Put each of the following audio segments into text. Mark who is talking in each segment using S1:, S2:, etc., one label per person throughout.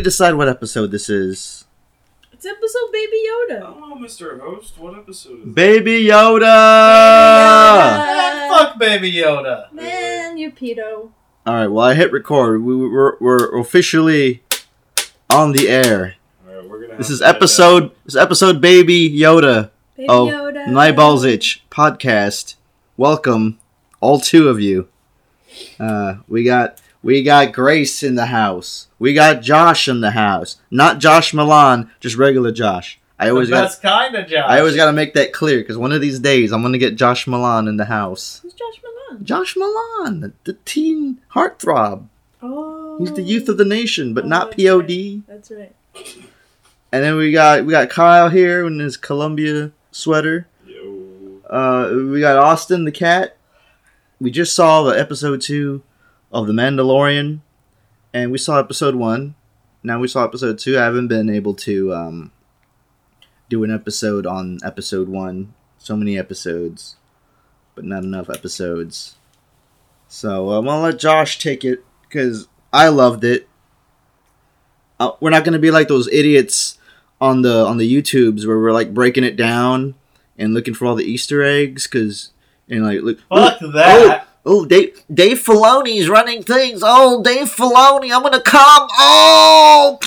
S1: need to decide what episode this is.
S2: It's episode Baby Yoda.
S3: don't Mr. Host. What episode is it?
S1: Baby Yoda!
S2: Yoda!
S4: fuck Baby Yoda.
S2: Man, you pedo.
S1: All right, well, I hit record. We, we're, we're officially on the air.
S3: Alright, we're gonna
S1: This
S3: have
S1: is
S3: to edit
S1: episode. This is episode Baby Yoda.
S2: Baby
S1: Oh,
S2: Yoda.
S1: Maibalzich podcast. Welcome, all two of you. Uh, we got we got Grace in the house. We got Josh in the house. Not Josh Milan, just regular Josh. I
S4: The
S1: always got
S4: best kind of Josh.
S1: I always got to make that clear because one of these days I'm gonna get Josh Milan in the house.
S2: Who's Josh Milan?
S1: Josh Milan, the, the teen heartthrob.
S2: Oh.
S1: He's the youth of the nation, but
S2: Oh,
S1: not
S2: that's
S1: POD.
S2: right. That's right.
S1: And then we got we got Kyle here in his Columbia sweater.
S3: Yo.
S1: Uh, we got Austin the cat. We just saw the episode two of The Mandalorian, and we saw episode one. Now we saw episode two. I haven't been able to um, do an episode on episode one. So many episodes, but not enough episodes. So I'm gonna let Josh take it because I loved it. Uh, we're not gonna be like those idiots on the on the YouTubes where we're like breaking it down and looking for all the Easter eggs because and like look
S4: Fuck that.
S1: oh Dave Dave Filoni's running things. Oh Dave Filoni I'm gonna come. Oh!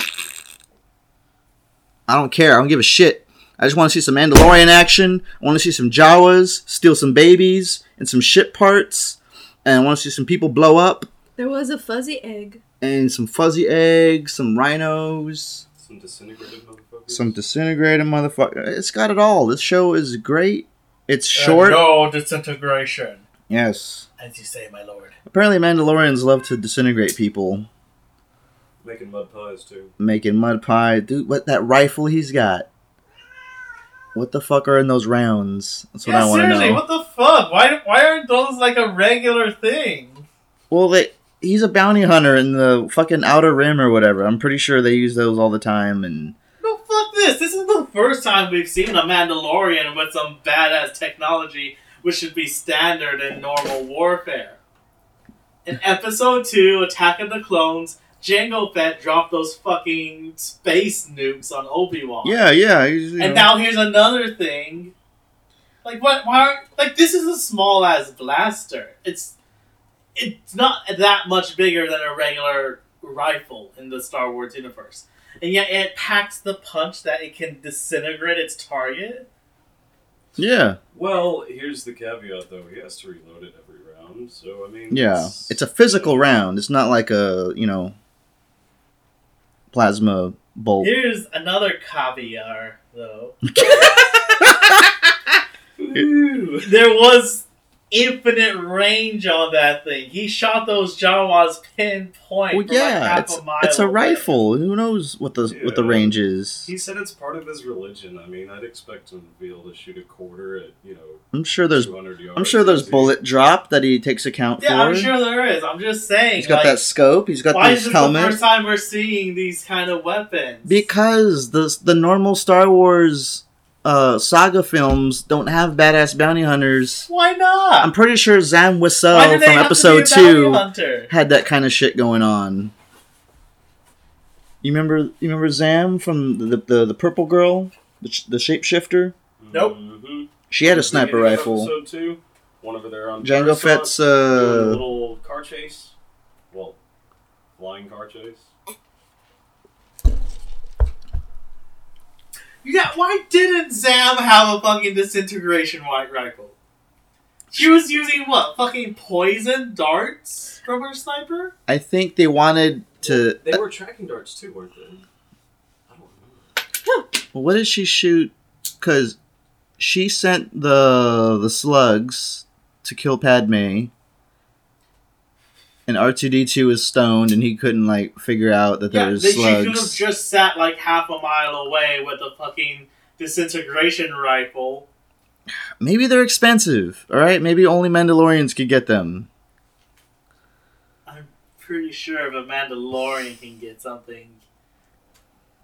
S1: I don't care. I don't give a shit. I just want to see some Mandalorian action. I want to see some Jawas steal some babies and some ship parts. And I want to see some people blow up.
S2: There was a fuzzy egg.
S1: and some fuzzy eggs some rhinos.
S3: Some disintegrated motherfuckers.
S1: some disintegrated motherfucker it's got it all. This show is great. It's
S4: Uh,
S1: short.
S4: no disintegration.
S1: yes
S4: As you say, my lord.
S1: Apparently, Mandalorians love to disintegrate people,
S3: Making mud pies too.
S1: making mud pie. Dude, what that rifle he's got? What the fuck are in those rounds? That's what
S4: yeah,
S1: I want to
S4: seriously, what the fuck? Why why aren't those like a regular thing?
S1: Well, they, he's a bounty hunter in the fucking Outer Rim or whatever. I'm pretty sure they use those all the time. And
S4: No, fuck this. This is the first time we've seen a Mandalorian with some badass technology, which should be standard in normal warfare. In episode 2, Attack of the Clones, Jango Fett dropped those fucking space nukes on Obi-Wan.
S1: yeah, yeah. he's,
S4: And
S1: know.
S4: now here's another thing. Like what? Why? Aren't, like this is a small ass blaster. It's it's not that much bigger than a regular rifle in the Star Wars universe, and yet it packs the punch that it can disintegrate its target.
S1: Yeah,
S3: Well, here's the caveat though. He has to reload it every round. So I mean.
S1: yeah. It's a physical round. It's not like a you know plasma bolt.
S4: Here's another caviar, though. There was infinite range on that thing. He shot those Jawas pinpoint.
S1: Well,
S4: from like
S1: yeah,
S4: half
S1: it's
S4: a mile
S1: it's a
S4: away.
S1: rifle. Who knows what the what the range is?
S3: He said it's part of his religion. I mean, I'd expect him to be able to shoot a quarter at you know
S1: I'm sure there's
S3: yards.
S1: I'm sure there's
S3: easy.
S1: bullet drop that he takes account
S4: Yeah,
S1: for.
S4: Yeah, I'm sure there is. I'm just saying.
S1: He's got
S4: like,
S1: that scope. He's got
S4: why is
S1: this
S4: this the
S1: helmet.
S4: first time we're seeing these kind of weapons?
S1: Because the the normal Star Wars uh, saga films don't have badass bounty hunters.
S4: why not?
S1: I'm pretty sure Zam
S4: why Wesell
S1: from episode
S4: to be a bounty
S1: two had that kind of shit going on. You remember? You remember Zam from the the, the purple girl, the, sh- the shapeshifter?
S4: Nope.
S3: Mhm.
S1: She had a sniper rifle.
S3: Episode two, one over there on
S1: Jango
S3: Coruscant,
S1: Fett's uh,
S3: little car chase. Well, flying car chase.
S4: Yeah, why didn't Zam have a fucking disintegration white rifle? She was using what? Fucking poison darts from her sniper?
S1: I think they wanted to.
S3: They were tracking darts too, weren't they? I don't remember.
S1: Well, what did she shoot? Because she sent the the slugs to kill Padme, and R two D two is stoned, and he couldn't like figure out that there
S4: Yeah,
S1: was
S4: they, she could have
S1: slugs.
S4: just sat like half a mile away with a fucking disintegration rifle.
S1: Maybe they're expensive. All right, maybe only Mandalorians could get them.
S4: I'm pretty sure if a Mandalorian can get something,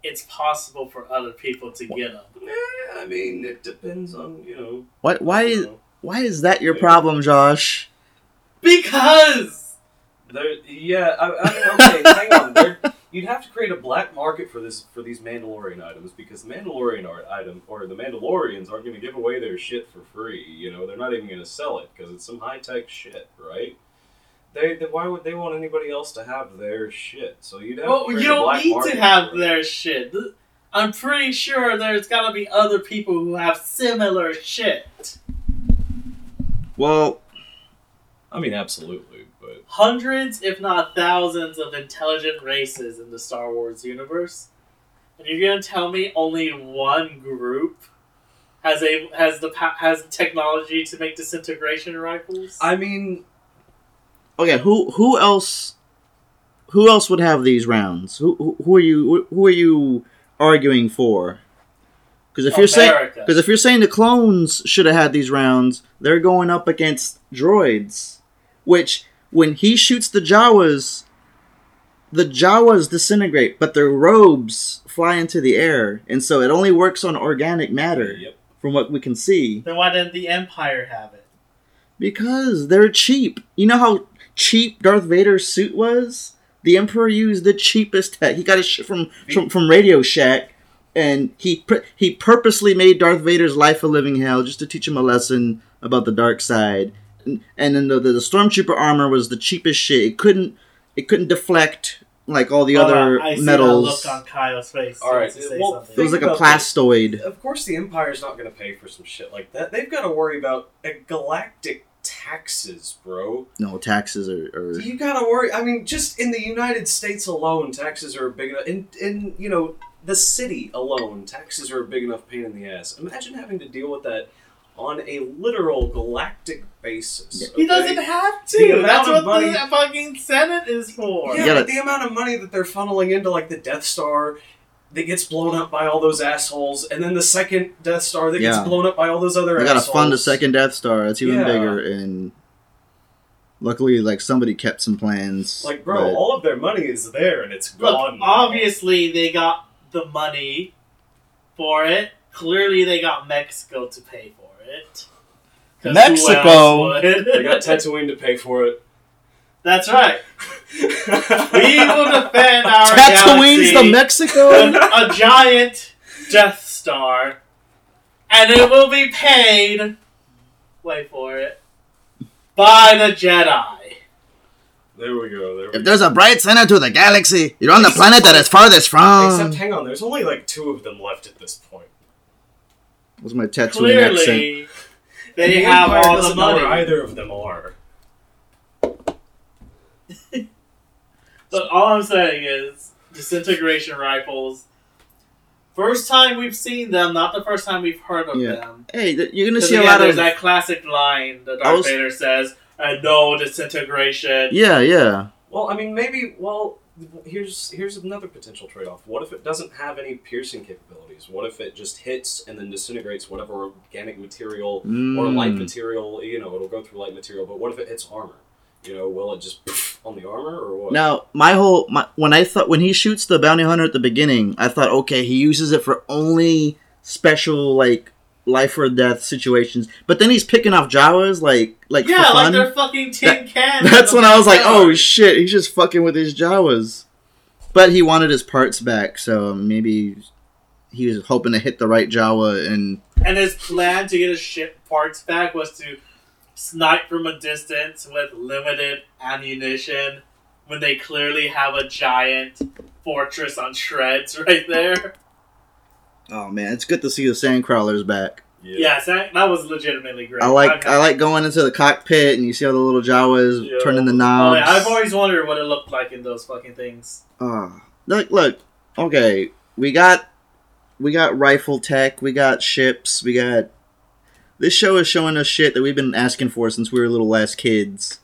S4: it's possible for other people to get them.
S3: Eh, I mean, it depends on you know.
S1: Why? Why?
S3: you know,
S1: Why is that your problem, Josh?
S4: Because
S3: There, yeah, I, I mean, okay, hang on. They're you'd have to create a black market for this for these Mandalorian items because the Mandalorian art item or the Mandalorians aren't going to give away their shit for free. You know, they're not even going to sell it because it's some high tech shit, right? They, they why would they want anybody else to have their shit? So you'd have
S4: Well,
S3: to
S4: you
S3: create a
S4: don't
S3: black
S4: need to have their shit. I'm pretty sure there's gotta be other people who have similar shit.
S1: Well,
S3: I mean, absolutely, but
S4: Hundreds, if not thousands, of intelligent races in the Star Wars universe. And you're gonna tell me only one group has a has the pa- has technology to make disintegration rifles?
S3: I mean,
S1: okay. Who who else? Who else would have these rounds? Who who, who are you? Who are you arguing for? Because if you're saying because if you're saying the clones should have had these rounds, they're going up against droids, which when he shoots the Jawas, the Jawas disintegrate, but their robes fly into the air, and so it only works on organic matter,
S3: yep.
S1: from what we can see.
S4: then why didn't the Empire have it?
S1: Because they're cheap. You know how cheap Darth Vader's suit was? The Emperor used the cheapest tech. He got it sh- from, from from Radio Shack, and he pur- he purposely made Darth Vader's life a living hell just to teach him a lesson about the dark side. And, and then the, the the stormtrooper armor was the cheapest shit. It couldn't it couldn't deflect like all the
S4: Hold
S1: other
S4: on, I see
S1: metals.
S4: that look on Kyle's face.
S3: All right,
S4: to say
S3: well,
S4: something.
S1: It was like a
S3: Think this.
S1: plastoid.
S3: Of course, the Empire's not going to pay for some shit like that. They've got to worry about uh, galactic taxes, bro.
S1: No taxes are. are
S3: You got to worry. I mean, just in the United States alone, taxes are big enough. In, in you know, the city alone, taxes are a big enough pain in the ass. Imagine having to deal with that on a literal galactic basis.
S4: He
S3: okay?
S4: doesn't have to.
S3: amount
S4: That's what
S3: money-
S4: the fucking Senate is for.
S3: Yeah,
S1: gotta-
S3: but the amount of money that they're funneling into like the Death Star that gets blown up by all those assholes, and then the second Death Star that
S1: Yeah.
S3: gets blown up by all those other assholes.
S1: They gotta
S3: assholes.
S1: fund a second Death Star. It's even
S3: Yeah.
S1: bigger, and luckily, like somebody kept some plans.
S3: Like, bro,
S1: but-
S3: all of their money is there, and it's
S4: Look,
S3: gone. now.
S4: obviously they got the money for it. Clearly they got Mexico to pay for it. 'Cause who
S1: Mexico?
S4: else would?
S3: they got Tatooine to pay for it.
S4: That's right. We will defend our
S1: Tatooine's the
S4: galaxy
S1: Mexico.
S4: with a giant Death Star, and it will be paid. Wait for it. By the Jedi.
S3: There we go. There we
S1: if
S3: go.
S1: there's a bright center to the galaxy, you're on the planet that is farthest from.
S3: Except, hang on, there's only like two of them left at this point.
S1: Was my Tatooine accent.
S4: Clearly,
S3: And
S4: they
S3: the
S4: have
S3: Empire
S4: all the
S3: doesn't know
S4: money.
S3: where either of them are.
S4: But all I'm saying is disintegration rifles. First time we've seen them, not the first time we've heard of
S1: Yeah.
S4: them.
S1: Hey, th- you're gonna see a lot
S4: there's
S1: of.
S4: that classic line that
S1: I
S4: Darth
S1: was-
S4: Vader says, "And no disintegration."
S1: Yeah, yeah.
S3: Well, I mean, maybe. Well, here's here's another potential trade-off. What if it doesn't have any piercing capabilities? What if it just hits and then disintegrates whatever organic material or light
S1: Mm.
S3: material? You know, it'll go through light material. But what if it hits armor? You know, will it just poof on the armor or what?
S1: Now, my whole my, when I thought when he shoots the bounty hunter at the beginning, I thought, okay, he uses it for only special like life or death situations. But then he's picking off Jawas like like
S4: yeah,
S1: for
S4: like they're fucking tin cans.
S1: That's when I was like, oh shit, he's just fucking with his Jawas. But he wanted his parts back, so maybe he was hoping to hit the right Jawa and
S4: And his plan to get his ship parts back was to snipe from a distance with limited ammunition when they clearly have a giant fortress on shreds right there.
S1: Oh man, it's good to see the sandcrawlers back.
S4: Yes, that, that was legitimately great.
S1: I like
S4: I've-
S1: I like going into the cockpit and you see all the little Jawas
S3: Yeah.
S1: turning the
S4: Oh,
S1: knobs.
S4: yeah, I've always wondered what it looked like in those fucking things.
S1: Ah, look, look. Okay, we got we got rifle tech, we got ships, we got. This show is showing us shit that we've been asking for since we were little ass kids,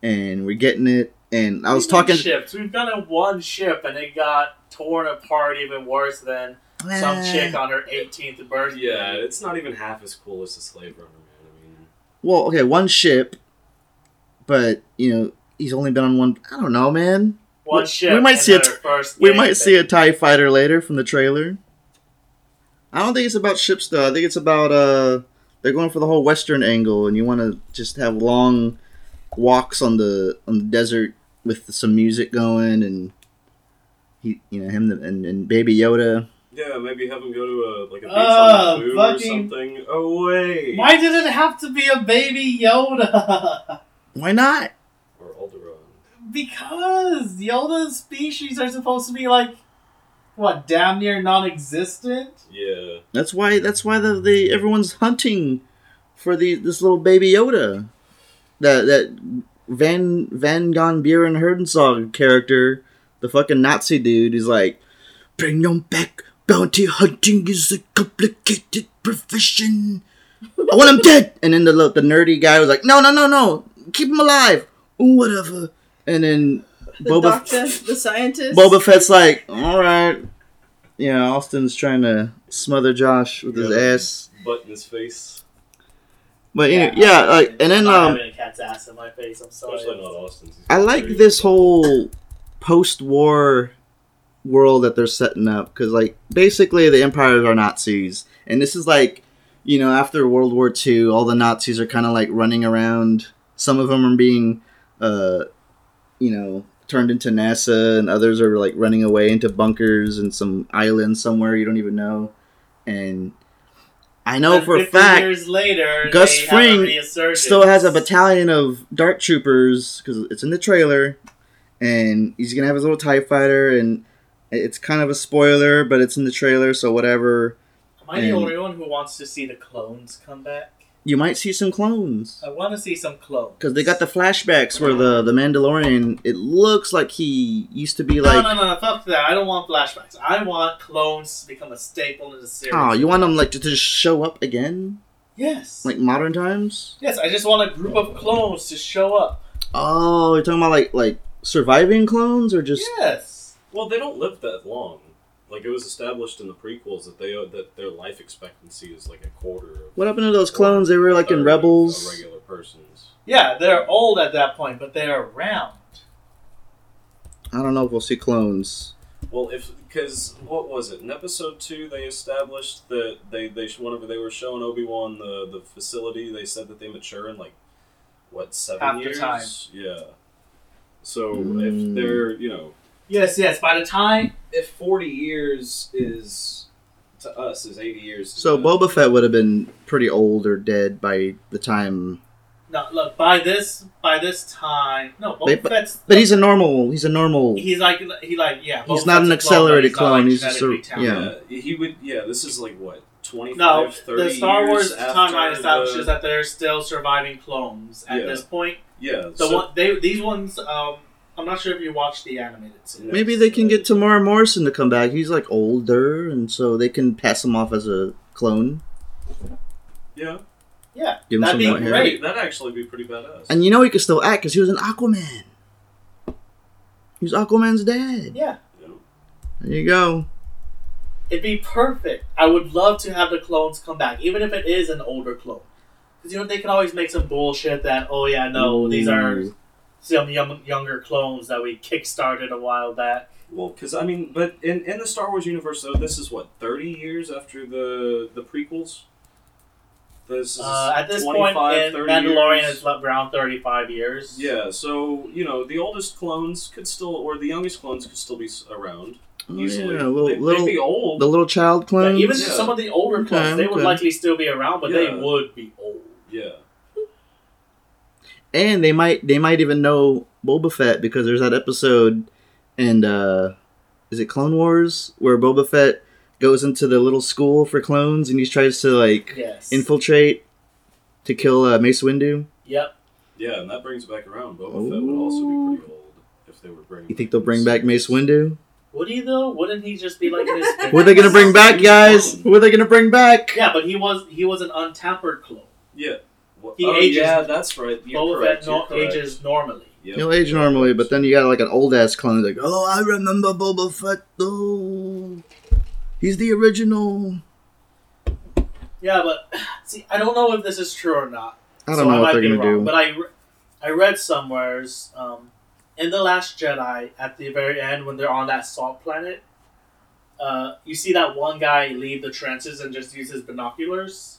S1: and we're getting it. And I was
S4: Even
S1: talking.
S4: ships. We've done it one ship and it got torn apart even worse than some
S1: Eh.
S4: chick on her 18th birthday.
S3: Yeah, it's not even half as cool as the Slave Runner, man. I mean,
S1: Well, okay, one ship, but you know he's only been on one. I don't know, man.
S4: One
S1: we-
S4: ship.
S1: we might see a
S4: their first
S1: We might see a. Tie Fighter later from the trailer. I don't think it's about ships though. I think it's about uh they're going for the whole western angle, and you want to just have long walks on the on the desert with some music going, and he, you know, him and, and Baby Yoda.
S3: Yeah, maybe have him go to a like a beach
S4: Oh,
S3: on Naboo uh, or
S4: fucking-
S3: something. Oh wait.
S4: Why did it have to be a baby Yoda?
S1: Why not?
S3: Or Alderaan.
S4: because Yoda's species are supposed to be like what, damn near non-existent.
S3: Yeah.
S1: That's why. That's why the, the everyone's hunting for the this little Baby Yoda. That that Van Van Gon Buren Herdensog character, the fucking Nazi dude, is like, bring them back. Bounty hunting is a complicated profession. I want him dead. And then the the nerdy guy was like, no, no, no, no, keep him alive. Whatever. And then
S2: The
S1: Boba-
S2: doctor, the scientist.
S1: Boba Fett's like, all right. Yeah, Austin's trying to smother Josh with his ass.
S3: Butt in his face.
S1: But anyway, yeah, like, and then
S4: I'm
S1: um,
S4: a cat's ass in my face. I'm sorry.
S3: Especially not Austin's. He's
S1: I like this whole post-war world that they're setting up because, like, basically the empires are Nazis, and this is like, you know, after World War II, all the Nazis are kind of like running around. Some of them are being, uh, you know, turned into NASA, and others are like running away into bunkers and some island somewhere you don't even know. And I know
S4: And
S1: for a fact
S4: years later,
S1: Gus
S4: they have a
S1: Fring still has a battalion of dark troopers because it's in the trailer, and he's gonna have his little Tie Fighter, and it's kind of a spoiler, but it's in the trailer, so whatever.
S4: Am I the
S1: and-
S4: only one who wants to see the clones come back?
S1: You might see some clones
S4: I want to see some clones.
S1: because they got the flashbacks where the the Mandalorian. It looks like he used to be like.
S4: no, no, no, fuck that. I don't want flashbacks. I want clones to become a staple in the series.
S1: Oh, you want them like to just show up again,
S4: Yes.
S1: like modern times?
S4: yes, I just want a group of clones to show up.
S1: Oh, you're talking about like like surviving clones or just
S4: yes.
S3: Well, they don't live that long. Like it was established in the prequels that they that their life expectancy is like a quarter of.
S1: what happened to those clones? They were like in Rebels.
S3: regular person's.
S4: Yeah, they're old at that point, but they're around.
S1: I don't know if we'll see clones.
S3: Well, if because what was it in episode two? They established that they they whenever they were showing Obi Wan the the facility, they said that they mature in like what seven
S4: Half the
S3: years?
S4: time.
S3: Yeah. So
S1: Mm.
S3: if they're you know
S4: Yes, yes. By the time
S3: if forty years is to us is eighty years.
S1: So
S3: them.
S1: Boba Fett would have been pretty old or dead by the time.
S4: no, look by this by this time, no, Boba
S1: They- but-
S4: Fett's
S1: But he's a normal. He's a normal.
S4: he's like he like yeah.
S1: He's
S4: Boba
S1: not an
S4: Fett's a clone,
S1: accelerated
S4: he's not,
S1: clone,
S4: like,
S1: he's just a-
S4: genetically
S1: yeah.
S3: Yeah, he would. Yeah, this is like what 25,
S4: No,
S3: 30
S4: the Star Wars
S3: years after
S4: timeline establishes
S3: the-
S4: that there's still surviving clones at
S3: Yeah.
S4: this point.
S3: Yeah,
S4: The
S3: so-
S4: one they these ones, um, I'm not sure if you watched the animated series.
S1: Maybe they can get Temuera Morrison to come back. He's like older, and so they can pass him off as a clone.
S3: yeah,
S4: Yeah,
S1: Give him
S4: that'd
S1: some
S4: be
S1: white hair.
S4: great.
S3: that'd actually be pretty badass.
S1: And you know he could still act because he was an Aquaman. He was Aquaman's dad.
S4: Yeah,
S1: There you go.
S4: it'd be perfect. I would love to have the clones come back, even if it is an older clone. Because you know they can always make some bullshit that oh yeah no these are
S1: Ooh.
S4: Some young, younger clones that we kickstarted a while back.
S3: Well, because I mean, but in, in the Star Wars universe, though, this is what thirty years after the the prequels. This is
S4: Uh, at this point,
S3: 25, 30
S4: Mandalorian
S3: years.
S4: is around 35 years.
S3: Yeah, so you know the oldest clones could still, or the youngest clones could still be around
S1: Oh,
S3: easily.
S1: yeah, little,
S3: they,
S1: little,
S3: would be old.
S1: the little child
S4: But
S1: clones.
S4: even
S3: Yeah.
S4: some of the older
S1: Okay,
S4: clones, they would
S1: okay.
S4: likely still be around, but they would be old.
S3: yeah,
S1: and they might they might even know Boba Fett because there's that episode and uh is it Clone Wars where Boba Fett goes into the little school for clones and he tries to like
S4: Yes.
S1: infiltrate to kill uh, Mace Windu.
S4: yep.
S3: yeah, and that brings it back around. Boba Fett would also be pretty old if they were bringing.
S1: You think they'll bring back Mace Windu?
S4: Would he though? Wouldn't he just be like this? his?
S1: Who are they gonna bring back, guys? Who are they gonna bring back?
S4: Yeah, but he was he was an untampered clone.
S3: Yeah. Well,
S4: He
S3: oh,
S4: ages-
S3: Yeah, that's right. You're
S4: Boba
S3: correct.
S4: Fett no-
S3: correct.
S4: ages normally.
S3: Yep.
S1: He'll age normally, but then you got like an old ass clone like, oh, I remember Boba Fett though. He's the original.
S4: Yeah, but see, I don't know if this is true or not.
S1: I don't
S4: So
S1: know what they're gonna
S4: wrong,
S1: do.
S4: But I, re- I read somewheres um, in the Last Jedi at the very end when they're on that salt planet. Uh, you see that one guy leave the trenches and just use his binoculars.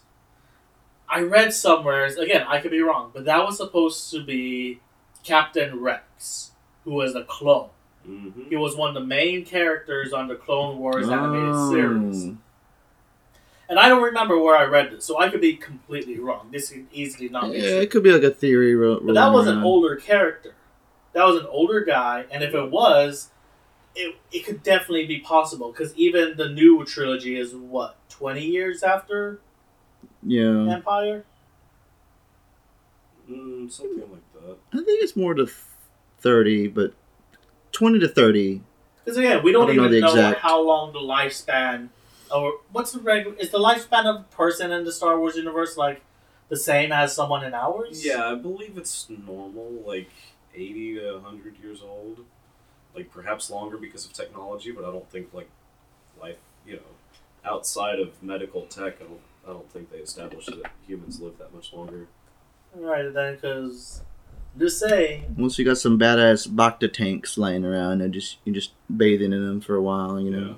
S4: I read somewhere again. I could be wrong, but that was supposed to be Captain Rex, who was a clone.
S3: Mm-hmm.
S4: He was one of the main characters on the Clone Wars animated series.
S1: Oh.
S4: And I don't remember where I read this, so I could be completely wrong. This could easily not be
S1: Yeah,
S4: true.
S1: it could be like a theory. Ro-
S4: But that was an older character. That was an older guy, and if it was, it, it could definitely be possible because even the new trilogy is what twenty years after
S1: Yeah,
S4: Empire.
S3: Mm, something like that.
S1: I think it's more to thirty, but twenty to thirty.
S4: Because again, we don't,
S1: don't know
S4: even
S1: the
S4: know,
S1: exact-
S4: how long the lifespan, or what's the regular? Is the lifespan of a person in the Star Wars universe like the same as someone in ours?
S3: Yeah, I believe it's normal, like eighty to hundred years old, like perhaps longer because of technology. But I don't think like life, you know, outside of medical tech, I don't, I don't think they established that humans live that much longer.
S4: All right then, because just say
S1: Once you got some badass Bacta tanks laying around, and just you just bathing in them for a while, you know.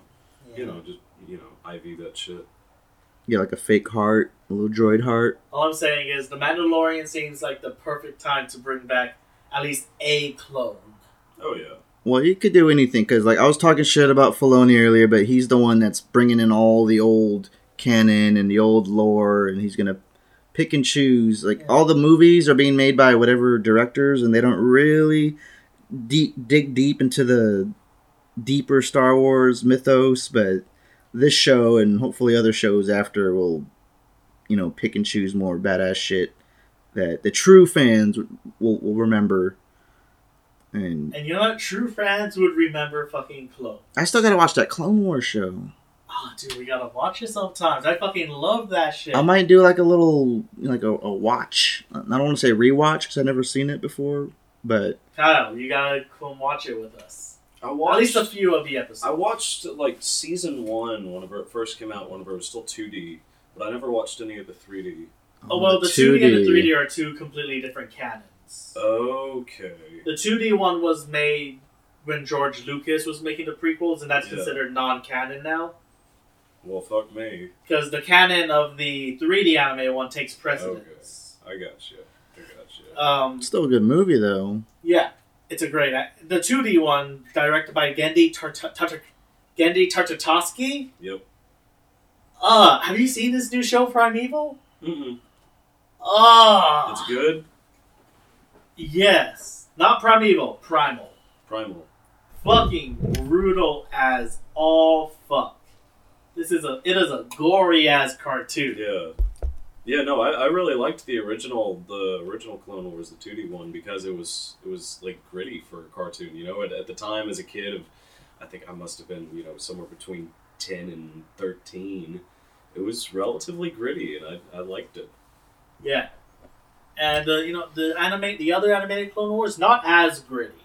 S3: Yeah. You know, just you know, IV that shit.
S1: You get like a fake heart, a little droid heart.
S4: All I'm saying is the Mandalorian seems like the perfect time to bring back at least a clone.
S3: Oh yeah.
S1: Well, you could do anything because, like, I was talking shit about Filoni earlier, but he's the one that's bringing in all the old canon and the old lore, and he's gonna pick and choose. Like,
S4: Yeah.
S1: all the movies are being made by whatever directors, and they don't really deep dig deep into the deeper Star Wars mythos. But this show and hopefully other shows after will, you know, pick and choose more badass shit that the true fans will, will remember. And
S4: And you know what? True fans would remember fucking clone.
S1: I still gotta watch that Clone Wars show.
S4: Oh, dude, we gotta watch it sometimes. I fucking love that shit.
S1: I might do like a little, like a, a watch. I don't want to say rewatch because I've never seen it before, but
S4: Kyle, you gotta come watch it with us.
S3: I
S4: At
S3: watched.
S4: least a few of the episodes.
S3: I watched like season one whenever it first came out. Whenever it was still two D, but I never watched any of the three D.
S4: oh, oh well, the 2D and the 3D are two completely different canons.
S3: Okay.
S4: The 2D one was made when George Lucas was making the prequels, and that's
S3: Yeah.
S4: considered non-canon now.
S3: Well, fuck me.
S4: Because the canon of the 3D anime one takes precedence.
S3: I got you. I got you.
S4: Um,
S1: Still a good movie though.
S4: yeah, it's a great. The 2D one, directed by Genndy Tart- Tart- Genndy Tartakovsky.
S3: Yep.
S4: Uh, have you seen this new show, Primeval?
S3: Mm-mm.
S4: Ah,
S3: It's good.
S4: Yes, not Primeval, Primal.
S3: Primal.
S4: Fucking brutal as all fuck. This is a it is a gory ass cartoon.
S3: Yeah. Yeah, no, I, I really liked the original the original Clone Wars, the two D one, because it was it was like gritty for a cartoon. You know, at, at the time as a kid of, I think I must have been you know somewhere between ten and thirteen. It was relatively gritty, and I, I liked it.
S4: Yeah. And uh, you know the anime, the other animated Clone Wars, not as gritty.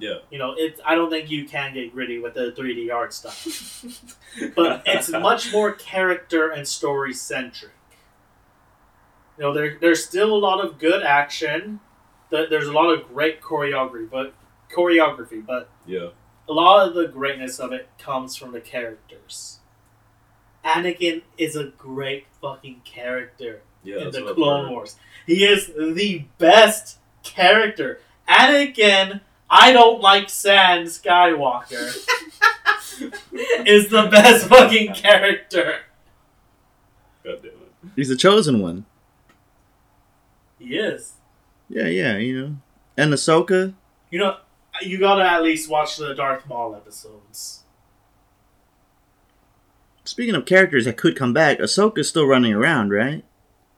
S3: Yeah.
S4: You know, it. I don't think you can get gritty with the 3D art stuff, but it's much more character and story centric. You know, there there's still a lot of good action. Th- There's a lot of great choreography, but choreography, but
S3: yeah.
S4: a lot of the greatness of it comes from the characters. Anakin is a great fucking character
S3: Yeah.
S4: in the Clone. Wars. He is the best character. Anakin, I don't like San Skywalker, is the best fucking character.
S3: God damn it.
S1: He's the chosen one.
S4: He is.
S1: Yeah, yeah, you know. And Ahsoka.
S4: You know, you gotta at least watch the Darth Maul episodes.
S1: Speaking of characters that could come back, Ahsoka's still running around, right?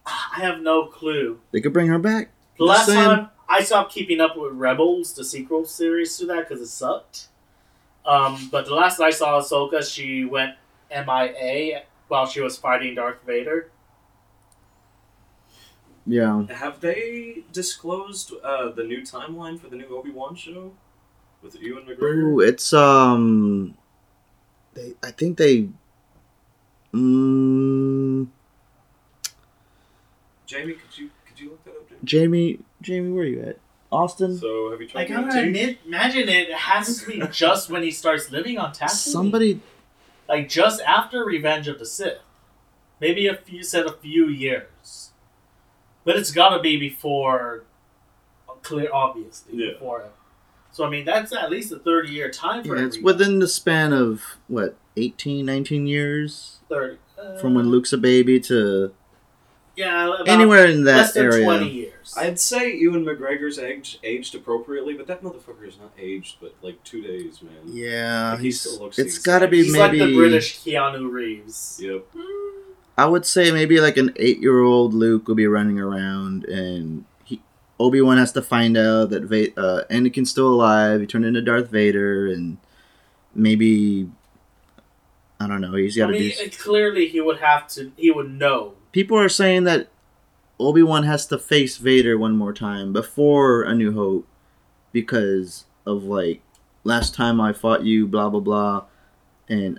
S4: I have no clue.
S1: They could bring her back.
S4: The last time I stopped keeping up with Rebels, the sequel series to that, because it sucked. Um, but the last I saw Ahsoka, she went MIA while she was fighting Darth Vader.
S1: Yeah.
S3: Have they disclosed uh, the new timeline for the new Obi Wan show with Ewan McGregor?
S1: Ooh, it's um. They, I think they. Mm,
S3: Jamie, could you could you look that up? Jamie?
S1: Jamie, Jamie, where are you at? Austin.
S3: So have you
S4: I
S3: tried
S4: gotta
S3: to
S4: admit, imagine it has to be just when he starts living on Tatooine.
S1: Somebody.
S4: like just after Revenge of the Sith, maybe a few said a few years, but it's gotta be before. Clear, obviously
S3: Yeah.
S4: before. So I mean, that's at least a thirty-year time frame.
S1: Yeah, it's within the span of what 18, 19 years
S4: thirty uh,
S1: from when Luke's a baby to
S4: Yeah, about
S1: anywhere in
S4: less
S1: that
S4: than
S1: area.
S4: twenty years.
S3: I'd say Ewan McGregor's aged, aged appropriately, but that motherfucker is not aged, but like two days, man.
S1: Yeah,
S3: Like, he
S1: he's,
S3: still looks
S1: it's
S3: the
S1: got to
S3: same.
S1: be
S4: He's
S1: maybe.
S4: like the British Keanu Reeves.
S3: Yep.
S1: I would say maybe like an eight-year-old Luke will be running around, and he Obi Wan has to find out that Va- uh, Anakin's still alive. He turned into Darth Vader, and maybe I don't know. He's got
S4: I
S1: to
S4: mean,
S1: do.
S4: it- clearly he would have to. He would know.
S1: People are saying that Obi Wan has to face Vader one more time before A New Hope because of like last time I fought you, blah blah blah, and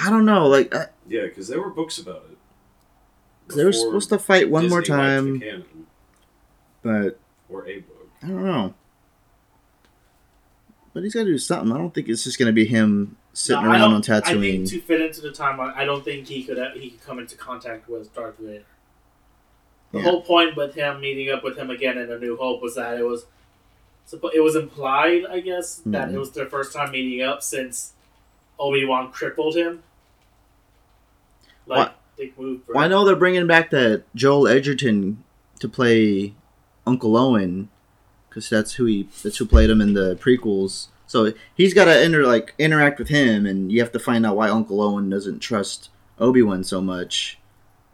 S1: I don't know. Like I,
S3: Yeah, because there were books about it.
S1: they were supposed to fight one more
S3: Disney the
S1: time,
S3: canon,
S1: but
S3: or a book.
S1: I don't know. But he's got to do something. I don't think it's just gonna be him sitting
S4: No,
S1: around on
S4: don't- I think to fit into the timeline, I don't think he could he could come into contact with Darth Vader. The
S1: Yeah.
S4: whole point with him meeting up with him again in A New Hope was that it was it was implied, I guess, that
S1: Mhm.
S4: it was their first time meeting up since Obi Wan crippled him. Like moved.
S1: Well, I know they're bringing back that Joel Edgerton to play Uncle Owen, because that's who he that's who played him in the prequels. So he's got to inter like interact with him, and you have to find out why Uncle Owen doesn't trust Obi Wan so much.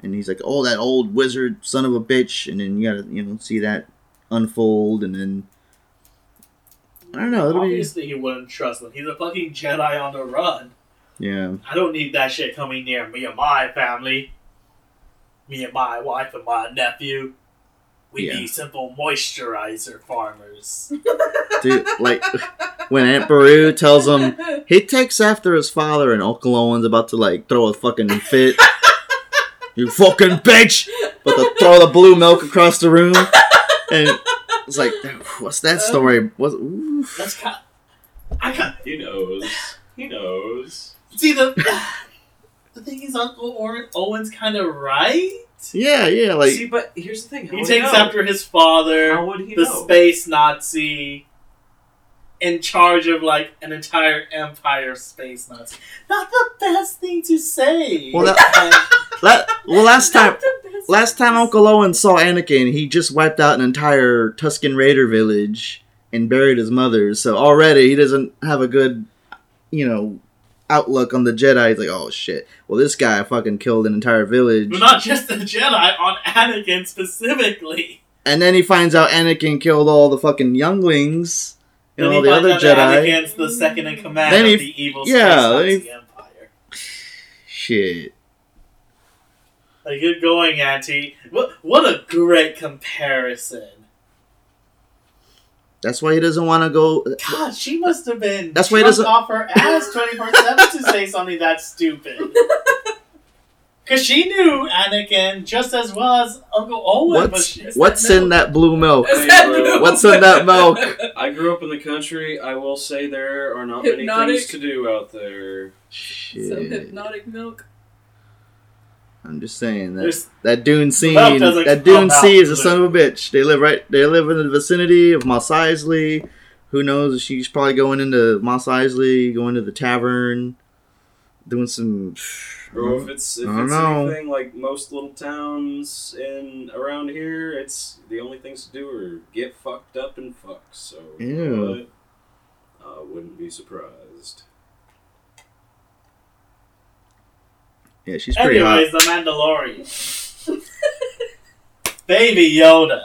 S1: And he's like, "Oh, that old wizard son of a bitch," and then you gotta you know see that unfold, and then I don't know. It'll be
S4: Obviously, he wouldn't trust him. He's a fucking Jedi on the run.
S1: yeah.
S4: I don't need that shit coming near me and my family. Me and my wife and my nephew. We
S1: Yeah.
S4: be simple moisturizer farmers.
S1: Dude, like when Aunt Beru tells him he takes after his father, and Uncle Owen's about to like throw a fucking fit. you fucking bitch! But to throw the blue milk across the room, and it's like, what's that uh, story? What's, oof.
S4: That's kind. I can
S3: He knows. He knows.
S4: see the. the thing is, Uncle or- Owen's kind of right.
S1: Yeah, yeah, like
S3: See, but here's the thing. How
S4: He
S3: would
S4: takes
S3: know?
S4: after his father,
S3: How would he
S4: the
S3: know?
S4: space Nazi, in charge of like an entire empire space Nazi. Not the best thing to say.
S1: Well, la- well, last time.
S2: Not the best
S1: Last time Uncle Owen saw Anakin, he just wiped out an entire Tusken Raider village and buried his mother. So already he doesn't have a good, you know, outlook on the Jedi. He's like, oh shit. Well, this guy fucking killed an entire village.
S4: But not just the Jedi, on Anakin specifically.
S1: And then he finds out Anakin killed all the fucking younglings and all the other Jedi.
S4: Anakin's the second in command
S1: Then
S4: of
S1: he-
S4: the evil
S1: yeah,
S4: space
S1: he-
S4: empire.
S1: Shit.
S4: Like, good going, Auntie. What, what a great comparison.
S1: That's why he doesn't want to go.
S4: God, she must have been
S1: That's why he doesn't-
S4: off her ass 24 7 to say something that stupid. Because she knew Anakin just as well as Uncle Owen. but
S1: What's
S4: she-
S1: what's in that blue milk?
S2: Is that
S3: Wait,
S2: milk?
S1: What's in that milk?
S3: I grew up in the country. I will say there are not many things to do out there.
S1: Shit.
S2: Some hypnotic milk.
S1: I'm just saying that
S4: There's,
S1: that Dune scene. That Dune Sea is a son of a bitch. They live right. They live in the vicinity of Mos Eisley. Who knows? She's probably going into Mos Eisley, going to the tavern, doing some.
S3: Or if it's if it's
S1: know.
S3: anything like most little towns in around here, it's the only things to do are get fucked up and fuck. So yeah. I uh, wouldn't be surprised.
S1: Yeah, she's pretty
S4: anyways,
S1: hot.
S4: The Mandalorian. Baby Yoda.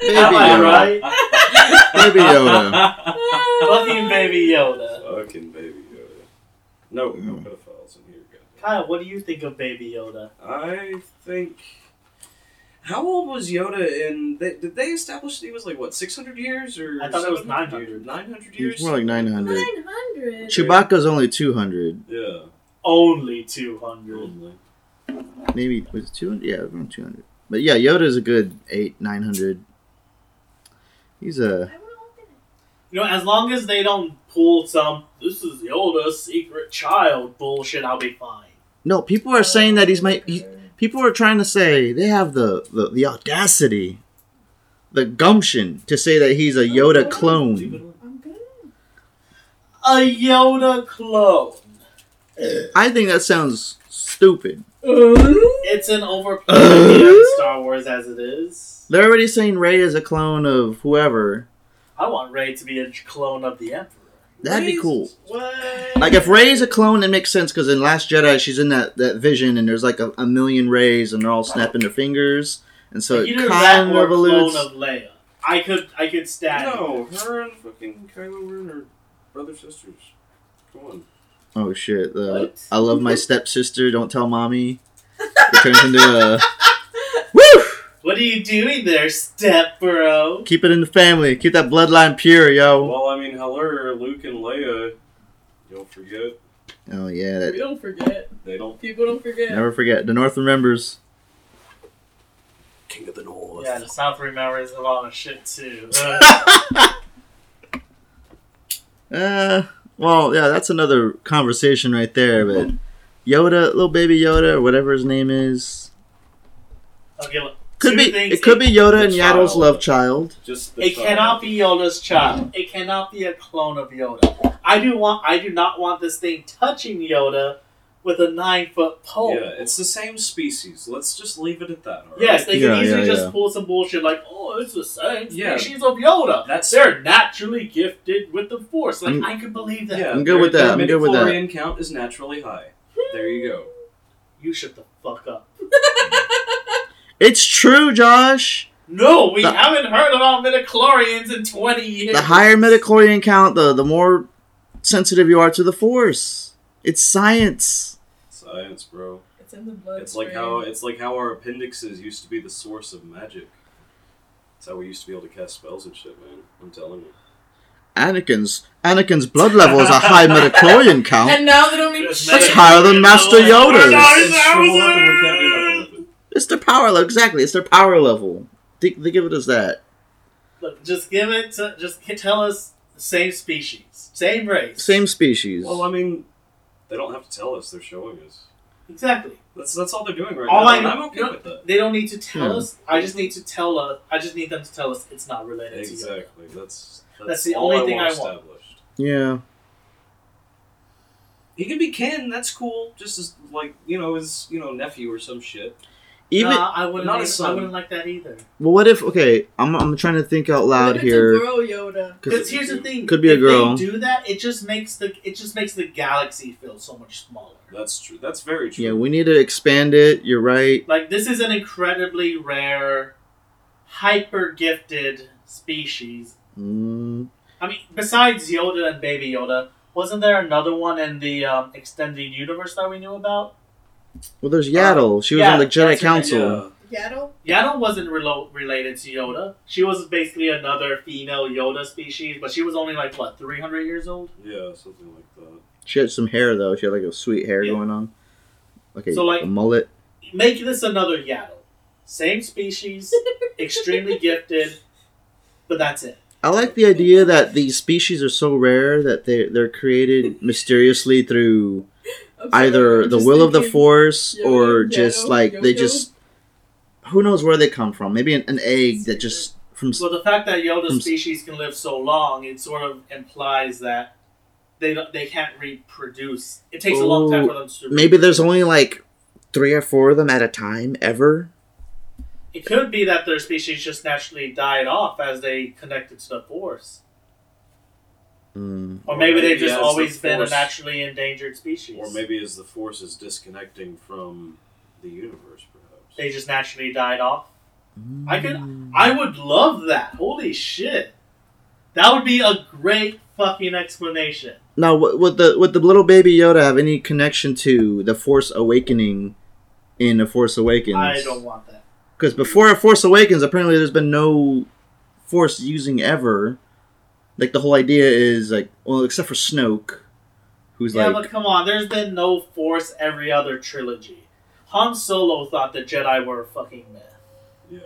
S1: Baby
S4: Am I
S1: Yoda.
S4: right?
S1: Baby Yoda.
S4: Fucking Baby Yoda.
S3: Fucking baby Yoda. No, no pedophiles in here.
S4: Kyle, what do you think of Baby Yoda?
S3: I think. How old was Yoda in? They, did they establish that he was like what, six hundred years or?
S4: I thought it was
S3: 700
S4: 900.
S3: years? Nine hundred
S1: He's
S3: years.
S1: more like 900.
S2: 900.
S1: Chewbacca's only 200.
S3: Yeah.
S4: Only 200.
S3: Only.
S1: Maybe was it 200? Yeah, around 200. But yeah, Yoda's a good eight, 900. He's a
S2: I wanna open it.
S4: You know, as long as they don't pull some, this is Yoda's secret child bullshit, I'll be fine.
S1: no. People are saying that he's my. He, people are trying to say they have the, the the audacity, the gumption to say that he's a Yoda clone.
S4: a Yoda clone.
S1: I think that sounds stupid.
S4: It's an overplayed uh. idea Star Wars as it is.
S1: They're already saying Rey is a clone of whoever.
S4: I want Rey to be a clone of the Emperor.
S1: That'd be cool.
S3: What?
S1: Like if Rey is a clone, it makes sense because in Last Jedi she's in that, that vision and there's like a, a million Reys and they're all snapping their fingers, and so it
S4: Either that
S1: kind
S4: or
S1: of
S4: a clone of Leia. I could, I could stand.
S3: No, her and fucking Kylo Ren are brother sisters. Come on.
S1: Oh shit! The
S4: What?
S1: I love my stepsister. Don't tell mommy. It turns into a woo.
S4: What are you doing there, step bro?
S1: Keep it in the family. Keep that bloodline pure, yo.
S3: Well, I mean, hello, Luke and Leia. Don't forget,
S1: Oh yeah,
S2: We don't forget.
S3: they don't.
S2: People don't forget.
S1: never forget. The North remembers.
S3: King of the North.
S4: Yeah, the South remembers a lot of shit too. Uh,
S1: Uh, well, yeah, that's another conversation right there. But mm-hmm. Yoda, little baby Yoda, or whatever his name is,
S4: okay, look.
S1: could
S4: Two
S1: be
S4: things
S1: it could be Yoda and
S3: the
S1: Yaddle's love child.
S3: Just the
S4: It
S3: child.
S4: cannot be Yoda's child. It cannot be a clone of Yoda. I do want. I do not want this thing touching Yoda with a nine foot pole.
S3: Yeah, it's the same species. Let's just leave it at that. all right?
S4: Yes, they
S1: Yeah,
S4: can easily
S1: yeah,
S4: just
S1: yeah.
S4: pull some bullshit like, "Oh, it's the same
S3: Yeah.
S4: species of Yoda.
S3: That's
S4: They're naturally gifted with the Force." Like,
S1: I'm-
S4: I could believe that.
S3: yeah.
S1: I'm good with that, I'm good with that.
S3: midichlorian count is naturally high. There you go.
S4: You shut the fuck up.
S1: It's true, Josh.
S4: No, we
S1: The-
S4: haven't heard about midichlorians in twenty years.
S1: The higher midichlorian count, the the more sensitive you are to the Force. It's science.
S3: Science, bro.
S2: It's in the blood.
S3: It's like how it's like how our appendixes used to be the source of magic. That's how we used to be able to cast spells and shit, man. I'm telling you.
S1: Anakin's Anakin's blood level is a high midichlorian count.
S2: And now they don't even.
S4: That's
S1: That's
S2: shit.
S1: higher than Master Yoda's.
S3: It's shriveled up and we can't do nothing with it.
S1: It's their power level. Exactly, it's their power level. They, they give it as that.
S4: Look, just give it. To, just tell us the same species, same race,
S1: Same species.
S3: Well, I mean, they don't have to tell us; they're showing us.
S4: exactly.
S3: That's that's all they're doing right
S4: All
S3: now,
S4: I,
S3: and I'm okay
S4: no,
S3: with that.
S4: They don't need to tell
S1: Yeah.
S4: us. I just need to tell us. I just need them to tell us it's not related to
S3: Exactly. That's that's,
S4: That's the
S3: all
S4: only
S3: I
S4: thing
S3: want
S4: I want.
S3: established.
S1: yeah.
S3: He can be Ken. That's cool. Just as like you know his you know nephew or some shit.
S1: Even
S4: Nah, I wouldn't.
S3: Not
S4: like-
S3: a son.
S4: I wouldn't like that either.
S1: well, what if? Okay, I'm I'm trying to think out
S2: What
S1: loud
S2: if
S1: here.
S2: It's a girl Yoda.
S4: Because here's the thing.
S1: Could be a
S4: if
S1: girl.
S4: They do that. It just makes the it just makes the galaxy feel so much smaller.
S3: That's true. That's very true.
S1: Yeah, we need to expand it. You're right.
S4: Like this is an incredibly rare, hyper gifted species.
S1: Mm,
S4: I mean, besides Yoda and Baby Yoda, wasn't there another one in the um, extended universe that we knew about?
S1: Well, there's Yaddle. Uh, she was
S4: yeah,
S1: on the Jedi
S4: that's her name,
S1: Council.
S3: Yeah.
S2: Yaddle?
S4: Yaddle wasn't relo- related to Yoda. She was basically another female Yoda species, but she was only like what, three hundred years old.
S3: Yeah, something like that.
S1: She had some hair though. She had like a sweet hair
S4: Yeah.
S1: going on, like a,
S4: So, like-
S1: a mullet.
S4: Make this another Yaddle. Same species, extremely gifted, but that's it.
S1: I like the idea that these species are so rare that they they're created mysteriously through
S2: I'm sorry,
S1: either the
S2: just
S1: will of the force
S2: Yoda,
S1: or just
S2: Yaddle,
S1: like they
S2: Yodo.
S1: just who knows where they come from maybe an, an egg that just from s-
S4: Well, the fact that Yoda
S1: From-
S4: species can live so long, it sort of implies that they don't, they can't reproduce. It takes a long time for them to.
S1: maybe there's only like three or four of them at a time ever
S4: It could be that their species just naturally died off as they connected to the Force,
S1: Mm.
S4: or
S3: Or
S4: maybe they've
S3: maybe
S4: just
S3: as the
S4: always been a naturally endangered species.
S3: Or maybe as the force is disconnecting from the universe, perhaps.
S4: they just naturally died off. I could-
S1: Mm.
S4: I would love that. Holy shit, that would be a great fucking explanation.
S1: now would would the would the little baby yoda have any connection to the force awakening in the force awakens
S4: I don't want that.
S1: because before a force awakens apparently there's been no force using ever like the whole idea is like well except for snoke who's
S4: yeah,
S1: like
S4: but come on, there's been no Force every other trilogy. Han Solo thought the Jedi were a fucking myth.
S3: Yeah.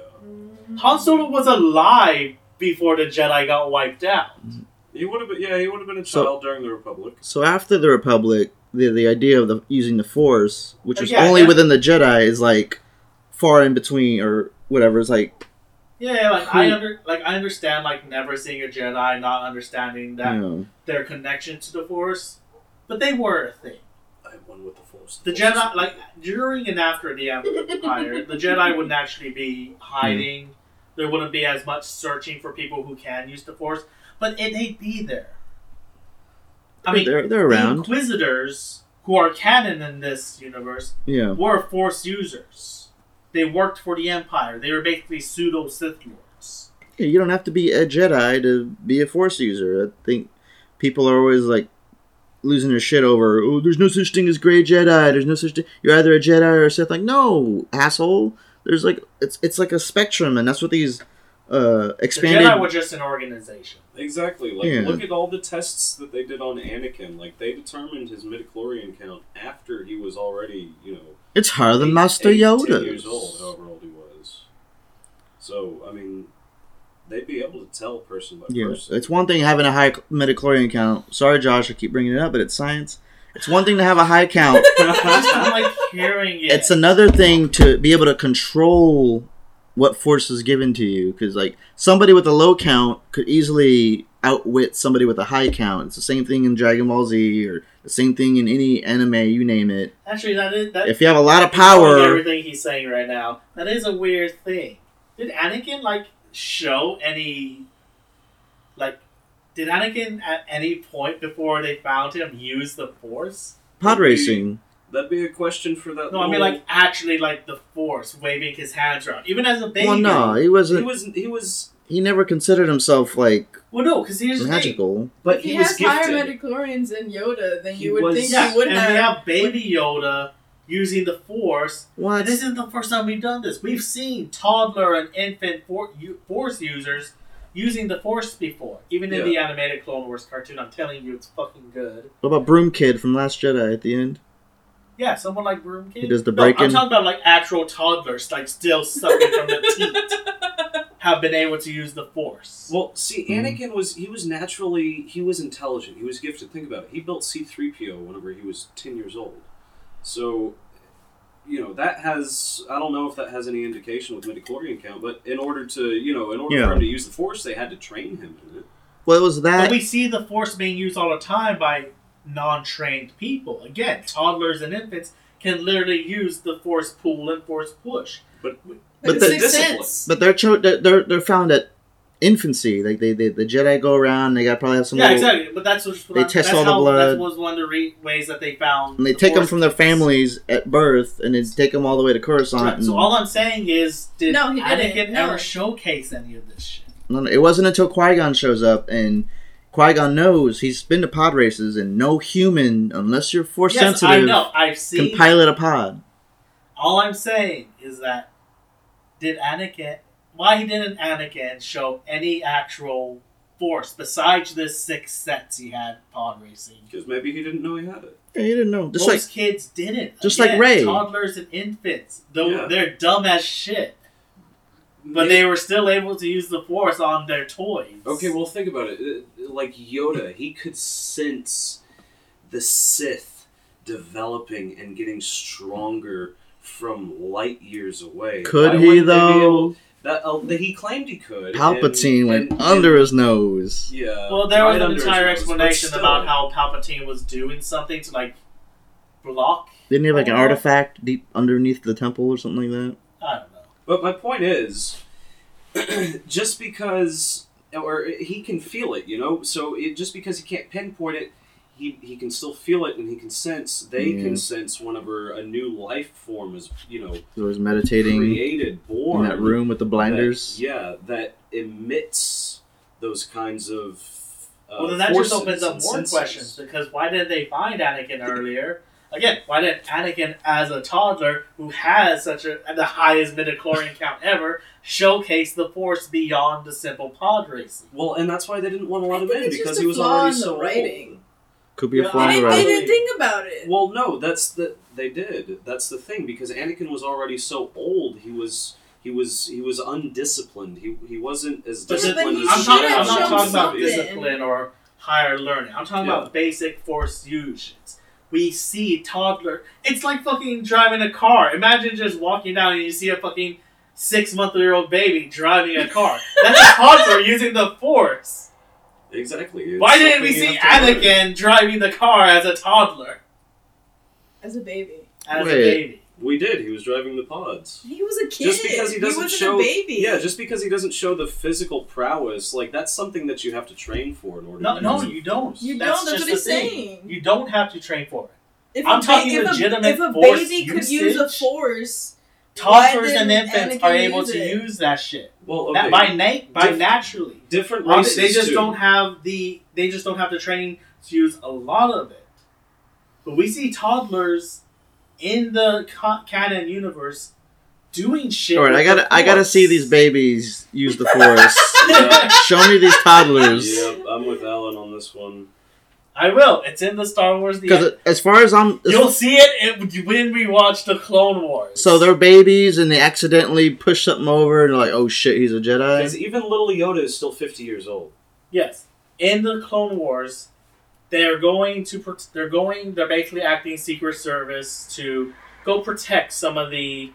S4: Han Solo was alive before the Jedi got wiped out.
S3: He would have been. Yeah, he would have been a
S1: So-
S3: child during the Republic.
S1: So after the Republic, the the idea of the using the Force, which
S4: Uh,
S1: was
S4: yeah,
S1: only
S4: yeah.
S1: within the Jedi, is like far in between or whatever. Is like
S4: Yeah, like I under like I understand like never seeing a Jedi, not understanding that
S1: You know,
S4: their connection to the Force, but they were a thing.
S3: I have one with the Force.
S4: The
S3: Force is
S4: Jedi, like during and after the Empire, the Jedi wouldn't actually be hiding. There wouldn't be as much searching for people who can use the Force, but it, they'd be there. I mean,
S1: they're they're
S4: the
S1: around.
S4: Inquisitors, who are canon in this universe,
S1: Yeah,
S4: were Force users. They worked for the Empire. They were basically pseudo Sith Lords.
S1: Yeah, you don't have to be a Jedi to be a Force user. I think people are always like losing their shit over. Oh, there's no such thing as gray Jedi. There's no such thing. You're either a Jedi or a Sith. Like, no, asshole. There's like it's it's like a spectrum, and that's what these uh
S4: The
S1: expanded.
S4: Jedi were just an organization.
S3: Exactly. Like,
S1: Yeah.
S3: look at all the tests that they did on Anakin. Like, they determined his midichlorian count after he was already, you know,
S1: it's higher than
S3: eight-
S1: Master
S3: eight,
S1: Yoda.
S3: 10 years old, however old he was. So, I mean, they'd be able to tell person by
S1: Yeah,
S3: person.
S1: it's one thing having a high midichlorian count. Sorry, Josh, I keep bringing it up, but it's science. It's one thing to have a high count.
S4: I just don't like hearing it.
S1: it's another thing to be able to control what force is given to you because like somebody with a low count could easily outwit somebody with a high count it's the same thing in dragon ball z or the same thing in any anime you name it
S4: Actually, that is that.
S1: if you have a lot of power
S4: everything he's saying right now. That is a weird thing. Did Anakin like show any? Like, did Anakin at any point before they found him use the Force?
S1: pod racing
S3: That'd be a question for that.
S4: No, I mean like actually like the Force, waving his hands around, even as a baby.
S1: well no he
S3: he
S1: wasn't He
S3: was. He was.
S1: he never considered himself like
S4: Well, no, because here's the thing.
S1: magical
S3: But
S2: if
S3: he,
S2: he,
S3: was
S2: has higher
S3: gifted.
S2: midichlorians than Yoda, then
S3: He
S2: you would
S3: was-
S2: think
S4: Yeah,
S2: he would
S4: and
S2: have.
S4: And we have Baby Yoda using the Force.
S1: what
S4: this isn't the first time we've done this. We've seen toddler and infant for, u- Force users using the Force before, even in
S3: Yeah.
S4: the animated Clone Wars cartoon. I'm telling you, it's fucking good.
S1: what about broom kid from last jedi at the end
S4: Yeah, someone like Broom Kid.
S1: He does the
S4: No, I'm talking about like actual toddlers, like still sucking from the teat, have been able to use the Force.
S3: Well, see,
S1: Mhm.
S3: Anakin was he was naturally he was intelligent. He was gifted. Think about it. He built C three PO whenever he was ten years old. So, you know that has I don't know if that has any indication with midichlorian count, but in order to you know in order
S1: Yeah.
S3: for him to use the Force, they had to train him in it.
S1: well it was
S4: But
S1: that
S4: we see the Force being used all the time by non-trained people. Again, toddlers and infants can literally use the Force pull and Force push.
S2: Like
S1: But the-
S2: sixth
S3: discipline.
S2: sense.
S1: but they're cho- they're, they're they're found at infancy like they, they the jedi go around they got probably have some
S4: yeah,
S1: little,
S4: exactly. But that's what
S1: They
S4: that's
S1: test all the
S4: how,
S1: blood.
S4: That was one of the re- ways that they found.
S1: and they
S4: the
S1: take them from their families at birth and then take them all the way to Coruscant.
S4: Right,
S1: and-
S4: So all I'm saying is, did
S2: No, he
S4: Anakin
S2: didn't, no.
S4: ever showcase any of this shit?
S1: No, no, it wasn't until Qui Gon shows up and Qui Gon knows he's been to pod races and no human, unless you're force
S4: yes, I
S1: sensitive,
S4: know. I've
S1: can
S4: seen.
S1: pilot a pod.
S4: All I'm saying is that did Anakin? Why didn't Anakin show any actual force besides this six sets he had pod racing?
S3: Because maybe he didn't know he had it.
S1: Yeah, you didn't know. Just
S4: Most
S1: like
S4: kids didn't.
S1: just like Rey,
S4: toddlers and infants. Though
S3: Yeah.
S4: they're dumb as shit, but they were still able to use the force on their toys.
S3: Okay, well, think about it. Uh, Like Yoda, he could sense the Sith developing and getting stronger from light years away.
S1: could
S3: Why
S1: he
S3: wouldn't they be
S1: though?
S3: That, uh, that he claimed he could.
S1: Palpatine
S3: and-
S1: went
S3: and-
S1: under his nose.
S3: Yeah.
S4: Well, there
S3: right
S4: was an entire explanation
S3: still.
S4: about how Palpatine was doing something to like block.
S1: Didn't he have like an artifact deep underneath the temple or something like that?
S4: I don't know.
S3: But my point is, just because, or he can feel it, you know. So it, just because he can't pinpoint it, he, he can still feel it and he can sense. They
S1: Yeah.
S3: can sense whenever a new life form is, you know,
S1: He was meditating
S3: created, born in
S1: that room with the blinders.
S3: That, yeah, that emits those kinds of. Uh,
S4: well, then that just opens up more
S3: senses.
S4: questions because why didn't they find Anakin earlier? Again, why didn't Anakin, as a toddler who has such a the highest midichlorian count ever, showcase the Force beyond the simple pod racing?
S3: Well, and that's why they didn't want to let him in because he was
S2: flaw
S3: already
S2: in the
S3: so old.
S2: Writing.
S1: Could be a
S4: Yeah,
S1: flaw
S2: They didn't, they didn't think about it.
S3: Well, no, that's the they did. That's the thing because Anakin was already so old. He was he was he was undisciplined. He he wasn't as
S4: But
S2: Yeah,
S3: disciplined as
S4: I'm, talking, I'm not
S2: shown
S4: talking about discipline or higher learning. I'm talking
S3: Yeah.
S4: about basic Force uses. We see toddler. It's like fucking driving a car. Imagine just walking down and you see a fucking six month year old baby driving a car. That's a toddler using the force.
S3: Exactly. It's
S4: Why didn't we see
S3: have.
S4: Anakin driving the car as a toddler?
S2: As a baby.
S4: As a baby.
S3: We did. He was driving the pods.
S2: He was a kid.
S3: Just because he doesn't
S2: wasn't
S3: show,
S2: a baby.
S3: yeah, just because he doesn't show the physical prowess, like that's something that you have to train for in order.
S4: No,
S3: to
S4: no,
S3: use
S4: you don't.
S2: You
S4: That's
S2: don't, that's
S4: just
S2: what
S4: the
S2: he's
S4: thing.
S2: saying.
S4: You don't have to train for it.
S2: If
S4: I'm
S2: a ba-
S4: talking
S2: if a- If a
S4: force
S2: baby could use a force,
S4: Toddlers and infants
S2: Anakin
S4: are able
S2: use
S4: to
S2: it?
S4: use that shit.
S3: Well,
S4: That
S3: okay.
S4: by na- by
S3: Diff-
S4: naturally.
S3: different races
S4: they just
S3: too.
S4: don't have the they just don't have the training to use a lot of it. But we see toddlers in the ca- canon universe doing shit.
S1: All right, I gotta I gotta see these babies use the force.
S3: Yeah.
S1: Show me these toddlers.
S3: Yep, I'm with Alan on this one.
S4: I will. It's in the Star Wars. The
S1: Because as far as I'm,
S4: You'll see it in- when we watch the Clone Wars.
S1: so they're babies and they accidentally push something over and they're like, oh shit, he's a Jedi."
S3: Because even little Yoda is still 50 years old.
S4: Yes, in the Clone Wars, they're going to pro- they're going they're basically acting Secret Service to go protect some of the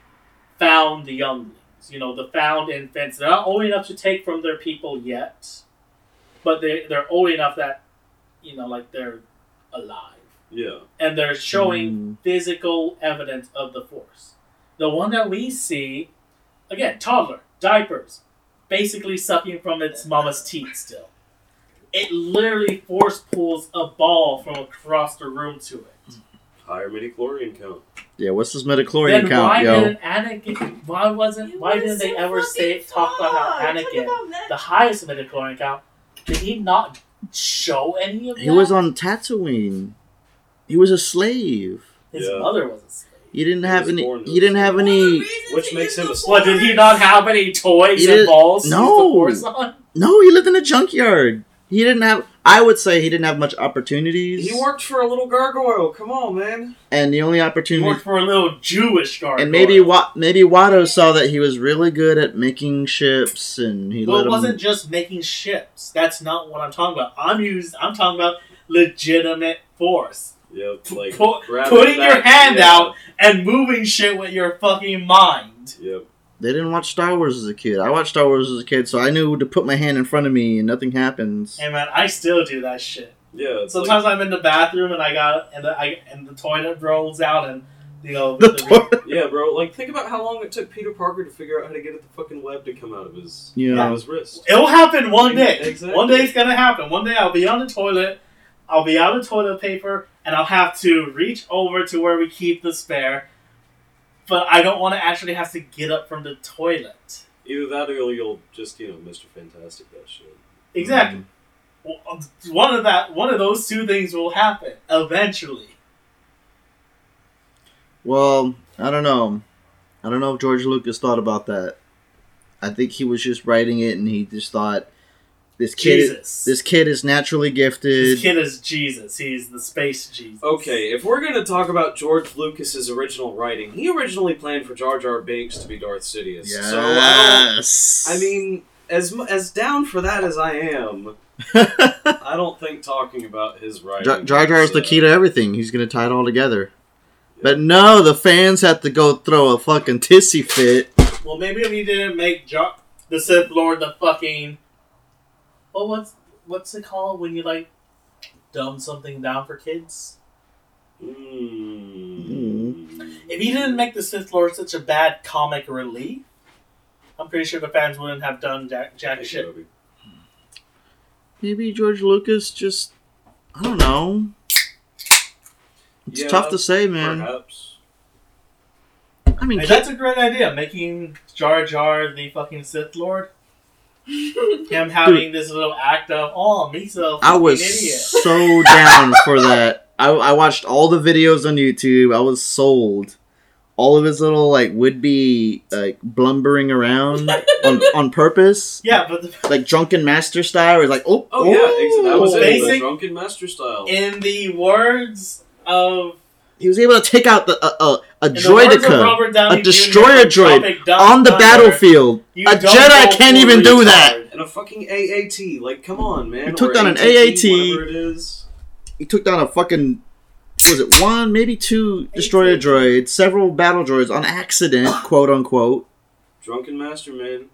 S4: found younglings. You know, the found infants. They're not old enough to take from their people yet, but they they're old enough that you know, like they're alive,
S3: Yeah.
S4: and they're showing
S1: Mm.
S4: physical evidence of the Force. The one that we see, again, toddler, diapers, basically sucking from its mama's teeth still. It literally force pulls a ball from across the room to it.
S3: Higher midichlorian count.
S1: Yeah, what's this midichlorian
S4: then
S1: count,
S4: why
S1: yo?
S4: didn't Anakin? Why wasn't?
S2: He
S4: Why
S2: was
S4: didn't they ever say talk about how Anakin,
S2: about
S4: the highest midichlorian count, did he not show any of that?
S1: He was on Tatooine. He was a slave.
S4: His
S3: Yeah.
S4: mother was a slave.
S1: He didn't
S3: He
S1: have any.
S3: born
S1: He didn't have
S2: One of the
S1: any.
S3: which makes him a slave.
S4: What did he not have any toys
S1: He
S4: and
S1: did-
S4: balls? to use the
S1: No.
S4: Force on?
S1: No, he lived in a junkyard. He didn't have. I would say he didn't have much opportunities.
S3: He worked for a little gargoyle. Come on, man.
S1: and the only
S4: He
S1: opportunity
S4: worked for a little Jewish guard.
S1: And maybe Wa- maybe Watto saw that he was really good at making ships, and he
S4: Well,
S1: let
S4: it
S1: him.
S4: wasn't just making ships. That's not what I'm talking about. I'm used. I'm talking about legitimate force
S3: Yep. Like
S4: Pu-
S3: grabbing
S4: putting
S3: that-
S4: your hand
S3: yeah.
S4: Uh, out and moving shit with your fucking mind.
S3: Yep.
S1: They didn't watch Star Wars as a kid. I watched Star Wars as a kid, so I knew to put my hand in front of me and nothing happens.
S4: Hey man, I still do that shit.
S3: Yeah. It's
S4: Sometimes I'm in the bathroom and I got and the I and the toilet rolls out and you uh, know
S1: The
S4: the-
S1: toilet-
S3: yeah, bro. Like, think about how long it took Peter Parker to figure out how to get the fucking web to come out of his
S1: Yeah.
S3: out of his wrist.
S4: It'll happen one day.
S3: Exactly.
S4: One day it's gonna happen. One day I'll be on the toilet, I'll be out of toilet paper, and I'll have to reach over to where we keep the spare. But I don't want to actually have to get up from the toilet.
S3: Either that or you'll just you know Mr. Fantastic that shit.
S4: Exactly. Well, um, One of that, one of those two things will happen eventually.
S1: Well, I don't know. I don't know if George Lucas thought about that. I think he was just writing it, and he just thought this kid.
S4: Jesus.
S1: This kid is naturally gifted.
S4: This kid is Jesus. He's the space Jesus.
S3: Okay, if we're gonna talk about George Lucas's original writing, he originally planned for Jar Jar Binks to be Darth Sidious.
S1: Yes.
S3: So I. I mean, as as down for that as I am, I don't think talking about his writing.
S1: Jar Jar Jar is the key to everything. He's gonna tie it all together. But no, the fans have to go throw a fucking tissy fit.
S4: Well, maybe if we didn't make Jar- the Sith Lord the fucking. Well, what's what's it called when you like dumb something down for kids?
S3: Mm.
S4: If he didn't make the Sith Lord such a bad comic relief, I'm pretty sure the fans wouldn't have done jack, jack shit.
S3: Toby.
S1: Maybe George Lucas just. I don't know. It's
S3: Yeah,
S1: tough to say, man.
S3: Perhaps.
S1: I mean,
S4: Hey, that's a great idea, making Jar Jar the fucking Sith Lord. Him having this little act of, oh, me's a
S1: I
S4: fucking
S1: was
S4: idiot.
S1: so down for that. I, I watched all the videos on YouTube. I was sold. All of his little like would be like blumbering around on, on purpose,
S4: Yeah, but the,
S1: like drunken master style. Where he's like, oh,
S3: Oh, yeah, ex- that was it.
S4: Oh,
S3: basic- drunken master style.
S4: in the words of
S1: He was able to take out the uh, uh, a
S4: in the words of
S1: droideka
S4: Robert Downey
S1: a
S4: Jr.
S1: destroyer
S4: from
S1: droid
S4: Tropic Thunder,
S1: on the battlefield.
S4: you
S1: A
S4: don't
S1: Jedi
S4: go
S1: can't
S4: full
S1: even do
S4: retard.
S1: that.
S3: and a fucking AAT. Like, come on, man.
S1: He took
S3: Or
S1: down an
S3: ATT,
S1: AAT.
S3: Whatever it is.
S1: He took down a fucking was it one, maybe two destroyer droids, several battle droids on accident, quote unquote.
S3: Drunken Master Man.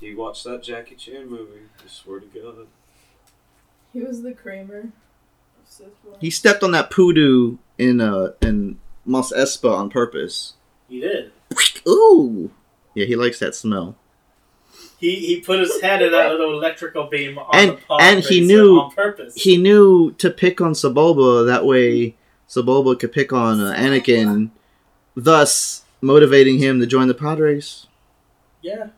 S3: You watched that Jackie Chan movie? I swear to God.
S2: He was the Kramer of Sith Lord.
S1: He stepped on that poodoo in uh in Mos Espa on purpose.
S4: He did.
S1: Ooh. Yeah, he likes that smell.
S4: He he put his head in that little electrical beam on
S1: And-
S4: the pod
S1: and he knew-
S4: on purpose.
S1: He knew to pick on Sebulba. That way, Sebulba could pick on uh, Anakin, thus motivating him to join the Padres.
S4: yeah.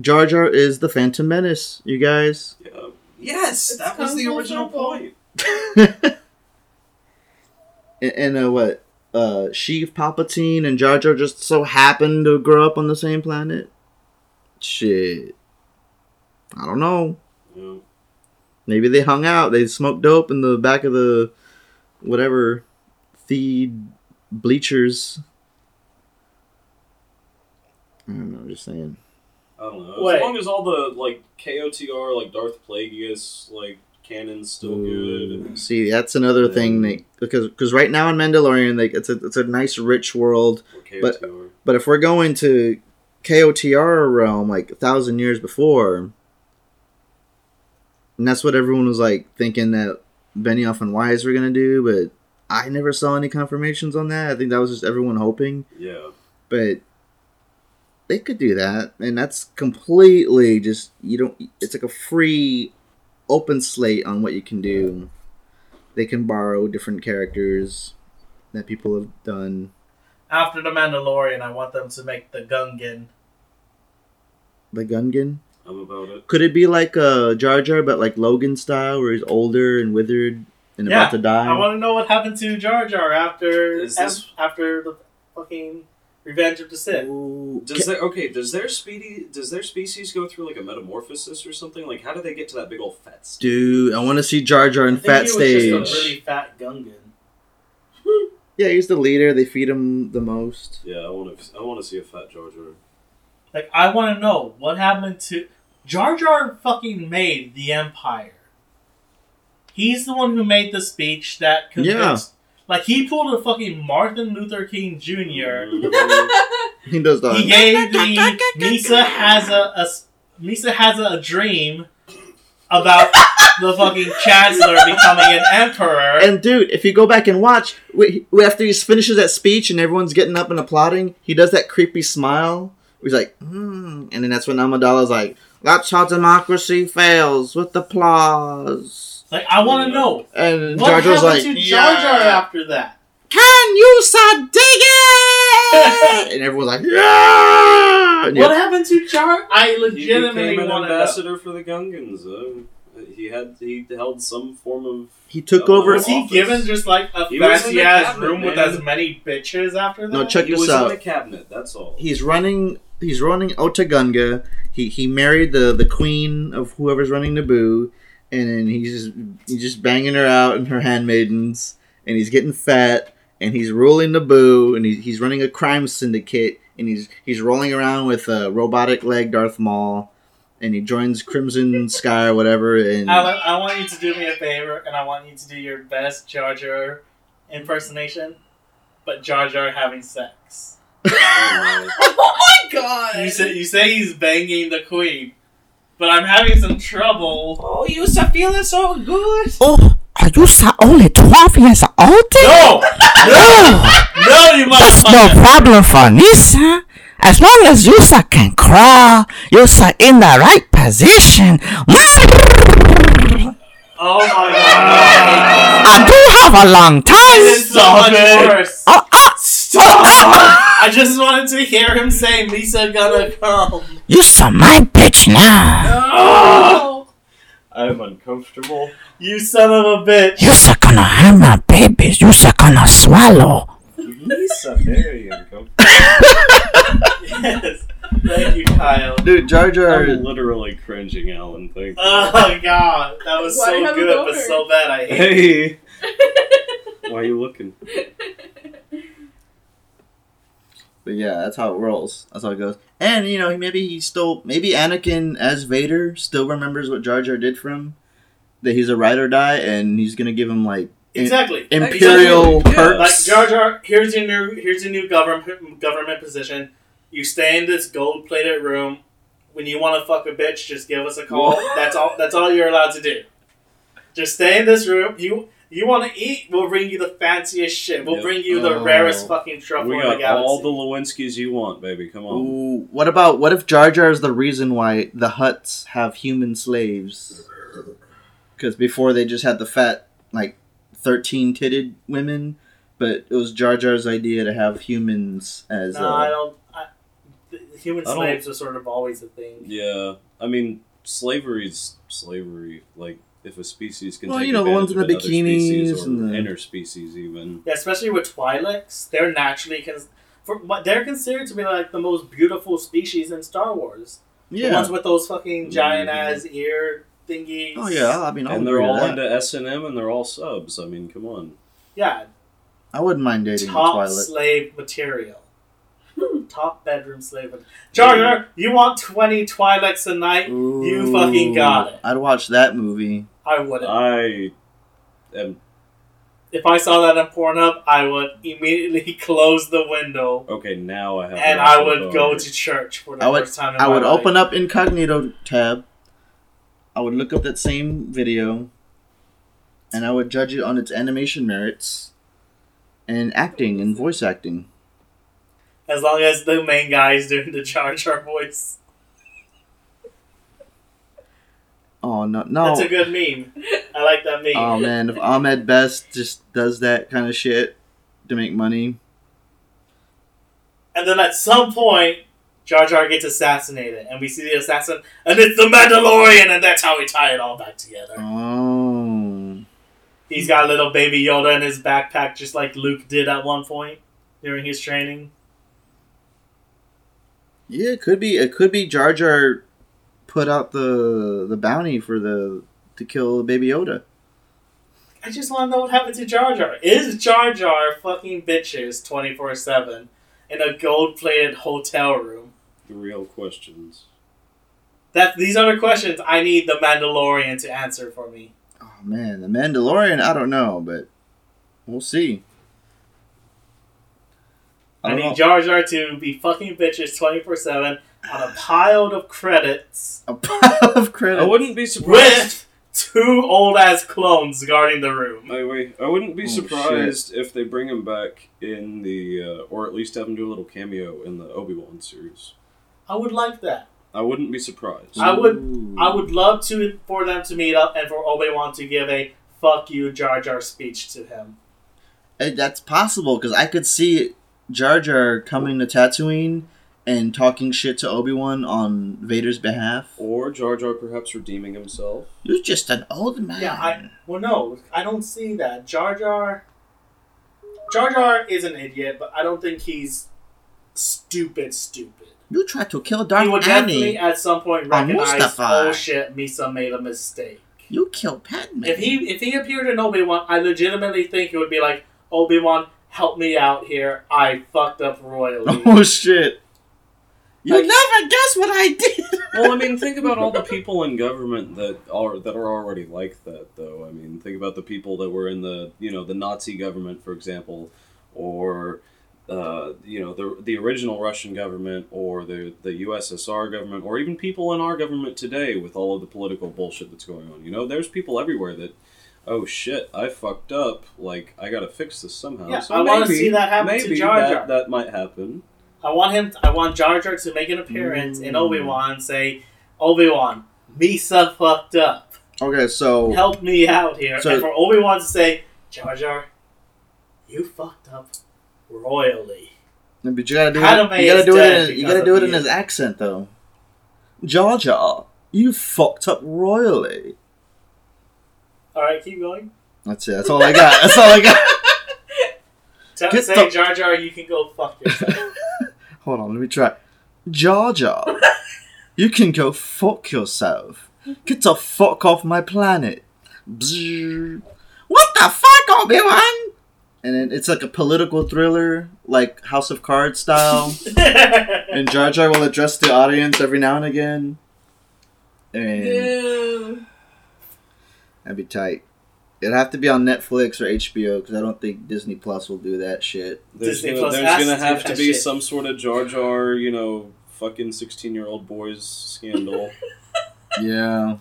S1: Jar Jar is the Phantom Menace, you guys.
S3: Yeah. Yes,
S2: It's
S3: that was the original
S2: circle.
S3: point.
S1: and, and uh, what? Uh, Sheev Palpatine and Jar Jar just so happened to grow up on the same planet. Shit, I don't know.
S3: Yeah.
S1: Maybe they hung out. They smoked dope in the back of the whatever feed bleachers. I don't know. Just saying.
S3: I don't know.
S4: Wait.
S3: As long as all the like KOTOR, like Darth Plagueis, like canon's still good.
S1: See, that's another thing. Um, they, because because right now in Mandalorian, like it's a it's a nice rich world. But- But if we're going to KOTOR realm, like a thousand years before, and that's what everyone was like thinking that Benioff and Weiss were gonna do, but I never saw any confirmations on that. I think that was just everyone hoping,
S3: yeah.
S1: but they could do that, and that's completely just you don't. It's like a free, open slate on what you can do. They can borrow different characters that people have done.
S4: After the Mandalorian, I want them to make the Gungan.
S1: The Gungan.
S3: I'm about it.
S1: Could it be like a Jar Jar, but like Logan style, where he's older and withered and
S4: Yeah,
S1: about to die?
S4: I want to know what happened to Jar Jar after
S3: this-
S4: after the fucking Revenge of the Sith.
S1: Ooh,
S3: Does their okay? Does their speedy? Does their species go through like a metamorphosis or something? Like, how do they get to that big old fat? state?
S1: Dude, I want to see Jar Jar in
S4: I think
S1: fat
S4: he was
S1: stage.
S4: just a really fat Gungan.
S1: Yeah, he's the leader. They feed him the most.
S3: Yeah, I want to. I want to see a fat Jar Jar.
S4: Like, I want to know what happened to Jar Jar. Fucking made the Empire. He's the one who made the speech that convinced. Like he pulled a fucking Martin Luther King Jr.
S1: He does that.
S4: He gave the Misa has a, a Misa has a, dream about the fucking Chancellor becoming an emperor.
S1: And dude, if you go back and watch, after he finishes that speech and everyone's getting up and applauding, he does that creepy smile. He's like, hmm. and then that's when Amidala's like, "That's how democracy fails with applause."
S4: Like I want to know
S1: And
S4: what
S1: Jar Jar's
S4: happened
S1: like,
S4: to Jar Jar
S1: "Yeah."
S4: after that.
S1: Can you so dig it? and everyone's like, yeah. And
S4: What
S1: yeah.
S4: happened to Jar? I
S3: He
S4: legitimately
S3: became an
S4: want to know.
S3: ambassador for the Gungans. Uh, he had he held some form of.
S1: He took
S3: Oh,
S1: over.
S4: Was he
S3: office.
S4: given just like a
S3: He was in
S4: fancy
S3: the
S4: ass
S3: cabinet,
S4: room with as many bitches after that?
S1: No, check
S3: he
S1: this
S3: was
S1: out.
S3: in the cabinet. That's all.
S1: He's running. He's running Otoh Gunga. He he married the the queen of whoever's running Naboo, and then he's just he's just banging her out and her handmaidens, and he's getting fat, and he's ruling Naboo, and he's he's running a crime syndicate, and he's he's rolling around with a robotic leg Darth Maul, and he joins Crimson Sky or whatever, and
S4: Alan, I want you to do me a favor, and I want you to do your best Jar Jar impersonation, but Jar Jar having sex.
S3: Oh,
S2: oh my god!
S4: You say you say he's banging the queen, but I'm having some trouble.
S2: oh, you are feeling so good.
S5: Oh, are you so only 12 years old?
S4: No, no, no! You
S5: That's no problem for Nisa. As long as Yusa can crawl, Yusa in the right position.
S4: Oh my god!
S5: I do have a long
S4: This
S5: tongue.
S4: is so much worse.
S5: Oh, oh,
S4: Stop! I just wanted to hear him say Lisa gonna come.
S5: You Yusa my bitch now.
S2: Oh,
S3: I'm uncomfortable.
S4: You son of a bitch!
S5: Yusa gonna have my babies. Yusa gonna swallow.
S3: Lisa, very uncomfortable.
S4: Yes. Thank you, Kyle.
S1: dude, Jar Jar.
S3: I'm literally cringing, Alan. Thank you.
S4: Oh god, that was
S2: Why
S4: so
S2: have a
S4: good, but
S2: boner?
S4: so bad I hate it.
S3: hey, why are you looking?
S1: But yeah, that's how it rolls. That's how it goes. And you know, maybe he still, maybe Anakin as Vader still remembers what Jar Jar did for him. That he's a ride or die, and he's gonna give him like
S4: Exactly.
S1: imperial
S3: Exactly. Yeah.
S1: perks.
S4: Like Jar Jar, here's your new here's your new government government position. You stay in this gold plated room. When you want to fuck a bitch, just give us a call. That's all. That's all you're allowed to do. Just stay in this room. You you want to eat? We'll bring you the fanciest shit. We'll
S3: Yep.
S4: bring you the
S1: Oh.
S4: rarest fucking truffle
S3: We
S4: in the
S3: got
S4: galaxy.
S3: all the Lewinsky's you want, baby. Come on.
S1: Ooh, what about what if Jar Jar is the reason why the Hutts have human slaves? Because before they just had the fat, like thirteen titted women, but it was Jar Jar's idea to have humans as.
S4: no,
S1: uh,
S4: I don't. I, the the human
S3: I don't-
S4: slaves are sort of always a thing.
S3: Yeah, I mean, slavery's slavery. Like, if a species can
S1: Well,
S3: take
S1: you know, the ones
S3: advantage
S1: in the
S3: of another species
S1: bikinis
S3: or
S1: and the-
S3: interspecies, even.
S4: Yeah, especially with Twi'leks, they're naturally cons- for but they're considered to be like the most beautiful species in Star Wars. The
S1: yeah.
S4: ones with those fucking giant
S3: Mhm.
S4: ass ear thingies.
S1: Oh yeah, I mean, I'll
S3: and they're all
S1: that.
S3: into S and M, and they're all subs. I mean, come on.
S4: Yeah,
S1: I wouldn't mind dating a
S4: top slave material. top bedroom slave. mat- Jar Jar, you want twenty Twi'leks a night? You fucking got it.
S1: I'd watch that movie.
S4: I wouldn't.
S3: I am
S4: if I saw that on Pornhub, I would immediately close the window
S3: okay. Now I have.
S4: and I would go to church for the
S1: I would-
S4: first time in
S1: I
S4: my
S1: would
S4: life.
S1: open up incognito tab. I would look up that same video, and I would judge it on its animation merits, and acting and voice acting.
S4: As long as the main guy is doing the Jar Jar voice.
S1: Oh no, no!
S4: That's a good meme. I like that meme.
S1: oh man, if Ahmed Best just does that kind of shit to make money,
S4: and then at some point, Jar Jar gets assassinated, and we see the assassin, and it's the Mandalorian, and that's how we tie it all back together.
S1: oh,
S4: He's got little baby Yoda in his backpack, just like Luke did at one point during his training.
S1: Yeah, it could be. It could be Jar Jar put out the the bounty for the to kill Baby Yoda.
S4: I just want to know what happened to Jar Jar. Is Jar Jar fucking bitches 24 7 in a gold plated hotel room?
S3: the real questions.
S4: That These are the questions I need the Mandalorian to answer for me.
S1: Oh man, the Mandalorian. I don't know, but we'll see.
S4: I,
S1: don't
S4: need
S1: know.
S4: Jar Jar to be fucking bitches 24 7 on a pile of credits
S1: a pile of credits.
S3: I wouldn't be surprised.
S4: with two old ass clones guarding the room.
S3: Wait, wait. I wouldn't be
S1: Oh,
S3: surprised if they bring him back in the, uh, or at least have him do a little cameo in the Obi Wan series.
S4: I would like that.
S3: I wouldn't be surprised.
S4: I would-
S1: Ooh.
S4: I would love to for them to meet up and for Obi Wan to give a fuck you Jar Jar speech to him.
S1: Eh, That's possible because I could see Jar Jar coming to Tatooine and talking shit to Obi Wan on Vader's behalf.
S3: Or Jar Jar perhaps redeeming himself.
S1: You're just an old man.
S4: Yeah, I- Well, no, I don't see that. Jar Jar. Jar Jar is an idiot, but I don't think he's stupid. Stupid.
S1: You tried to kill Darth
S4: he
S1: Darth
S4: would definitely
S1: Annie.
S4: at some point
S1: On
S4: recognize,
S1: Mustafar.
S4: oh shit, Misa made a mistake.
S1: You killed Padme.
S4: If he if he appeared in Obi Wan, I legitimately think it would be like Obi Wan, help me out here. I fucked up royally.
S1: oh shit! You
S4: Like-
S1: never guess what I did.
S3: Well, I mean, think about all the people in government that are that are already like that, though. I mean, think about the people that were in the you know the Nazi government, for example, or uh, you know the the original Russian government, or the the USSR government, or even people in our government today with all of the political bullshit that's going on. You know, there's people everywhere that. Oh shit! I fucked up. Like I gotta fix this somehow.
S4: Yeah,
S3: so
S4: I wanna see that happen to
S3: maybe
S4: Jar
S3: that- That, might happen.
S4: I want him. I want Jar Jar to make an appearance in
S1: Mm.
S4: Obi Wan say, Obi Wan, Misa fucked up.
S1: Okay, so
S4: Help me out here.
S1: So-
S4: and for Obi Wan to say, Jar Jar, you fucked up royally.
S1: but you gotta do
S4: Padme
S1: it. You gotta do it. In, you gotta do it in his accent though. Jar Jar, you fucked up royally.
S4: All right, keep going.
S1: That's it. That's all I got. That's all I got. Get
S4: say,
S1: the-
S4: Jar Jar, you can go fuck yourself.
S1: Hold on, let me try. Jar Jar, you can go fuck yourself. Get the fuck off my planet. Bzzz. What the fuck, Obi Wan? And then it's like a political thriller, like House of Cards style. and Jar Jar will address the audience every now and again. And
S2: Ew.
S1: That'd be tight. It'd have to be on Netflix or HBO because I don't think Disney Plus will do that shit.
S3: There's
S4: Disney
S3: gonna,
S4: Plus
S3: there's
S4: has
S3: gonna
S4: to do
S3: have to
S4: that
S3: be
S4: shit.
S3: some sort of Jar Jar, you know, fucking sixteen-year-old boys scandal.
S1: Yeah.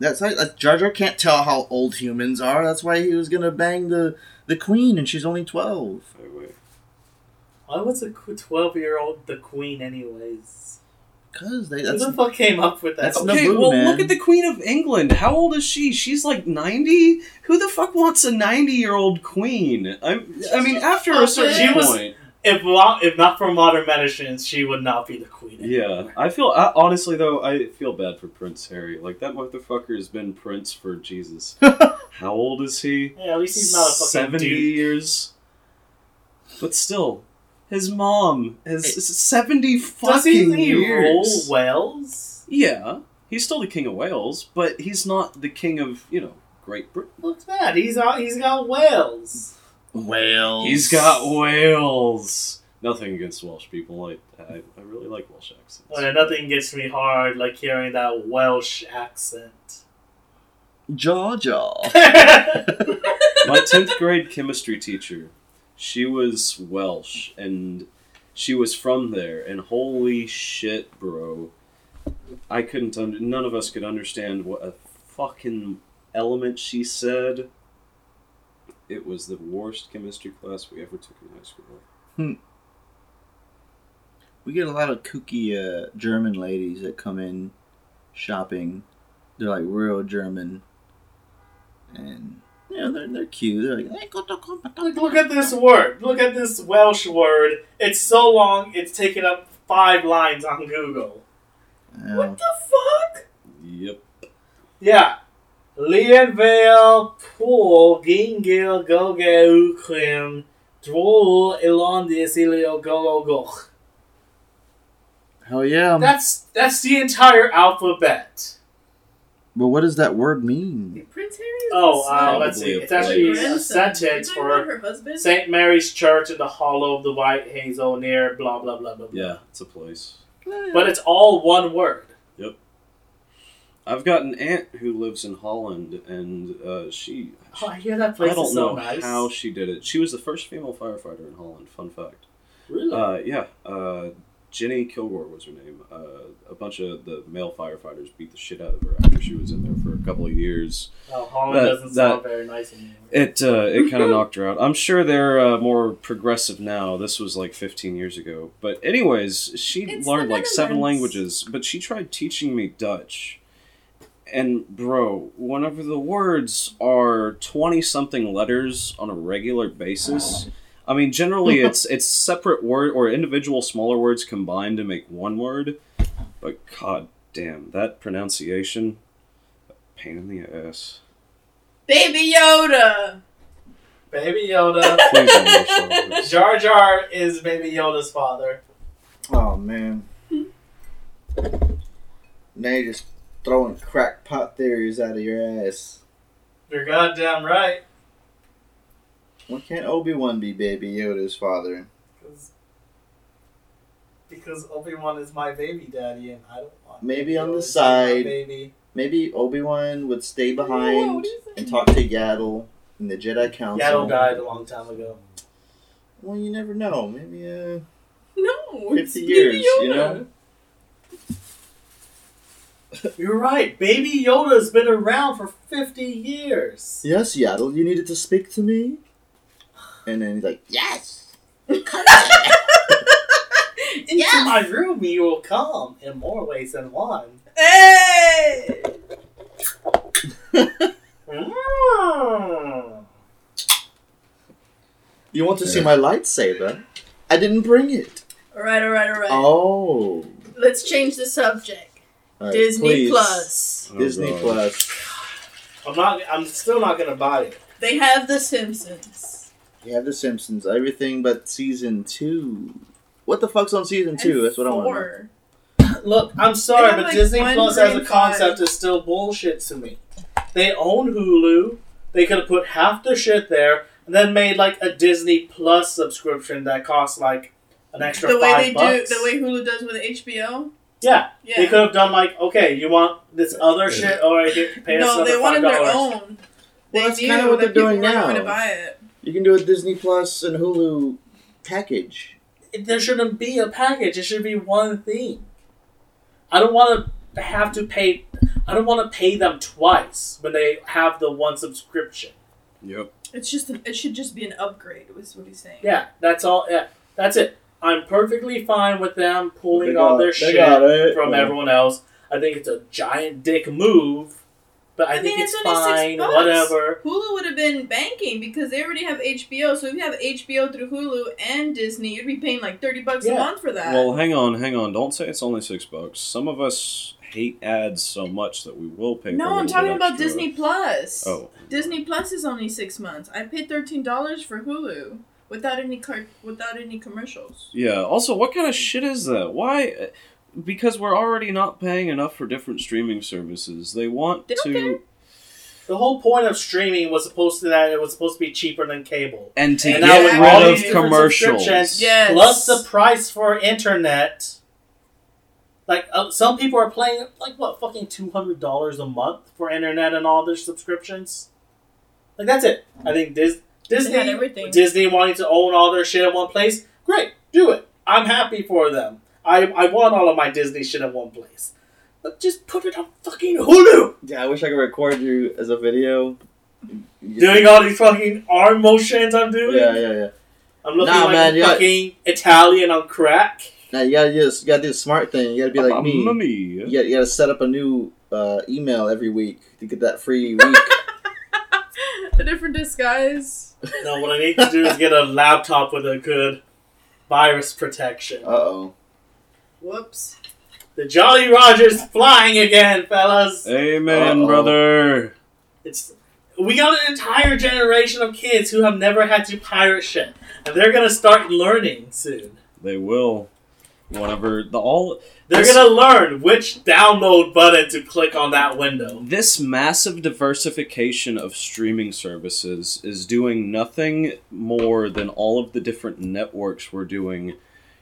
S1: That's like uh, Jar Jar can't tell how old humans are. That's why he was gonna bang the the queen, and she's only twelve.
S3: Wait, wait.
S4: Why was a twelve-year-old the queen, anyways?
S1: Cause they
S4: Who the fuck came up with that?
S1: That's
S3: Okay,
S1: Naboo,
S3: well,
S1: man.
S3: look at the Queen of England. How old is she? She's like ninety. Who the fuck wants a ninety-year-old queen? I'm, I mean, after a certain
S4: was-
S3: point,
S4: If not, if not for modern medicine, she would not be the queen.
S3: yeah. I feel I, honestly though, I feel bad for Prince Harry. Like that motherfucker has been Prince for Jesus. How old is he?
S4: Yeah, at least he's not a fucking
S3: seventy
S4: dude.
S3: years. But still, his mom is seventy
S4: Does
S3: fucking
S4: he, he rule. Wales?
S3: Yeah, he's still the king of Wales, but he's not the king of you know Great Britain.
S4: Look at that. He's out, he's got Wales.
S1: Wales.
S3: He's got Wales. Nothing against Welsh people. I I, I really like Welsh accents.
S4: Oh, yeah, nothing gets me hard like hearing that Welsh accent.
S1: Georgia.
S3: My tenth grade chemistry teacher, she was Welsh and she was from there. And holy shit, bro, I couldn't. none of us could understand what a fucking element she said. It was the worst chemistry class we ever took in high school.
S1: We get a lot of kooky uh, German ladies that come in shopping. They're like real German, and you know they're they're cute. They're like, "Hey,
S4: Look, look at this word. Look at this Welsh word. It's so long, it's taken up five lines on Google.
S1: Yeah.
S2: What the fuck?
S3: Yep.
S4: Yeah. Leonvale, Pool, Gingil, Goge, Ukrim, Drool, Elondis, Ilio, Go, Go.
S1: Hell yeah!
S4: That's that's the entire alphabet.
S1: But what does that word mean?
S2: Prince Harry is
S4: Oh, uh, let's see. It's actually a sentence
S2: You talking about
S4: for
S2: her husband.
S4: St. Mary's Church in the hollow of the White Hazel near blah blah blah blah. blah.
S3: Yeah, it's a place.
S4: But it's all one word. Yep.
S3: I've got an aunt who lives in Holland, and uh, she.
S4: Oh, I hear that place
S3: I don't
S4: is so
S3: know
S4: nice.
S3: how she did it. She was the first female firefighter in Holland. Fun fact.
S4: really?
S3: Uh, yeah, uh, Jenny Kilgore was her name. Uh, a bunch of the male firefighters beat the shit out of her after she was in there for a couple of years.
S4: oh, Holland
S3: that-
S4: doesn't
S3: that-
S4: sound very nice anymore.
S3: It uh, it kind of knocked her out. I'm sure they're uh, more progressive now. This was like 15 years ago. But anyways, she
S2: It's
S3: learned like seven languages. But she tried teaching me Dutch. And bro, whenever the words are 20 something letters on a regular basis, I mean generally it's it's separate word or individual smaller words combined to make one word. But god damn, that pronunciation pain in the ass.
S2: Baby Yoda.
S4: Baby Yoda.
S3: Please don't watch Star Wars.
S4: Jar Jar is Baby Yoda's father.
S1: Oh man! Now you're just throwing crackpot theories out of your ass.
S4: You're goddamn right.
S1: Why can't Obi Wan be Baby Yoda's father?
S4: Cause, because Obi Wan is my baby daddy, and I don't want.
S1: Maybe
S4: Baby
S1: on the
S4: Yoda to be my
S1: side.
S4: Baby.
S1: Maybe Obi Wan would stay behind
S2: what
S1: and talk to Yaddle and the Jedi Council.
S4: Yaddle died a long time ago.
S1: Well, you never know. Maybe uh,
S2: No,
S1: 50
S2: it's Baby
S1: years, you
S2: Yoda.
S1: know?
S4: You're right. Baby Yoda's been around for fifty years.
S1: yes, Yaddle, you needed to speak to me. And then he's like, yes.
S4: Into
S2: Yes.
S4: my room, you will come in more ways than one.
S2: Hey!
S4: Mm.
S1: You want to see my lightsaber? I didn't bring it.
S2: All right, all right, all right.
S1: Oh.
S2: Let's change the subject.
S1: All right,
S2: Disney
S1: please.
S2: Plus.
S3: Oh,
S1: Disney
S3: God.
S1: Plus.
S4: I'm not. I'm still not gonna buy it.
S2: They have The Simpsons.
S1: You have The Simpsons. Everything but season two. What the fuck's on season two?
S2: And
S1: That's what I want.
S2: four.
S4: Look, I'm sorry,
S2: They have,
S4: but
S2: like,
S4: Disney
S2: one,
S4: Plus
S2: three,
S4: as a
S2: and
S4: concept
S2: five.
S4: is still bullshit to me. They own Hulu. They could have put half their shit there and then made like a Disney Plus subscription that costs like an extra
S2: The way they
S4: bucks.
S2: do, the way Hulu does with HBO.
S4: yeah,
S2: Yeah.
S4: they could have done like, okay, you want this other shit, or I get pay us
S2: no,
S4: another
S2: they
S4: five
S2: wanted their
S4: dollars.
S2: own. They
S1: that's kinda what they're doing
S2: people were going
S1: now.
S2: to buy it.
S1: You can do a Disney Plus and Hulu package.
S4: There shouldn't be a package. It should be one thing. I don't want to have to pay. I don't want to pay them twice when they have the one subscription.
S3: Yep.
S2: It's just an, it should just be an upgrade. Was what he's saying.
S4: Yeah, that's all. Yeah, that's it. I'm perfectly fine with them pulling
S1: They
S4: all their shit from
S1: Yeah.
S4: everyone else. I think it's a giant dick move, but I,
S2: I
S4: think
S2: mean,
S4: it's,
S2: it's only six
S4: fine.
S2: bucks.
S4: Whatever.
S2: Hulu would have been banking because they already have HBO. So if you have HBO through Hulu and Disney, you'd be paying like thirty bucks
S4: Yeah.
S2: a month for that.
S3: Well, hang on, hang on. Don't say it's only six bucks. Some of us hate ads so much that we will pay. for
S2: no, I'm talking
S3: bit
S2: about
S3: extra.
S2: Disney Plus.
S3: Oh,
S2: Disney Plus is only six months. I paid thirteen dollars for Hulu without any car- without any commercials.
S3: yeah. Also, what kind of shit is that? Why? Because we're already not paying enough for different streaming services. They want
S2: They
S3: to
S2: care.
S4: The whole point of streaming was supposed to that it was supposed to be cheaper than cable.
S3: and to
S4: and
S3: get
S4: now all
S3: rid of
S4: different
S3: commercials.
S2: Yes.
S4: Plus the price for internet. Like uh, some people are paying like what fucking two hundred dollars a month for internet and all their subscriptions. Like that's it. I think Dis- Disney. Disney wanting to own all their shit in one place. Great, do it. I'm happy for them. I I want all of my Disney shit in one place. But just put it on fucking Hulu.
S1: Yeah, I wish I could record you as a video.
S4: Doing all these fucking arm motions I'm doing.
S1: Yeah, yeah, yeah.
S4: I'm looking
S1: Nah,
S4: like
S1: man,
S4: a
S1: you
S4: fucking Italian on crack.
S1: Now you gotta just you gotta do the smart thing. You gotta be like me.
S3: Mamma
S1: You gotta, you gotta set up a new uh, email every week to get that free week.
S2: a different disguise.
S4: No, what I need to do is get a laptop with a good virus protection.
S1: uh oh.
S2: Whoops.
S4: The Jolly Roger's flying again, fellas.
S3: Amen,
S1: Uh-oh.
S3: brother.
S4: It's we got an entire generation of kids who have never had to pirate shit, and they're gonna start learning soon.
S3: They will. Whatever the all
S4: They're
S3: This-
S4: gonna learn which download button to click on that window.
S3: This massive diversification of streaming services is doing nothing more than all of the different networks were doing,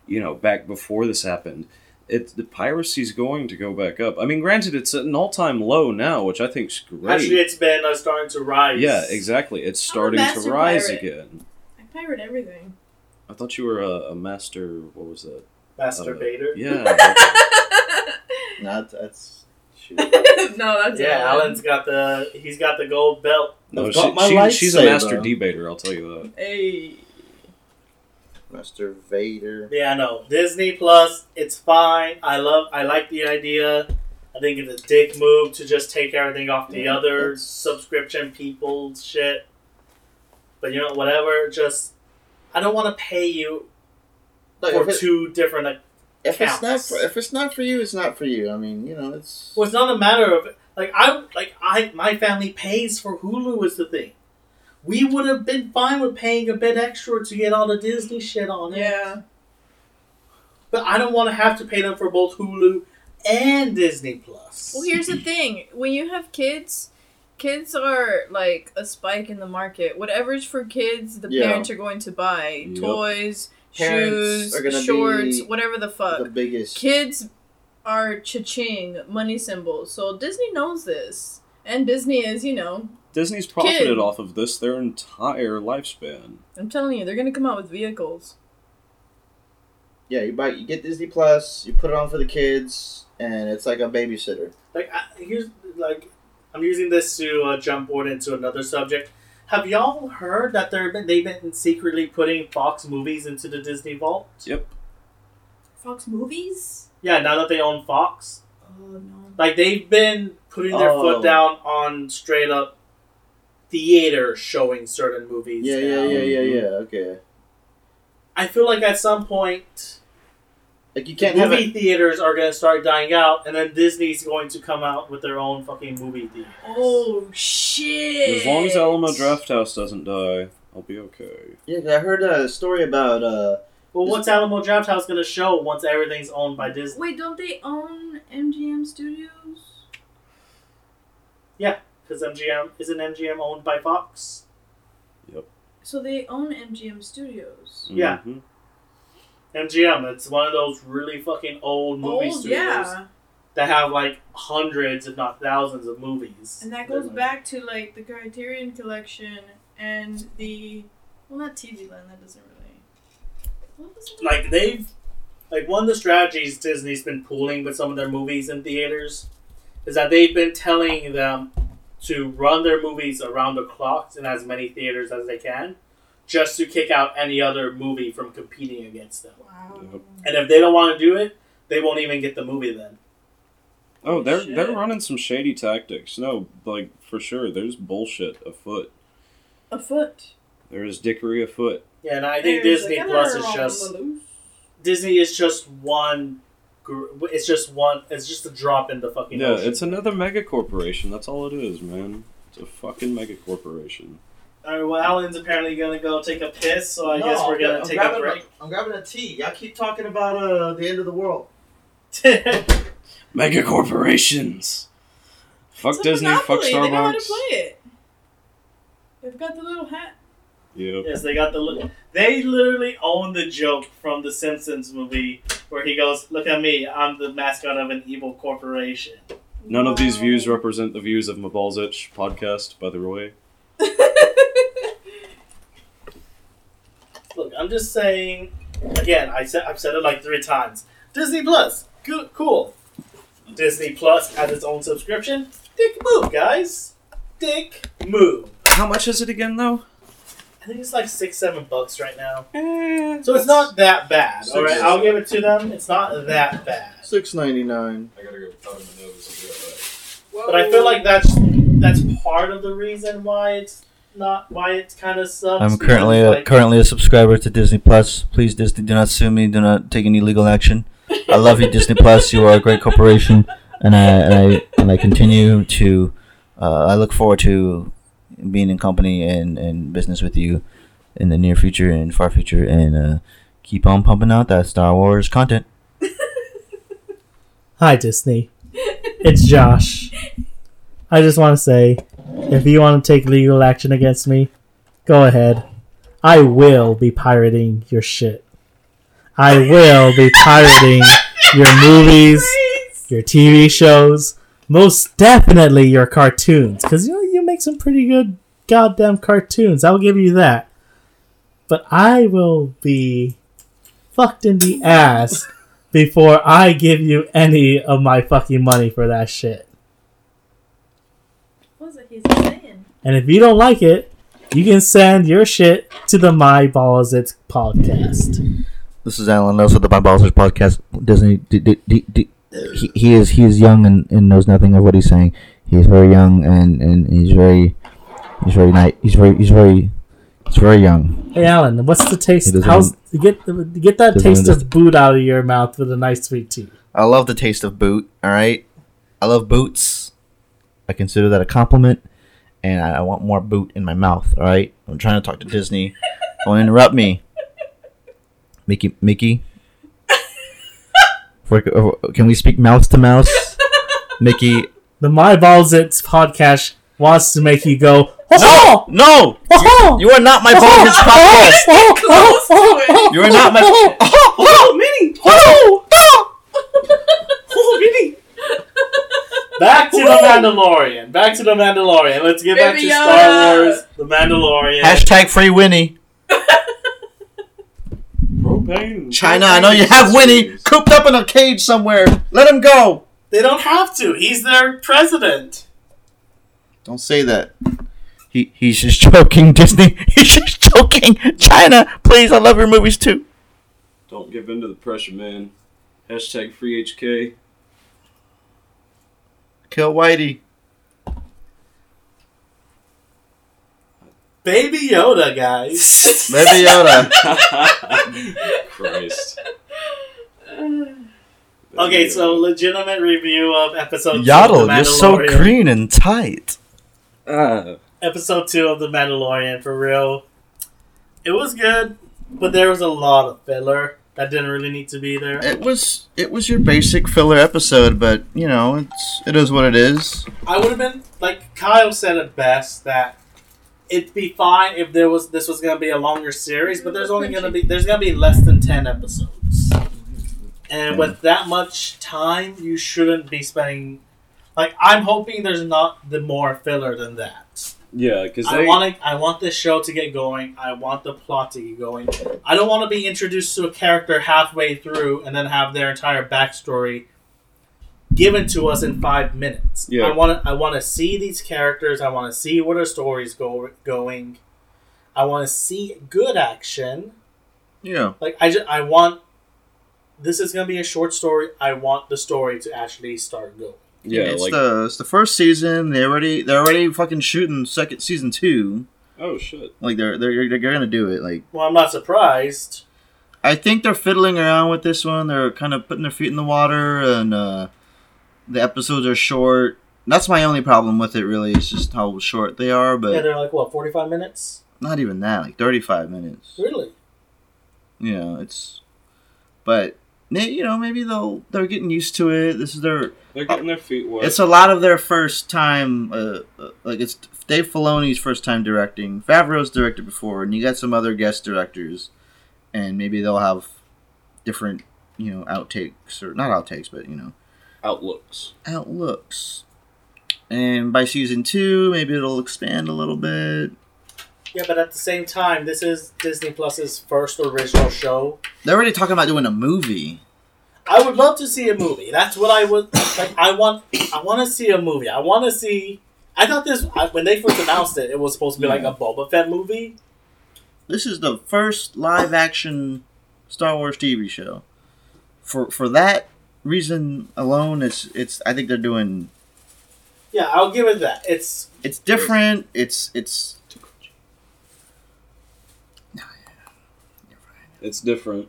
S3: you know, back before this happened. It the piracy's going to go back up. I mean, granted, it's at an all-time low now, which I think's great.
S4: Actually, it's been uh, starting to rise.
S3: yeah, exactly. It's starting to rise
S2: pirate.
S3: again.
S2: I pirate everything.
S3: I thought you were a, a master. What was that?
S4: Master
S3: Uh, Yeah.
S1: Nah, that's, that's
S2: no, that's
S4: Yeah,
S2: Alan.
S4: Alan's got the he's got the gold belt.
S3: no, she, she- she's a master debater. I'll tell you that.
S2: Hey.
S1: Master Vader.
S4: Yeah, I know. Disney Plus, it's fine. I love I like the idea. I think it's a dick move to just take everything off the
S1: Yeah,
S4: other subscription people shit. But you know, whatever, just I don't want to pay you
S1: Look,
S4: for
S1: it-
S4: two different like
S1: if it's not for, if it's not for you, it's not for you. I mean, you know, it's
S4: well, it's not a matter of like I like I my family pays for Hulu is the thing. We would have been fine with paying a bit extra to get all the Disney shit on it.
S2: Yeah.
S4: But I don't want to have to pay them for both Hulu and Disney Plus.
S2: Well, here's the thing: when you have kids, kids are like a spike in the market. Whatever's for kids, the
S1: Yeah.
S2: parents are going to buy
S3: Yep.
S2: toys,
S1: Parents
S2: shoes, shorts, whatever the fuck.
S1: the biggest.
S2: Kids are cha-ching money symbols, so Disney knows this, and Disney is, you know,
S3: Disney's profited
S2: Kid.
S3: off of this their entire lifespan.
S2: I'm telling you, they're gonna come out with vehicles.
S1: Yeah, you buy, you get Disney Plus, you put it on for the kids, and it's like a babysitter.
S4: like I, here's like I'm using this to uh, jump forward into another subject. Have y'all heard that they're been, they've been secretly putting Fox movies into the Disney Vault?
S3: Yep.
S2: Fox movies?
S4: Yeah, now that they own Fox,
S2: Oh no.
S4: like they've been putting their
S1: Oh.
S4: foot down on straight up theater showing certain movies.
S1: Yeah, yeah,
S4: now.
S1: yeah, yeah, yeah. Okay.
S4: I feel like at some point
S1: Like you can't have
S4: movie
S1: it.
S4: theaters are going to start dying out, and then Disney's going to come out with their own fucking movie theater.
S2: Oh shit!
S3: As long as Alamo Draft House doesn't die, I'll be okay.
S1: Yeah, I heard a story about uh.
S4: Well, what's Alamo Draft House going to show once everything's owned by Disney?
S2: Wait, don't they own MGM Studios?
S4: Because MGM isn't MGM owned by Fox? Yep.
S2: So they own MGM Studios.
S4: Yeah.
S3: Mhm.
S4: MGM, it's one of those really fucking old movie
S2: Old,
S4: studios.
S2: yeah.
S4: that have like hundreds, if not thousands, of movies.
S2: And that goes
S4: like-
S2: back to like the Criterion Collection and the well, not TV Land. That doesn't really. What was it?
S4: like they've like one of the strategies Disney's been pulling with some of their movies in theaters is that they've been telling them to run their movies around the clock in as many theaters as they can, just to kick out any other movie from competing against them.
S2: Wow.
S3: Yep.
S4: And if they don't want to do it, they won't even get the movie then.
S3: Oh, they're
S2: Shit.
S3: they're running some shady tactics. No, like for sure, there's bullshit afoot.
S2: Afoot.
S3: There is dickery afoot.
S4: Yeah, and I think
S2: There's
S4: Disney Plus is just. Disney is just one. Gr- It's just one. It's just a drop in the fucking.
S3: Yeah,
S4: ocean.
S3: it's another mega corporation. That's all it is, man. It's a fucking mega corporation.
S4: All right, well, Alan's apparently gonna go take a piss, so I
S6: No,
S4: guess we're gonna
S6: I'm
S4: take a break.
S6: I'm grabbing a tea. Y'all keep talking about uh, the end of the world.
S3: Mega corporations. Fuck
S2: It's
S3: Disney. Fuck
S2: monopoly. They know how to
S3: Starbucks.
S2: play it. They've got the little hat.
S3: Yep.
S4: yes, they got the. li- They literally own the joke from the Simpsons movie where he goes, "Look at me, I'm the mascot of an evil corporation."
S3: None of these views represent the views of Maibalzich podcast, by the way.
S4: Look, I'm just saying. Again, I said I've said it like three times. Disney Plus, good, cool. Disney Plus has its own subscription. Dick move, guys. Dick move.
S3: How much is it again, though?
S4: I think it's like six, seven bucks right now.
S3: Eh,
S4: So it's not that bad.
S3: Six
S4: All right,
S3: is-
S4: I'll give it to them. It's not that bad.
S6: Six ninety nine.
S3: I gotta go powder my nose.
S4: But I feel like that's that's part of the reason why it's not why it kind of sucks.
S1: I'm currently a,
S4: like-
S1: currently a subscriber to Disney Plus. Please, Disney, do not sue me. Do not take any legal action. I love you, Disney Plus. You are a great corporation, and I and I and I continue to. Uh, I look forward to being in company and, and business with you in the near future and far future, and uh, keep on pumping out that Star Wars content.
S7: Hi, Disney. It's Josh. I just want to say, if you want to take legal action against me, go ahead. I will be pirating your shit. I will be pirating your movies, your TV shows, most definitely your cartoons, because you know you make some pretty good goddamn cartoons. I'll give you that. But I will be fucked in the ass before I give you any of my fucking money for that shit.
S2: What was it he's saying?
S7: And if you don't like it, you can send your shit to the My Balls It's podcast.
S1: This is Alan Nelson, the My Ballsers podcast. Disney, d- d- d- d- he, he is he is young and, and knows nothing of what he's saying. He is very young and, and he's very he's very nice. He's very he's very he's very young.
S7: Hey Alan, what's the taste?
S1: He doesn't-
S7: How's get get that taste of boot out of your mouth with a nice sweet tea?
S1: I love the taste of boot. All right, I love boots. I consider that a compliment, and I, I want more boot in my mouth. All right, I'm trying to talk to Disney. Don't interrupt me, Mickey. Mickey, For- can we speak mouse to mouse? Mickey,
S7: The My Balls It's podcast wants to make you go. Oh,
S1: no,
S7: oh, oh
S1: you are not my Ballsers podcast.
S2: Close to it.
S1: You are not my.
S4: Oh, Minnie! Oh, oh, oh Minnie! Back to the Mandalorian. Back to the Mandalorian. Let's get back to Star Wars. The Mandalorian.
S1: Hashtag free Winnie.
S3: Propane.
S1: China, I know you have Winnie cooped up in a cage somewhere. Let him go.
S4: They don't have to. He's their president.
S6: Don't say that.
S1: He he's just joking, Disney. He's just joking. China, please, I love your movies too.
S3: Don't give in to the pressure, man. Hashtag free HK.
S6: Kill Whitey.
S4: Baby Yoda, guys.
S6: Baby Yoda.
S3: Christ.
S4: okay, so legitimate review of episode two of
S1: Yaddle,
S4: The
S1: you're so green and tight.
S3: Ah,
S4: Episode two of The Mandalorian, for real. It was good, but there was a lot of filler that didn't really need to be there.
S6: It was it was your basic filler episode, but you know it's it is what it is.
S4: I would have been like Kyle said it best that it'd be fine if there was this was gonna be a longer series, but there's only gonna be there's gonna be less than ten episodes. And
S5: Yeah.
S4: with that much time, you shouldn't be spending. Like, I'm hoping there's not the more filler than that.
S3: Yeah, because
S4: I want I want this show to get going. I want the plot to get going. I don't want to be introduced to a character halfway through and then have their entire backstory given to us in five minutes.
S3: Yeah.
S4: I want to. I want to see these characters. I want to see where their stories go going. I want to see good action.
S1: Yeah.
S4: Like I just, I want. This is gonna be a short story. I want the story to actually start going.
S3: yeah
S1: it's
S3: like
S1: the it's the first season. They already they're already fucking shooting second season two.
S3: oh shit.
S1: Like they're they're they're gonna do it. Like
S4: Well, I'm not surprised.
S1: I think they're fiddling around with this one. They're kind of putting their feet in the water, and uh, the episodes are short. That's my only problem with it. Really, is just how short they are. But
S4: yeah, they're like what, 45 minutes?
S1: not even that. Like thirty-five minutes.
S4: Really?
S1: Yeah, it's. But may- you know, maybe they'll they're getting used to it. This is their.
S3: They're getting their feet wet.
S1: It's a lot of their first time. Uh, uh, like it's Dave Filoni's first time directing. Favreau's directed before, and you got some other guest directors, and maybe they'll have different, you know, outtakes or not outtakes, but you know,
S3: outlooks.
S1: outlooks. And by season two, maybe it'll expand a little bit.
S4: Yeah, but at the same time, this is Disney Plus's first original show.
S1: They're already talking about doing a movie.
S4: I would love to see a movie. That's what I would like. I want. I want to see a movie. I want to see. I thought this I, when they first announced it. It was supposed to be like a Boba Fett movie.
S1: This is the first live action Star Wars TV show. For for that reason alone, it's it's. I think they're doing.
S4: Yeah, I'll give it that. It's
S1: It's different. It's it's.
S3: It's different.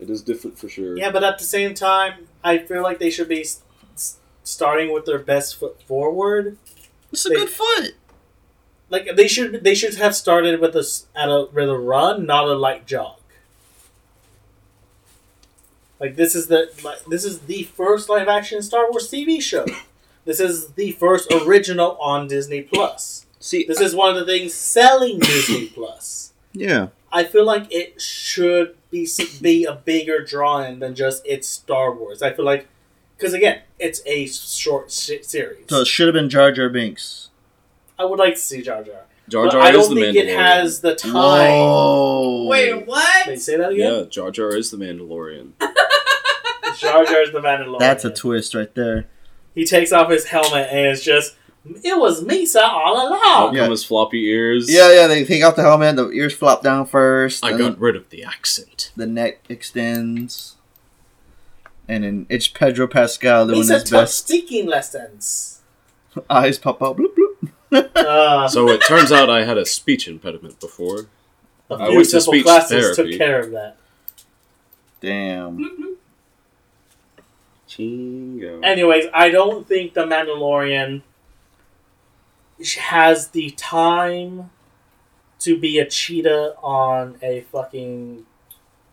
S3: It is different for sure.
S4: yeah, but at the same time, I feel like they should be s- s- starting with their best foot forward.
S1: It's a
S4: They-
S1: good foot.
S4: Like they should. They should have started with a s- at a with a run, not a light jog. Like this is the like, this is the first live action Star Wars TV show. This is the first original on Disney Plus.
S3: See,
S4: This is one of the things selling Disney Plus.
S1: Yeah.
S4: I feel like it should be be a bigger draw-in than just it's Star Wars. I feel like because again, it's a short sh- series.
S1: So it should have been Jar Jar Binks.
S4: I would like to see Jar Jar.
S3: Jar
S4: But
S3: Jar
S4: I
S3: is
S4: don't
S3: the
S4: think it
S3: Mandalorian.
S4: has the time.
S1: Whoa.
S2: Wait, what?
S4: Wait, say that again.
S3: Yeah, Jar Jar is the Mandalorian.
S4: Jar Jar is the Mandalorian.
S1: That's a twist right there.
S4: He takes off his helmet and it's just, it was Meesa all
S3: Out
S4: along.
S1: Yeah.
S3: come his floppy ears.
S1: Yeah, yeah. They take out the helmet. The ears flop down first.
S3: I got rid of the accent.
S1: the neck extends, and then it's Pedro Pascal doing
S4: Meesa
S1: his best.
S4: speaking lessons.
S1: Eyes pop out. Bloop bloop.
S4: Uh,
S3: So it turns out I had a speech impediment before.
S4: a
S3: I
S4: few
S3: went to
S4: simple
S3: speech
S4: classes
S3: therapy.
S4: took care of that.
S1: Damn.
S3: Chingo.
S4: Anyways, I don't think the Mandalorian has the time to be a cheetah on a fucking.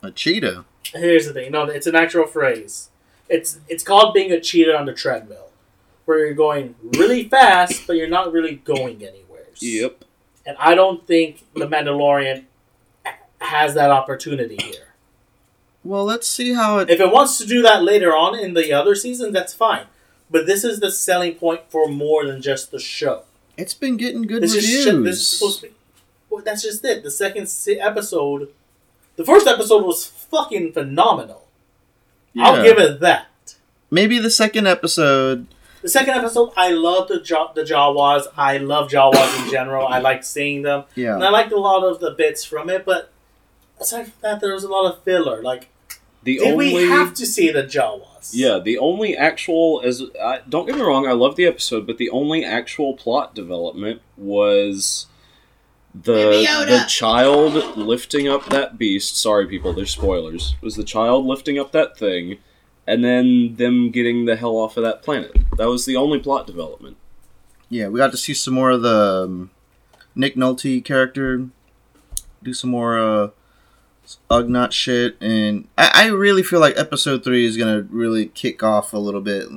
S1: A cheetah.
S4: Here's the thing. No, it's an actual phrase. It's it's called being a cheetah on the treadmill, where you're going really fast, but you're not really going anywhere.
S3: Yep.
S4: And I don't think the Mandalorian has that opportunity here.
S1: Well, let's see how it.
S4: If it wants to do that later on in the other season, that's fine. But this is the selling point for more than just the show.
S1: It's been getting good
S4: This
S1: reviews.
S4: is shit. This is supposed to be. Well, that's just it. The second episode, the first episode was fucking phenomenal. I'll give it that.
S1: Maybe the second episode.
S4: The second episode, I love the Jaw- the Jawas. I love Jawas in general. I like seeing them, Yeah, and
S1: Yeah.
S4: I liked a lot of the bits from it. But aside from that, there was a lot of filler. Like,
S3: The
S4: did
S3: only
S4: we have to see the Jawas?
S3: yeah, the only actual as I, don't get me wrong, I love the episode, but the only actual plot development was the the child lifting up that beast. Sorry, people, there's spoilers. Was the child lifting up that thing, and then them getting the hell off of that planet? That was the only plot development.
S1: Yeah, we got to see some more of the um, Nick Nolte character. Do some more uh, Ugnaught shit, and I, I really feel like episode three is gonna really kick off a little bit.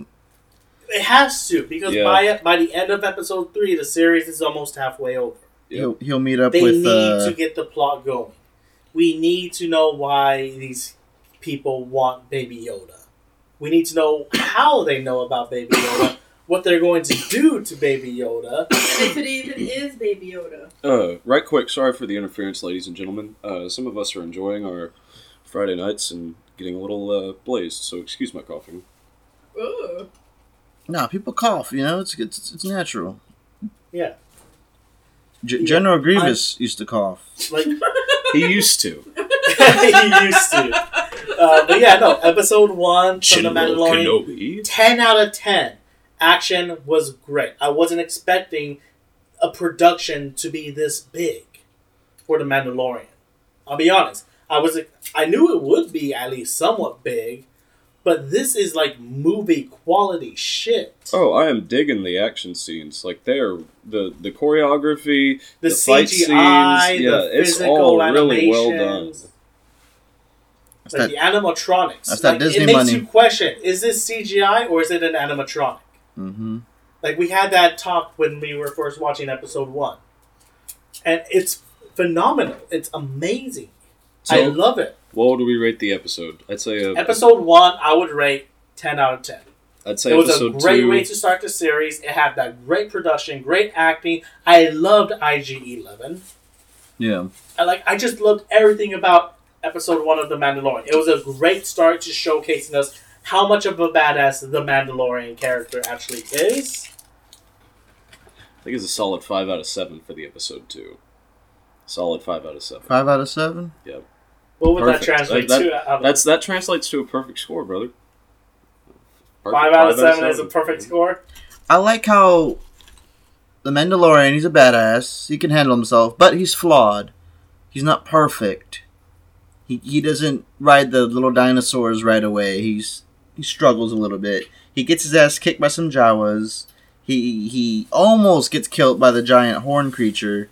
S4: It has to because
S3: Yeah.
S4: by by the end of episode three, the series is almost halfway over.
S1: He'll he'll meet up
S4: They
S1: with
S4: need
S1: uh,
S4: to get the plot going. We need to know why these people want Baby Yoda. We need to know how they know about Baby Yoda, what they're going to do to Baby Yoda.
S2: If it even is Baby Yoda.
S3: Uh, right quick, sorry for the interference, ladies and gentlemen. Uh, some of us are enjoying our Friday nights and getting a little uh, blazed, so excuse my coughing.
S2: Ugh.
S1: No, people cough. You know, it's it's, it's natural.
S4: Yeah.
S1: G-
S4: Yeah,
S1: General Grievous used to cough.
S4: Like
S3: He used to.
S4: he used to. Uh, but yeah, no. Episode one from The Mandalorian.
S3: Kenobi.
S4: 10 out of 10. Action was great. I wasn't expecting a production to be this big for The Mandalorian. I'll be honest. I was I knew it would be at least somewhat big, but this is like movie quality shit.
S3: Oh, I am digging the action scenes. Like they're the the choreography,
S4: the,
S3: the fight
S4: CGI,
S3: scenes, yeah, it's
S4: physical
S3: all really well done.
S1: That's
S4: Like
S1: that,
S4: the animatronics.
S1: That's that Disney
S4: it makes
S1: money.
S4: you question: Is this CGI or is it an animatronic?
S1: Hmm
S4: Like we had that talk when we were first watching episode one, and it's phenomenal. It's amazing. I love it.
S3: What would we rate the episode? I'd say a,
S4: Episode one, I would rate ten out of ten.
S3: I'd say
S4: it was a great
S3: two.
S4: way to start the series. It had that great production, great acting. I loved IG Eleven.
S1: Yeah.
S4: I like. I just loved everything about episode one of The Mandalorian. It was a great start to showcasing us how much of a badass the Mandalorian character actually is.
S3: I think it's a solid five out of seven for the episode two. Solid five out of seven.
S1: Five out of seven. Yep.
S4: What would
S3: Perfect.
S4: that translate
S3: That-
S4: to? I.
S3: That's that translates to a perfect score, brother. Perfect.
S4: Five out of seven is a perfect score.
S1: I like how the Mandalorian. He's a badass. He can handle himself, but he's flawed. He's not perfect. He he doesn't ride the little dinosaurs right away. He's he struggles a little bit. He gets his ass kicked by some Jawas. He he almost gets killed by the giant horn creature,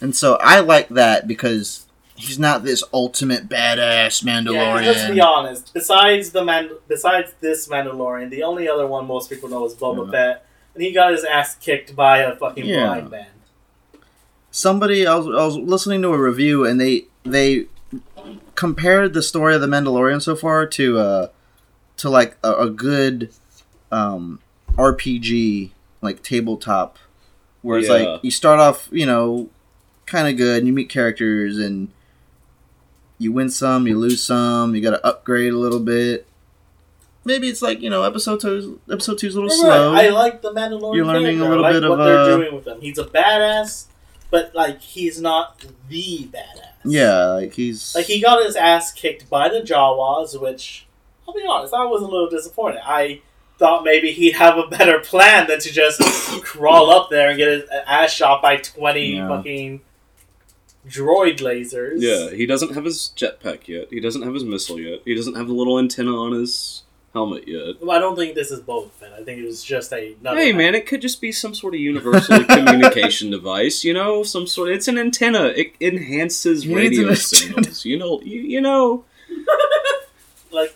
S1: and so I like that because he's not this ultimate badass Mandalorian.
S4: Yeah, let's be honest. Besides the man, besides this Mandalorian, the only other one most people know is Boba
S1: Yeah.
S4: Fett, and he got his ass kicked by a fucking
S1: Yeah.
S4: blind man.
S1: somebody I was, I was listening to a review and they they compared the story of the Mandalorian so far to uh to like a, a good um RPG like tabletop where it's
S3: Yeah.
S1: like you start off you know kind of good and you meet characters and you win some you lose some you got to upgrade a little bit maybe it's like you know episode two episode two's a little
S4: Right,
S1: slow
S4: I like the Mandalorian.
S1: You're learning a little
S4: I like
S1: bit
S4: what
S1: of, what
S4: they're
S1: uh,
S4: doing with him. He's a badass, but like he's not the badass.
S1: yeah like he's
S4: Like he got his ass kicked by the Jawas, which I'll be honest, I was a little disappointed. I thought maybe he'd have a better plan than to just crawl up there and get his ass shot by twenty
S1: Yeah.
S4: fucking droid lasers.
S3: Yeah, he doesn't have his jetpack yet. He doesn't have his missile yet. He doesn't have the little antenna on his helmet yet.
S4: Well, I don't think this is Boba Fett. I think it was just a. another
S3: Hey man, it could just be some sort of universal communication device. You know, some sort. Of, It's an antenna. It enhances
S1: He
S3: radio signals. You know, you, you know.
S4: like,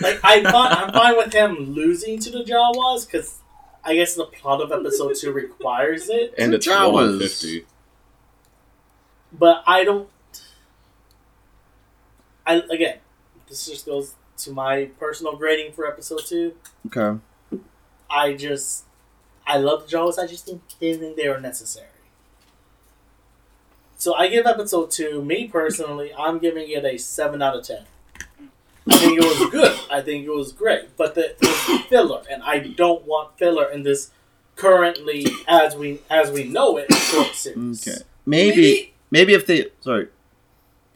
S4: like I fine, I'm fine with him losing to the Jawas because I guess the plot of episode two requires it.
S3: And
S1: The
S3: it's one
S1: Jawas.
S3: fifty.
S4: But I don't. I again, this just goes to my personal grading for episode two.
S1: okay
S4: I just, I love the Jawas. I just didn't, didn't think they were necessary. So I give episode two. Me personally, I'm giving it a seven out of ten. I think it was good. I think it was great, but the, it was filler, and I don't want filler in this currently as we as we know it short series.
S1: okay maybe maybe if they sorry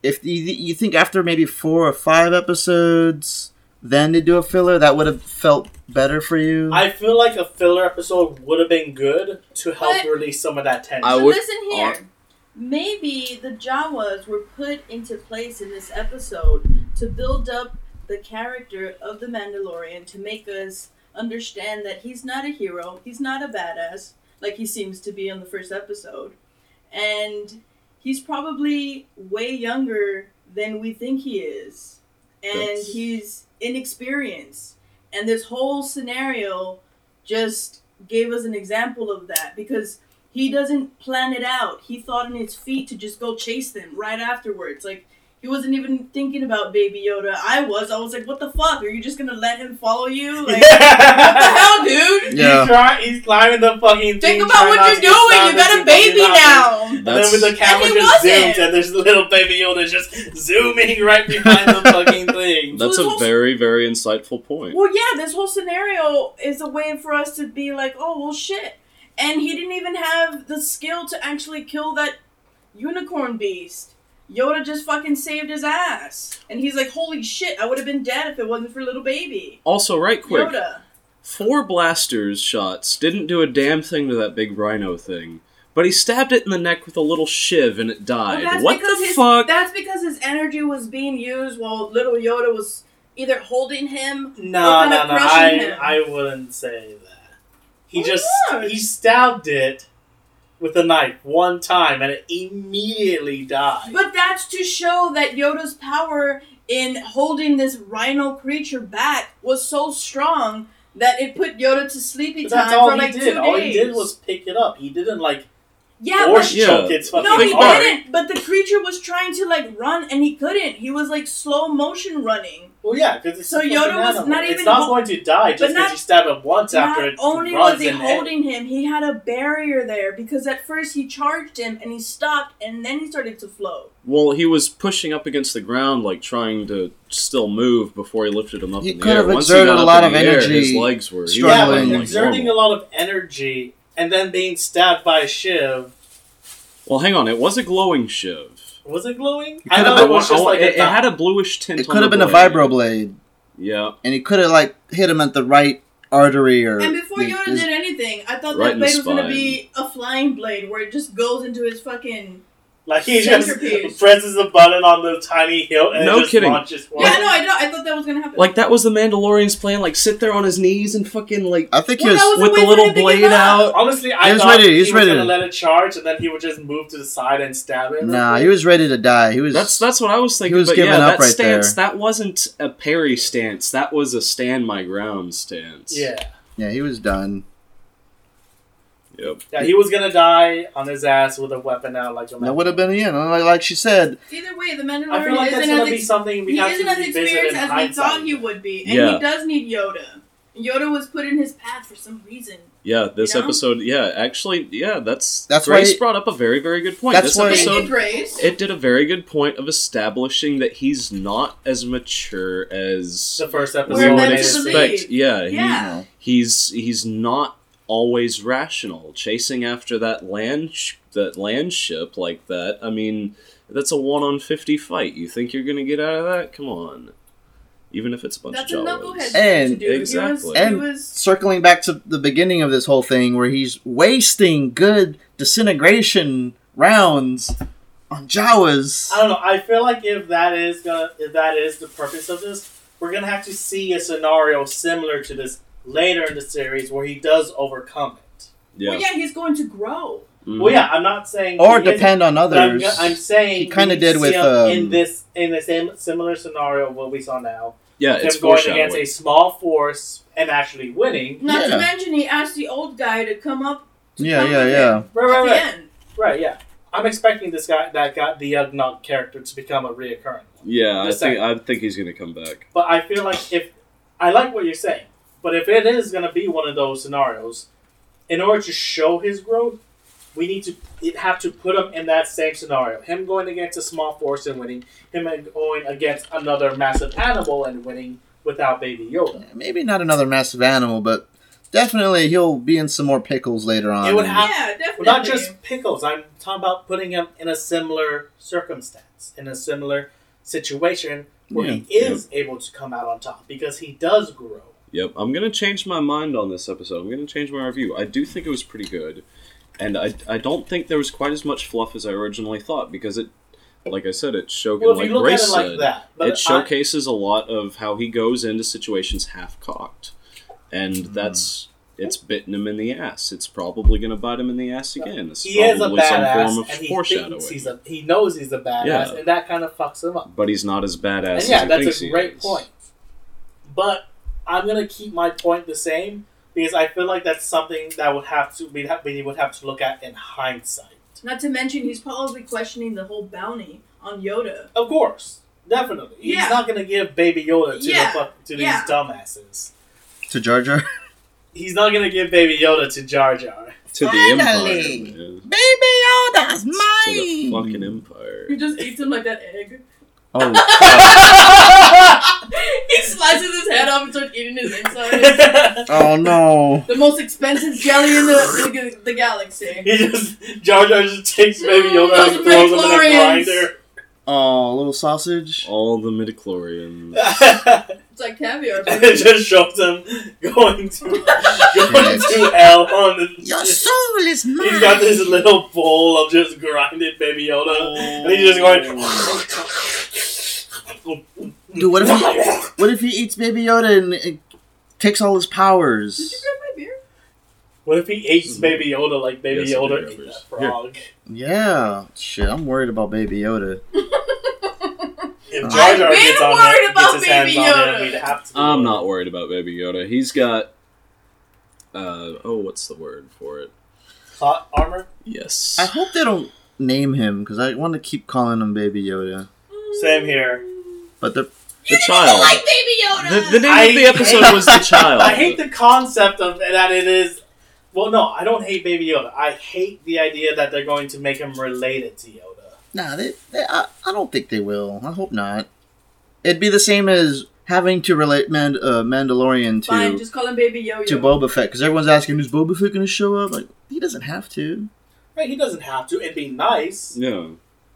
S1: if you, you think after maybe four or five episodes then they do a filler that would have felt better for you
S4: I feel like a filler episode would have been good to help
S2: But-
S4: release some of that tension.
S3: I would-
S2: listen here. Maybe the Jawas were put into place in this episode to build up the character of the Mandalorian to make us understand that he's not a hero, he's not a badass, like he seems to be on the first episode. And he's probably way younger than we think he is. And
S3: That's-
S2: he's inexperienced. And this whole scenario just gave us an example of that because he doesn't plan it out. He thought on his feet to just go chase them right afterwards. Like He wasn't even thinking about Baby Yoda. I was. I was like, what the fuck? Are you just gonna let him follow you? Like, what the hell, dude?
S1: Yeah.
S4: He's, try- he's climbing the fucking thing.
S2: Think about what you're doing.
S4: stabbed
S2: You got a baby now.
S4: And then with the camera
S2: And
S4: just
S2: wasn't.
S4: zooms, and there's little baby Yoda just zooming right behind the fucking thing.
S3: That's
S2: So
S3: a
S2: it's
S3: very, very insightful point.
S2: Well, yeah, this whole scenario is a way for us to be like, oh, well, shit. And he didn't even have the skill to actually kill that unicorn beast. Yoda just fucking saved his ass. And he's like, holy shit, I would have been dead if it wasn't for little baby.
S3: Also, right quick,
S2: Yoda.
S3: four blasters shots didn't do a damn thing to that big rhino thing, but he stabbed it in the neck with a little shiv and it died.
S2: that's
S3: what the
S2: his,
S3: fuck?
S2: That's because his energy was being used while little Yoda was either holding him
S4: No,
S2: Or
S4: no,
S2: kinda
S4: no.
S2: crushing
S4: I,
S2: him.
S4: I wouldn't say that. He oh
S2: Why
S4: just
S2: not?
S4: he stabbed it with a knife one time, and it immediately died.
S2: But that's to show that Yoda's power in holding this rhino creature back was so strong that it put Yoda to sleepy
S4: But
S2: time
S4: that's all
S2: for
S4: he
S2: like
S4: did.
S2: two days.
S4: All he did was pick it up. He didn't like
S2: yeah,
S4: force
S2: but
S3: Yeah.
S4: choke its fucking
S2: no, he
S4: arm.
S2: didn't. But the creature was trying to like run and he couldn't. He was like slow motion running.
S4: Well, yeah, because
S2: So
S4: a fucking
S2: Yoda was
S4: animal.
S2: not
S4: It's not
S2: hol-
S4: going to die just because you stab it once after
S2: Not
S4: it
S2: only
S4: runs
S2: was he
S4: and
S2: holding him, he had a barrier there because at first he charged him and he stopped and then he started to float.
S3: well, he was pushing up against the ground, like trying to still move before he lifted him up
S1: He
S3: in the
S1: could
S3: air.
S1: have
S3: Once
S1: exerted a lot
S3: in the
S1: of
S3: air,
S1: energy
S3: his legs were he was
S4: Yeah,
S3: like
S4: exerting
S3: normal.
S4: a lot of energy and then being stabbed by a shiv.
S3: Well, hang on. It was a glowing shiv.
S4: Was it glowing?
S1: It
S4: I thought
S1: been-
S4: it was just
S3: wa-
S4: like
S3: it,
S4: a
S3: it had a bluish tint.
S1: It
S3: on
S1: could have
S3: the
S1: been a
S3: blade.
S1: vibroblade,
S3: Yeah.
S1: and it could have like hit him at the right artery or.
S2: And before
S1: the-
S2: Yoda
S1: his-
S2: did anything, I thought
S3: Right
S2: that blade was gonna be a flying blade where it just goes into his fucking.
S4: Like he just presses a button on the tiny hill and
S3: No
S4: it just
S3: kidding.
S4: launches one.
S2: Yeah, no, I know. I thought that was gonna happen.
S3: Like that was the Mandalorian's plan. Like sit there on his knees and fucking like
S1: I think
S2: Well,
S1: he was.
S2: was
S3: with the little
S2: him to give
S3: blade out.
S4: Honestly, I
S1: He was
S4: thought
S1: ready-
S4: he
S1: he's
S4: was
S1: ready
S4: gonna let it charge and then he would just move to the side and stab it.
S1: Nah, he was ready to die. He was.
S3: That's that's what I was thinking.
S1: He was
S3: but
S1: giving
S3: yeah,
S1: up
S3: that
S1: right
S3: stance
S1: there.
S3: that wasn't a parry stance. That was a stand my ground stance.
S4: Yeah,
S1: yeah, he was done.
S3: Yep.
S4: yeah, he was gonna die on his ass with a weapon out like a
S1: That would have been yeah. Like, like she said,
S2: Either way, the
S4: I feel
S2: Mandalorian
S4: like that's
S2: isn't
S4: gonna
S2: as
S4: be
S2: ex-
S4: something we
S2: he
S4: have
S2: isn't
S4: to
S2: as
S4: revisit
S2: experienced
S4: in
S2: as we thought he would be, and
S3: Yeah.
S2: he does need Yoda. Yoda was put in his path for some reason.
S3: Yeah, this
S2: You know?
S3: episode. Yeah, actually, yeah, that's
S1: That's
S3: Grace
S1: why-
S3: brought up a very very good point.
S1: That's
S3: this
S1: why-
S2: Thank you,
S3: episode
S2: Grace.
S3: it did a very good point of establishing that he's not as mature as
S4: The first episode.
S2: We're
S3: we would
S2: meant
S4: made
S2: to
S4: it seem-
S2: believe.
S3: expect. Yeah, he,
S2: Yeah.
S3: he's he's not always rational chasing after that land sh- that land ship like that i mean that's a 1 on 50 fight you think you're gonna get out of that come on even if it's a bunch
S2: That's
S3: of
S2: knucklehead
S3: Jawas.
S1: And-
S2: to do. He
S3: exactly.
S2: was, he
S1: And-
S2: was
S1: circling back to the beginning of this whole thing, where he's wasting good disintegration rounds on Jawas.
S4: I don't know. I feel like if that is gonna, if that is the purpose of this, we're gonna have to see a scenario similar to this later in the series where he does overcome it.
S3: yeah,
S2: Well, yeah, he's going to grow.
S3: Mhm.
S4: Well, yeah, I'm not saying
S1: Or
S4: he isn't,
S1: depend on
S4: but I'm,
S1: others.
S4: I'm saying
S1: He kinda
S4: we
S1: did with, um,
S4: in this in the same similar scenario of what we saw now.
S3: yeah
S4: Him
S3: it's
S4: going against a small force and actually winning.
S2: Not
S1: Yeah.
S2: to mention, he asked the old guy to come up. To
S1: yeah,
S2: come
S1: yeah, yeah.
S4: Right, right, right, right. Yeah, I'm expecting this guy that got the Ugnaught character to become a reoccurring. one.
S3: yeah i think
S4: saying.
S3: i think he's gonna come back
S4: But I feel like if I like what you're saying, but if it is going to be one of those scenarios, in order to show his growth, we need to it have to put him in that same scenario. Him going against a small force and winning, him going against another massive animal and winning without Baby Yoda.
S1: Maybe not another massive animal, but definitely he'll be in some more pickles later on.
S4: It would have-
S2: yeah, definitely.
S4: Well, not just pickles. I'm talking about putting him in a similar circumstance, in a similar situation where he
S1: Yeah.
S4: is able to come out on top because he does grow.
S3: Yep, I'm gonna change my mind on this episode. I'm gonna change my review. I do think it was pretty good, and I, I don't think there was quite as much fluff as I originally thought because it, like I said, it showed
S4: Well,
S3: like Grace
S4: at it like
S3: said,
S4: that,
S3: it showcases a lot of how he goes into situations half cocked, and
S4: Mm-hmm.
S3: that's it's bitten him in the ass. It's probably gonna bite him in the ass again. It's
S4: he is a badass,
S3: form of
S4: and he thinks he's a. He knows he's a badass,
S3: Yeah.
S4: and that kind of fucks him up.
S3: but he's not as badass
S4: And
S3: as
S4: yeah,
S3: he
S4: that's a great point. But I'm gonna keep my point the same because I feel like that's something that would have to we have we would have to look at in hindsight.
S2: Not to mention, he's probably questioning the whole bounty on Yoda.
S4: Of course, definitely. He's
S2: Yeah.
S4: not gonna give Baby Yoda to
S2: Yeah.
S4: the fuck, to these
S2: Yeah.
S4: dumbasses.
S1: To Jar Jar.
S4: He's not gonna give Baby Yoda to Jar Jar.
S3: To the
S5: Finally.
S3: Empire. man.
S5: Baby Yoda's mine.
S3: To the fucking Empire.
S2: He just eats him like that egg.
S1: Oh,
S2: he slices his head off and starts eating his insides.
S1: oh no.
S2: the most expensive jelly in the, the, the galaxy.
S4: he just Jar Jar just takes Baby Yoda
S2: Those
S4: and throws him in a
S2: midichlorians.
S4: grinder.
S1: Oh, little sausage.
S3: All the midichlorians.
S2: It's like caviar.
S4: and it just shows him going to going to hell on the.
S5: Your soul is mine.
S4: He's got this little bowl of just grinded Baby Yoda, and he's just going.
S1: Dude, what if he what if he eats Baby Yoda and it takes all his
S2: Did
S1: powers?
S2: you grab my beer?
S4: What if he ate Baby Yoda like Baby
S3: Yes,
S4: Yoda
S3: did,
S4: ate
S3: Robbers.
S4: that frog?
S1: Yeah. Shit, I'm worried about Baby Yoda.
S4: If
S1: I've
S4: Jar Jar
S2: been
S4: gets on
S2: worried
S4: him,
S2: about
S4: gets his hands
S2: Baby
S4: on
S2: Yoda.
S4: him, we'd have to.
S3: I'm not worried about Baby Yoda. He's got. Uh, oh, what's the word for it?
S4: Plot armor.
S3: Yes.
S1: I hope they don't name him because I want to keep calling him Baby Yoda.
S4: Same here.
S1: But the
S3: The child.
S2: Like Baby Yoda.
S3: The, the name
S4: I
S3: of the episode was The Child.
S4: I hate the concept of that it is. Well, no, I don't hate Baby Yoda. I hate the idea that they're going to make him related to Yoda.
S1: nah, they, they I, I don't think they will. I hope not. It'd be the same as having to relate Mand- uh, Mandalorian to
S2: Fine, just call him Baby Yo-Yo.
S1: to Boba Fett because everyone's asking, is Boba Fett going to show up? Like he doesn't have to.
S4: Right? He doesn't have to. It'd be nice
S3: Yeah.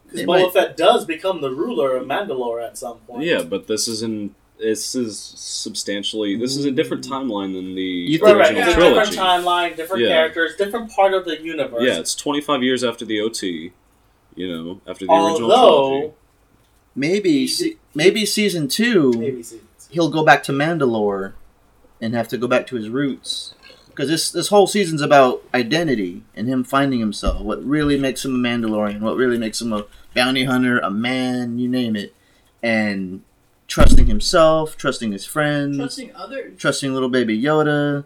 S4: because
S1: They
S4: Boba
S1: might-
S4: Fett does become the ruler of Mandalore at some point.
S3: Yeah, but this isn't. This is substantially. This is a different mm-hmm. timeline than the
S1: You
S4: Right,
S1: think-
S4: right.
S3: original
S4: It's a
S3: trilogy.
S4: different timeline, different
S3: Yeah.
S4: characters, different part of the universe.
S3: Yeah, it's 25 years after the OT. You know, after the original trilogy.
S4: Although,
S1: Maybe se- maybe season two
S4: maybe seasons.
S1: he'll go back to Mandalore and have to go back to his roots. Because this this whole season's about identity and him finding himself. What really makes him a Mandalorian? What really makes him a bounty hunter? A man? You name it. And trusting himself, trusting his friends,
S2: Trusting others.
S1: trusting little baby Yoda,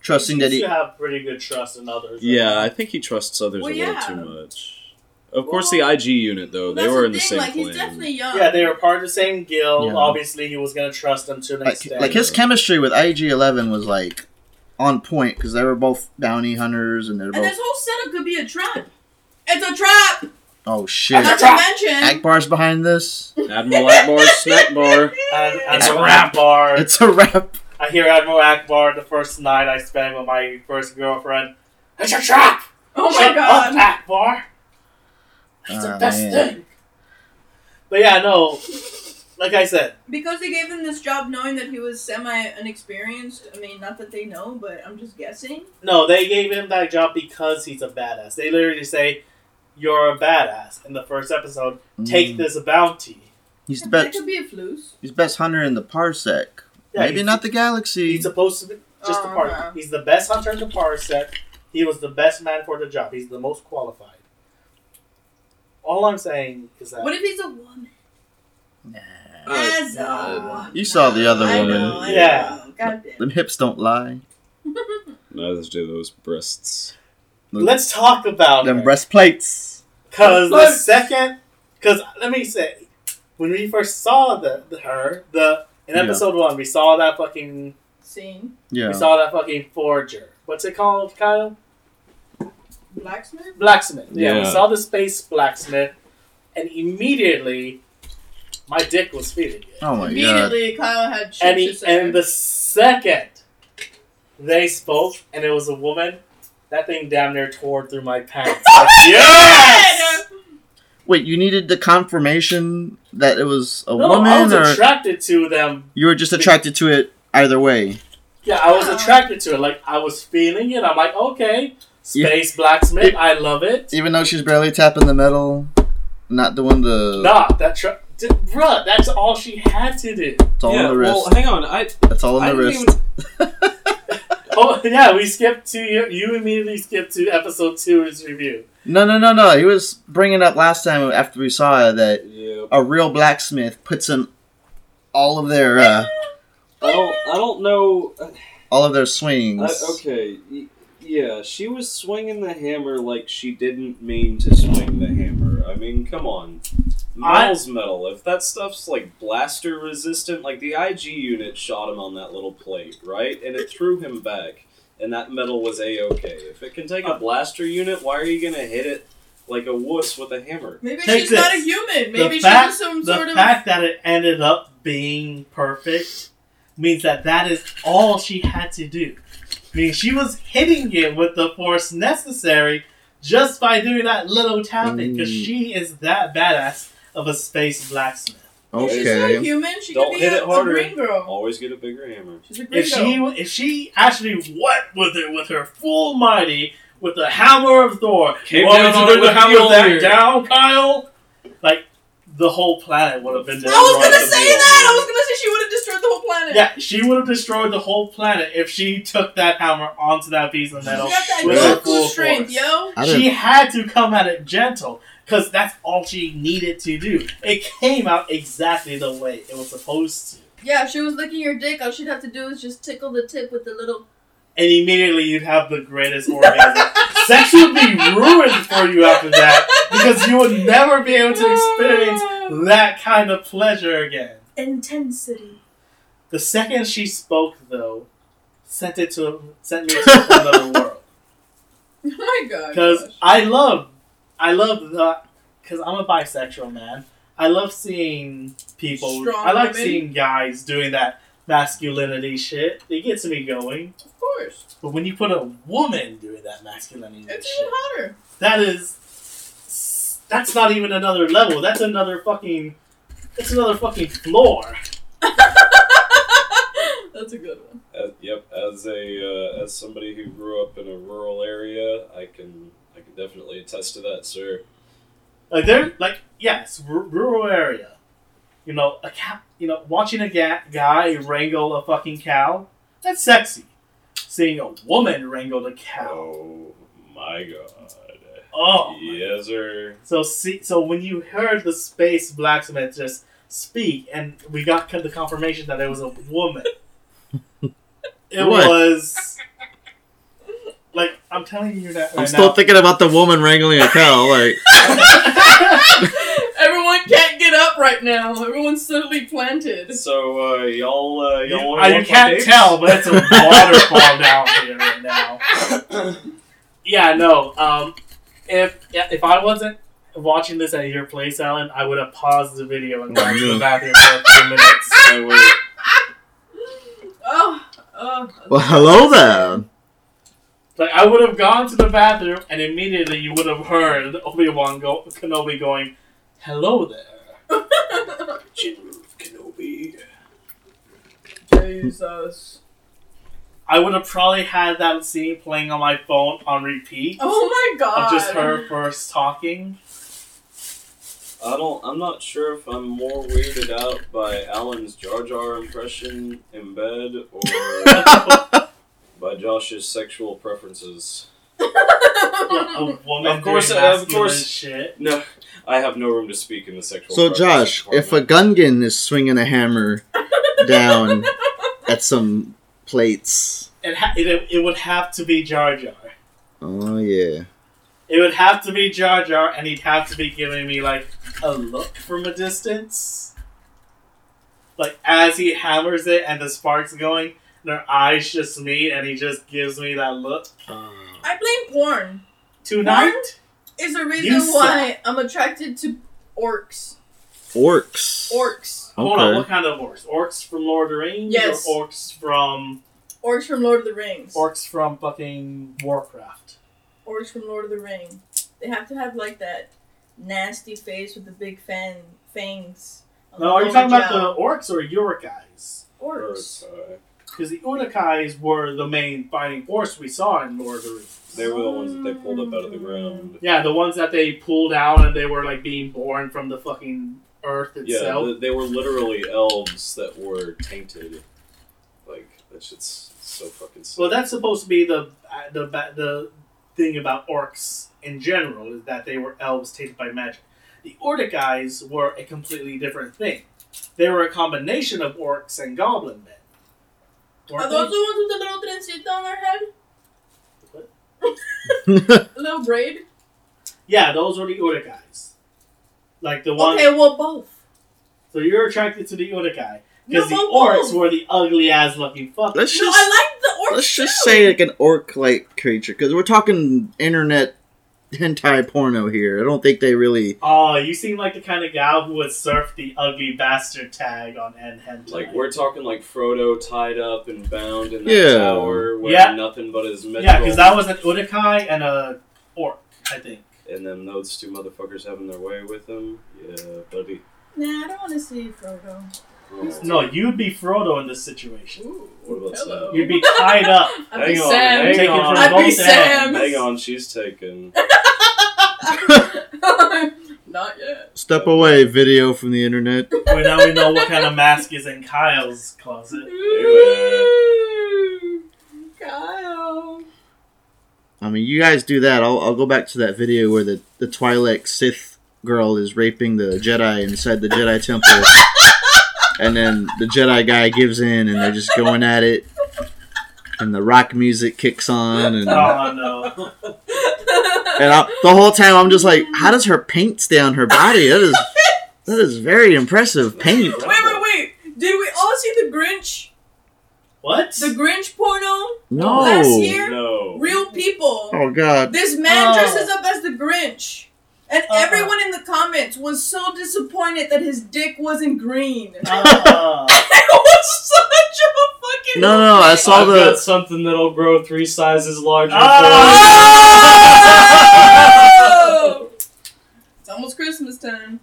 S1: trusting that
S4: Seems
S1: he.
S4: to have pretty good trust in others.
S3: Yeah, I think he trusts others
S2: Well,
S3: a little
S2: yeah.
S3: too much. Of course,
S2: Well-
S3: the IG unit though they were in the
S2: thing,
S3: same
S2: like,
S3: plane.
S2: He's definitely young.
S4: Yeah, they were part of the same guild.
S1: Yeah.
S4: Obviously, he was going to trust them to an
S1: Like,
S4: extent.
S1: like his chemistry with IG Eleven was like on point because they were both bounty hunters and they're
S2: And
S1: both.
S2: this whole setup could be a trap. It's a trap.
S1: Oh shit!
S2: Not to mention.
S1: Ackbar's behind this.
S3: Admiral Ackbar's snack bar.
S4: And,
S1: It's a rap
S4: bar.
S1: It's a rap.
S4: I hear Admiral Ackbar the first night I spent with my first girlfriend. It's a trap!
S2: oh my
S4: Shut
S2: god.
S4: up, Ackbar! It's
S1: Oh,
S4: the best
S1: man.
S4: thing. But yeah, no. Like I said,
S2: Because they gave him this job knowing that he was semi unexperienced. I mean, not that they know, but I'm just guessing.
S4: no, they gave him that job because he's a badass. They literally say, "You're a badass." In the first episode, take
S1: Mm.
S4: this bounty.
S1: He's the
S2: That
S1: best.
S2: could be a flus.
S1: He's best hunter in the parsec.
S4: Yeah,
S1: Maybe not the galaxy.
S4: He's supposed to be just a
S2: Oh,
S4: part.
S2: okay.
S4: He's the best hunter in the parsec. He was the best man for the job. He's the most qualified. All I'm saying is that
S2: What if he's a woman?
S1: Nah.
S2: As a
S3: uh,
S2: woman.
S1: You saw the other
S2: I
S1: woman.
S2: know, I
S4: Yeah.
S2: know. God damn.
S1: Them hips don't lie.
S3: Neither do those breasts.
S4: Let's talk about
S1: Them
S4: her.
S1: breastplates.
S4: Because the second, because let me say, when we first saw the, the her the in
S1: Yeah.
S4: episode one, we saw that fucking
S2: Scene.
S1: Yeah.
S4: we saw that fucking forger. What's it called, Kyle?
S2: Blacksmith?
S4: Blacksmith. Yeah, we saw the space blacksmith, and immediately my dick was feeling it.
S1: Oh my god.
S2: Immediately, Kyle had
S4: and
S2: to
S4: he, and the second they spoke, and it was a woman, that thing damn near tore through my pants. Like, yes.
S1: Wait, you needed the confirmation that it was a
S4: No, I
S1: woman,
S4: was
S1: or
S4: attracted to them
S1: you were just attracted to it either way?
S4: Yeah, I was attracted to it. Like I was feeling it. I'm like, okay, space blacksmith. I love it.
S1: Even though she's barely tapping the metal, not doing the.
S4: Nah, that tr- d- bruh, that's all she had to do.
S1: It's all
S3: yeah,
S1: on the wrist.
S3: well, hang on. I
S1: That's all on
S3: I
S1: the
S3: didn't
S1: wrist.
S3: even-
S4: Oh yeah, we skipped to you. You immediately skipped to episode two's review.
S1: No, no, no, no. He was bringing up last time after we saw it that
S3: Yeah,
S1: a real blacksmith puts in all of their uh,
S3: I don't. I don't know.
S1: all of their swings.
S3: I, okay, yeah, she was swinging the hammer like she didn't mean to swing the hammer. I mean, come on.
S4: I-
S3: metal. If that stuff's like blaster resistant, like the IG unit shot him on that little plate, right? And it threw him back, and that metal was a okay. If it can take a
S4: Uh,
S3: blaster unit, why are you gonna hit it like a wuss with a hammer?
S2: Maybe
S4: Take
S2: she's not a human. Maybe
S4: the
S2: she
S4: fact,
S2: was some
S4: the
S2: sort of.
S4: fact that it ended up being perfect means that that is all she had to do. I mean, she was hitting it with the force necessary just by doing that little tapping because
S1: Mm.
S4: she is that badass of a space blacksmith. Okay.
S2: She's not
S1: Okay.
S2: human. She
S3: Don't
S2: could be
S3: hit
S2: a,
S3: it harder.
S2: a green girl.
S3: Always get a bigger hammer.
S2: She's a green
S4: If she if she actually went with it with her full mighty with the hammer of Thor,
S3: Came
S4: you want me
S3: down on
S4: the hammer
S3: Mjolnir.
S4: that down, Kyle? Like the whole planet would have been. Destroyed.
S2: I was gonna say
S3: the
S2: that. I was gonna say she would have destroyed the whole planet.
S4: Yeah, she would have destroyed the whole planet if she took that hammer onto that piece of
S2: She's
S4: metal.
S2: got that
S4: with her full
S2: strength, yo.
S4: She had to come at it gentle because that's all she needed to do. It came out exactly the way it was supposed to.
S2: Yeah, if she was licking your dick, all she'd have to do is just tickle the tip with the little.
S4: And immediately you'd have the greatest orgasm. Sex would be ruined for you after that because you would never be able to experience that kind of pleasure again.
S2: intensity.
S4: The second she spoke, though, sent it to sent me to another world.
S2: Oh my god.
S4: Because. I love, I love the, because I'm a bisexual man. I love seeing people.
S2: Strong
S4: I like
S2: women.
S4: seeing guys doing that masculinity shit. It gets me going.
S2: Of course.
S4: But when you put a woman doing that masculinity
S2: It's
S4: shit,
S2: even hotter.
S4: that is, that's not even another level. That's another fucking, that's another fucking floor.
S2: That's a good one.
S3: As, yep, as a uh, as somebody who grew up in a rural area, I can I can definitely attest to that, sir.
S4: Like they're like yes, r- rural area. You know, a cat. You know, watching a ga- guy wrangle a fucking cow, that's sexy. Seeing a woman wrangle a cow,
S3: Oh my god.
S4: oh.
S3: Yes, sir.
S4: So see, so when you heard the space blacksmith just speak, and we got the confirmation that it was a woman, it
S1: What?
S4: was like I'm telling you that right
S1: I'm still
S4: now.
S1: thinking about the woman wrangling a cow. Like,
S2: Everyone can't get up right now. Everyone's suddenly planted.
S3: So uh, y'all uh, y'all
S4: you,
S3: want
S4: I- you can't tell, but it's a waterfall down here right now. Yeah, no. Um, if yeah, if I wasn't watching this at your place, Alan, I would have paused the video and gone to the bathroom for a few minutes.
S3: I would-
S2: Oh, oh.
S1: well, hello there.
S4: Like I would have gone to the bathroom, and immediately you would have heard Obi Wan go- Kenobi going, "Hello there."
S3: General Kenobi.
S2: Jesus.
S4: I would have probably had that scene playing on my phone on repeat
S2: Oh my god.
S4: of just her first talking.
S3: I don't. I'm not sure if I'm more weirded out by Alan's Jar Jar impression in bed or by Josh's sexual preferences.
S4: A woman
S3: Of course,
S4: doing
S3: uh, of course.
S4: shit.
S3: No, I have no room to speak in the sexual.
S1: So, Josh, if a
S3: department.
S1: Gungan is swinging a hammer down at some plates,
S4: It, ha- it it would have to be Jar Jar.
S1: oh yeah,
S4: It would have to be Jar Jar, and he'd have to be giving me like a look from a distance. Like as he hammers it and the sparks going, and their eyes just meet, and he just gives me that look.
S2: I blame porn.
S4: Tonight,
S2: Is the
S4: You
S2: reason
S4: suck.
S2: why I'm attracted to orcs.
S1: orcs.
S2: Orcs.
S4: hold on, what kind of orcs? Orcs from Lord of the Rings,
S2: Yes.
S4: or orcs from
S2: Orcs from Lord of the Rings.
S4: orcs from fucking Warcraft?
S2: Orcs from Lord of the Ring. They have to have like that nasty face with the big fan fangs.
S4: No, are you talking about
S2: jaw.
S4: the orcs or your guys?
S2: orcs?
S3: Uh,
S4: Because the Uruk-hais were the main fighting force we saw in Lord of the Rings.
S3: they were the ones that they pulled up out of the ground.
S4: Yeah, the ones that they pulled out and they were like being born from the fucking earth itself.
S3: th- they were literally elves that were tainted. Like that shit's so fucking. Sick.
S4: well, that's supposed to be the uh, the the thing about orcs in general is that they were elves tainted by magic. The Uruk-hais were a completely different thing. They were a combination of orcs and goblin men.
S2: Are those the ones with the little trencita on their head?
S4: What?
S2: A little braid?
S4: Yeah, those are the Uruk-hais. Like the one.
S2: Okay, well both.
S4: So you're attracted to the Uruk-hai because
S2: No,
S4: the
S2: both.
S4: orcs were the ugly ass looking fuckers.
S1: Let's
S2: No, I like the orcs
S1: let's just
S2: too.
S1: say like an orc-like creature because we're talking internet hentai porno here. I don't think they really.
S4: Oh, you seem like the kind of gal who would surf the ugly bastard tag on N Hentai.
S3: Like we're talking like Frodo tied up and bound in the
S1: Yeah.
S3: tower, wearing
S4: Yeah.
S3: nothing but his mithril.
S4: yeah, because that was an Uruk-hai and a orc, I think.
S3: And then those two motherfuckers having their way with him. Yeah, buddy.
S2: Nah, I don't want to see Frodo.
S4: No, you'd be Frodo in this situation.
S2: Ooh,
S3: What about
S2: hello.
S4: You'd be tied up.
S2: I'd
S3: Hang on,
S2: Sam.
S3: hang
S4: Taken
S3: on.
S4: from
S2: I'd be
S4: both
S2: Sam.
S4: ends.
S3: Hang on, she's taken.
S2: Not yet.
S1: Step away, video from the internet.
S4: Well, now we know what kind of mask is in Kyle's closet.
S2: Ooh, Kyle.
S1: I mean, you guys do that. I'll, I'll go back to that video where the, the Twi'lek Sith girl is raping the Jedi inside the Jedi temple. and then the Jedi guy gives in and they're just going at it. And the rock music kicks on. And,
S4: Oh no.
S1: and I, the whole time I'm just like, how does her paint stay on her body? That is, that is very impressive paint.
S2: Wait, wait, wait. Did we all see the Grinch?
S4: What?
S2: The Grinch porno?
S1: No.
S2: Last year?
S3: No.
S2: Real people.
S1: Oh, God.
S2: This man
S4: Oh.
S2: dresses up as the Grinch. And
S4: Uh-uh.
S2: everyone in the comments was so disappointed that his dick wasn't green.
S4: Uh,
S2: it was such a fucking.
S1: No, no, I saw
S3: I've
S1: the.
S3: got something that'll grow three sizes larger.
S2: Oh! it's almost Christmas time.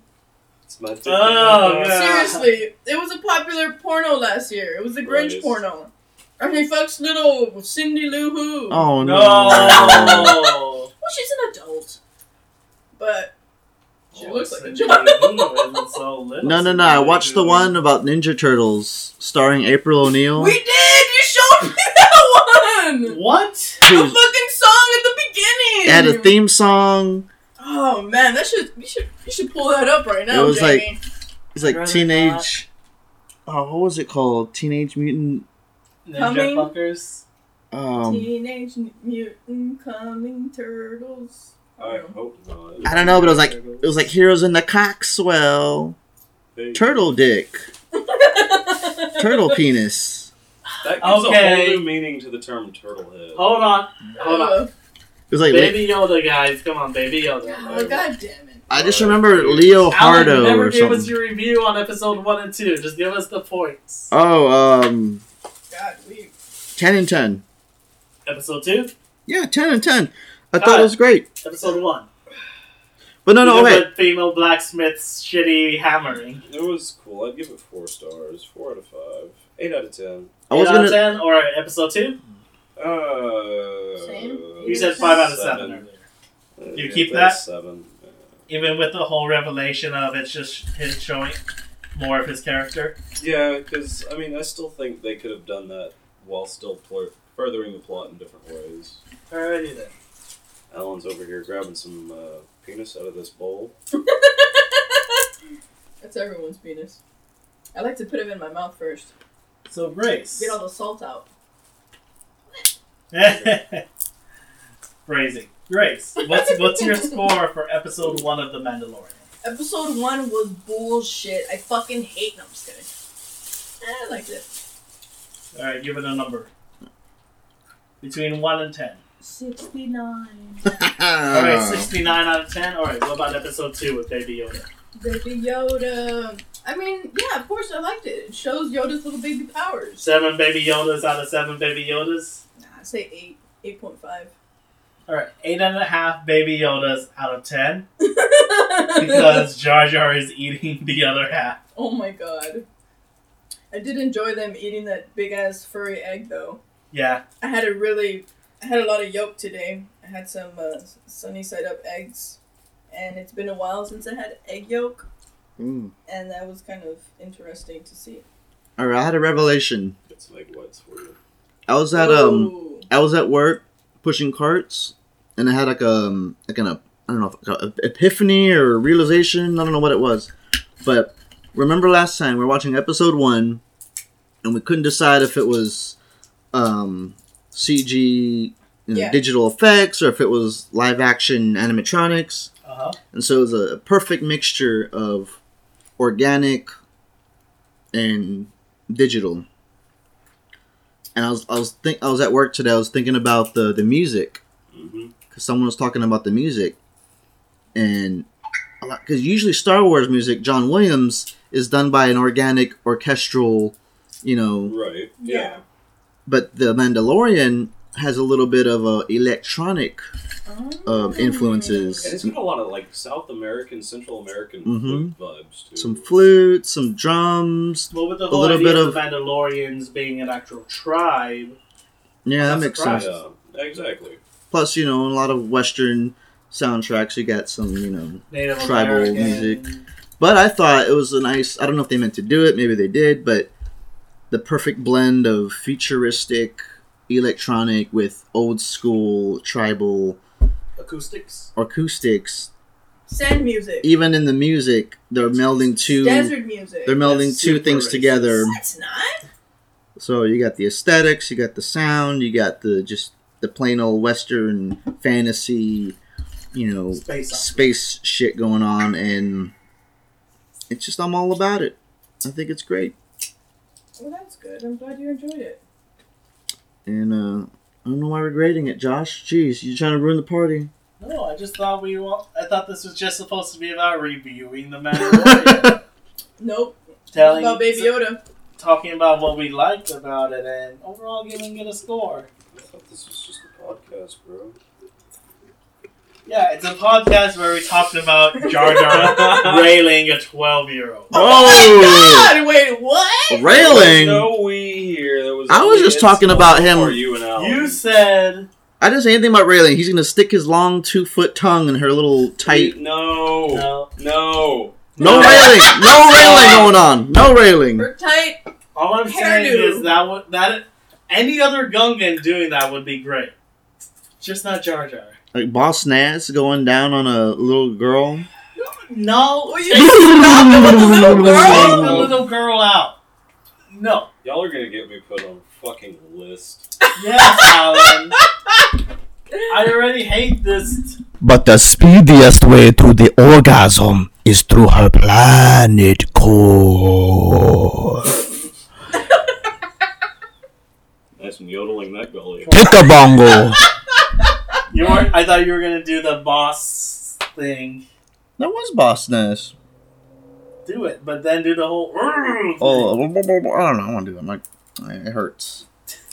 S3: It's my dick.
S4: Oh, yeah.
S2: Seriously, it was a popular porno last year. It was the Grinch
S3: Right.
S2: porno. And he fucks little Cindy Lou Who.
S1: Oh,
S4: no.
S1: no.
S2: Well, she's an adult. But she
S4: Oh,
S2: looks like a
S4: Cindy
S2: child.
S4: Lou isn't so little.
S1: No, no, no. I watched the one about Ninja Turtles starring April O'Neil.
S2: We did! You showed me that one!
S4: What?
S2: The
S1: Who
S2: fucking song at the beginning!
S1: had a theme song.
S2: Oh man, that should you should you should pull that up right now,
S1: It was
S2: Jamie.
S1: It's like
S4: Rather
S1: teenage. Oh, what was it called? Teenage Mutant.
S4: Ninja
S2: Coming.
S4: fuckers.
S1: Um,
S2: Teenage Mutant Coming Turtles.
S3: I hope not.
S1: I don't know, but it was like it was like Heroes in the Coxwell. Turtle dick. Turtle penis.
S3: That gives a whole new meaning to the term turtle head.
S4: Hold on. Hold on.
S1: It was like
S4: Baby Yoda, guys. Come on, Baby Yoda.
S2: oh, God damn it.
S1: I just remember Leo
S4: Alan, you
S1: Hardo
S4: never
S1: or
S4: gave us
S1: something.
S4: your review on episode one and two. Just give us the points.
S1: Oh, um,
S2: God, we.
S1: ten and ten.
S4: Episode two,
S1: Yeah, ten and ten. I thought
S4: Alright.
S1: it was great.
S4: episode one.
S1: But no, no,
S4: Even
S1: wait.
S4: with Female blacksmith's shitty hammering.
S3: It was cool. I'd give it four stars. Four out of five. Eight out of ten.
S1: I was
S4: Eight out of
S1: gonna.
S4: ten or episode two?
S3: Uh,
S2: Same?
S4: You said five out of seven. earlier.
S3: Uh,
S4: You
S3: yeah,
S4: keep
S3: that's
S4: that?
S3: Seven. Yeah.
S4: Even with the whole revelation of it's just him showing more of his character.
S3: Yeah, because I mean, I still think they could have done that while still pl- furthering the plot in different ways.
S4: Alrighty then.
S3: Alan's over here grabbing some uh, penis out of this bowl.
S2: That's everyone's penis. I like to put it in my mouth first.
S4: So Grace.
S2: Get all the salt out.
S4: Phrasing. Grace, what's what's your score for episode one of The Mandalorian?
S2: Episode one was bullshit. I fucking hate. No, I'm just kidding. I liked it.
S4: Alright, give it a number. Between one and ten.
S2: 69.
S4: Alright, sixty-nine out of ten. Alright, what about episode two with Baby Yoda?
S2: Baby Yoda. I mean, yeah, of course I liked it. It shows Yoda's little baby powers.
S4: Seven Baby Yodas out of seven Baby Yodas.
S2: Nah, I say 8. 8.5.
S4: Alright, eight and a half Baby Yodas out of ten because Jar Jar is eating the other half.
S2: oh my god. I did enjoy them eating that big ass furry egg though.
S4: Yeah,
S2: I had a really, I had a lot of yolk today. I had some uh, sunny side up eggs, and it's been a while since I had egg yolk,
S1: Mm.
S2: and that was kind of interesting to see.
S1: All right, I had a revelation.
S3: Get some egg whites for you.
S1: I was at um,
S2: Ooh.
S1: I was at work pushing carts, and I had like um, like an I don't know, if, like a epiphany or realization. I don't know what it was, but remember last time we were watching episode one, and we couldn't decide if it was um, CG, you know,
S2: Yeah.
S1: digital effects, or if it was live action animatronics.
S4: Uh-huh.
S1: and so it was a perfect mixture of organic and digital. And I was I was think I was at work today. I was thinking about the the music because someone was talking about the music, and because usually Star Wars music, John Williams is done by an organic orchestral, you know,
S3: Right.
S2: Yeah.
S3: Yeah.
S1: but the Mandalorian has a little bit of a electronic
S2: Oh.
S1: um, influences.
S3: And it's got a lot of like South American, Central American
S1: Mhm.
S3: flute vibes too.
S1: some flute, some drums.
S4: Well, with the
S1: A little
S4: idea
S1: bit
S4: of
S1: of-
S4: the Mandalorians being an actual tribe,
S1: Yeah, that makes sense.
S3: Yeah, exactly.
S1: Plus, you know, a lot of Western soundtracks, you got some, you know.
S4: Native
S1: Tribal
S4: American.
S1: music. But I thought it was a nice. I don't know if they meant to do it. Maybe they did, but the perfect blend of futuristic, electronic with old school tribal
S4: acoustics.
S1: acoustics.
S2: Sand music.
S1: Even in the music, they're melding two.
S2: Desert music.
S1: They're melding
S4: That's
S1: two things
S4: racist.
S1: together.
S2: That's not.
S1: So you got the aesthetics, you got the sound, you got the just the plain old Western fantasy, you know,
S4: Space
S1: space shit going on, and it's just I'm all about it. I think it's great,
S2: Well, that's good. I'm glad you enjoyed it.
S1: and uh, I don't know why we're grading it, Josh. Jeez, you're trying to ruin the party?
S4: No, I just thought we. wa- I thought this was just supposed to be about reviewing the Mandalorian,
S2: Nope.
S4: telling,
S2: about Baby Yoda.
S4: talking about what we liked about it, and overall giving it a score.
S3: I thought this was just a podcast, bro.
S4: Yeah, it's a podcast where we talked about Jar Jar railing a twelve-year-old.
S1: Oh, my
S2: God, wait, what?
S1: railing!
S3: There was no we here. There was.
S1: I was just talking about him-
S3: Or you and Al.
S4: You said
S1: I didn't say anything about railing. He's gonna stick his long two foot tongue in her little tight.
S3: No.
S4: no.
S3: No.
S1: No railing. No railing going on. No railing.
S2: Her tight.
S4: All I'm saying
S2: Hairdo.
S4: is that would that any other Gungan doing that would be great. Just not Jar Jar.
S1: Like Boss Nass going down on a little girl.
S4: No,
S2: Will you stop the little girl?
S4: the little girl out. No.
S3: Y'all are gonna get me put on a fucking list.
S4: Yes, Alan. I already hate this.
S5: But the speediest way to the orgasm is through her planet core.
S3: Nice yodeling that belly.
S5: Pickabongo.
S4: You were, I thought you were gonna do the boss thing.
S1: That was Boss Nass.
S4: Do it, but then do the whole. thing.
S1: Oh, I don't know. I want to do it. My, it hurts.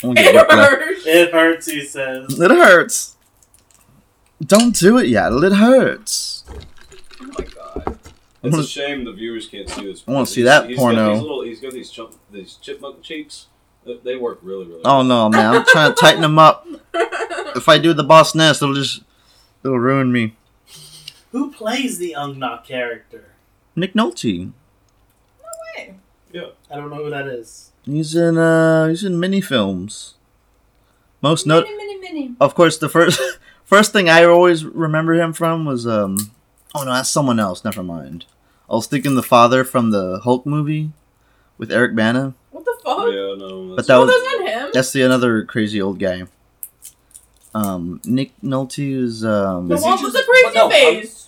S1: I wanna get whiplash.
S2: Hers.
S4: It hurts, he says.
S1: It hurts. Don't do it yet. It hurts.
S2: Oh my god.
S3: It's a shame the viewers can't see this.
S1: I wanna see that
S3: he's
S1: porno.
S3: Got these little, he's got these chump, these chipmunk cheeks. They- They work really, really.
S1: Oh no, man! I'm trying to tighten them up. If I do the Boss Nass, it'll just it'll ruin me.
S4: Who plays the Ugnaught character?
S1: Nick Nolte.
S2: Hey.
S4: I don't know who that is.
S1: He's in uh he's in mini films. Most note,
S2: Mini, mini, mini.
S1: of course, the first first thing I always remember him from was um oh no, that's someone else. Never mind. I was thinking the father from the Hulk movie with Eric Bana.
S2: What the fuck?
S3: Yeah, no.
S1: But that
S2: Oh,
S1: was
S2: that's not him.
S1: that's the another crazy old guy. Um, Nick Nolte is um.
S2: The
S4: Is he
S2: one with the crazy
S4: no, I'm-
S2: face.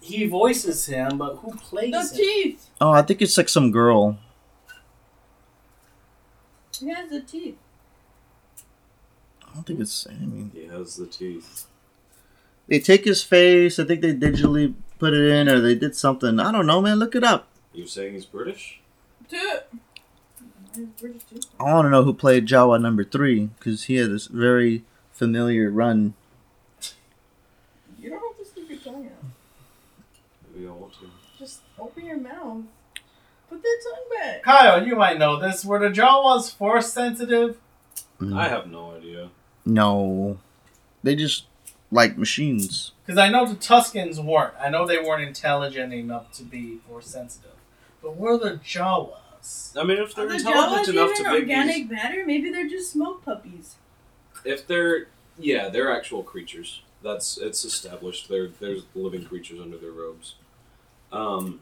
S4: He voices him, but who plays
S2: The
S4: him?
S2: teeth.
S1: Oh, I think it's like some girl.
S2: He has the teeth.
S1: I don't think it's. I mean,
S3: He has the teeth.
S1: they take his face. I think they digitally put it in, or they did something. I don't know, man. Look it up.
S3: You're saying he's British?
S2: Dude. British tooth.
S1: I want to know who played Jawa number three because he had this very familiar run.
S2: You don't have to stick your tongue out.
S3: Maybe I want to.
S2: Just open your mouth. Put the tongue back.
S4: Kyle, you might know this. Were the Jawas force sensitive?
S1: Mm.
S3: I have no idea.
S1: No, they just like machines.
S4: Because I know the Tuskens weren't. I know they weren't intelligent enough to be force sensitive. But were the Jawas?
S3: I mean, if they're
S2: the
S3: intelligent
S2: Jawas
S3: enough
S2: even
S3: to make
S2: organic
S3: these,
S2: matter? Maybe they're just smoke puppies.
S3: if they're yeah, they're actual creatures. That's it's established. They're there's living creatures under their robes. Um,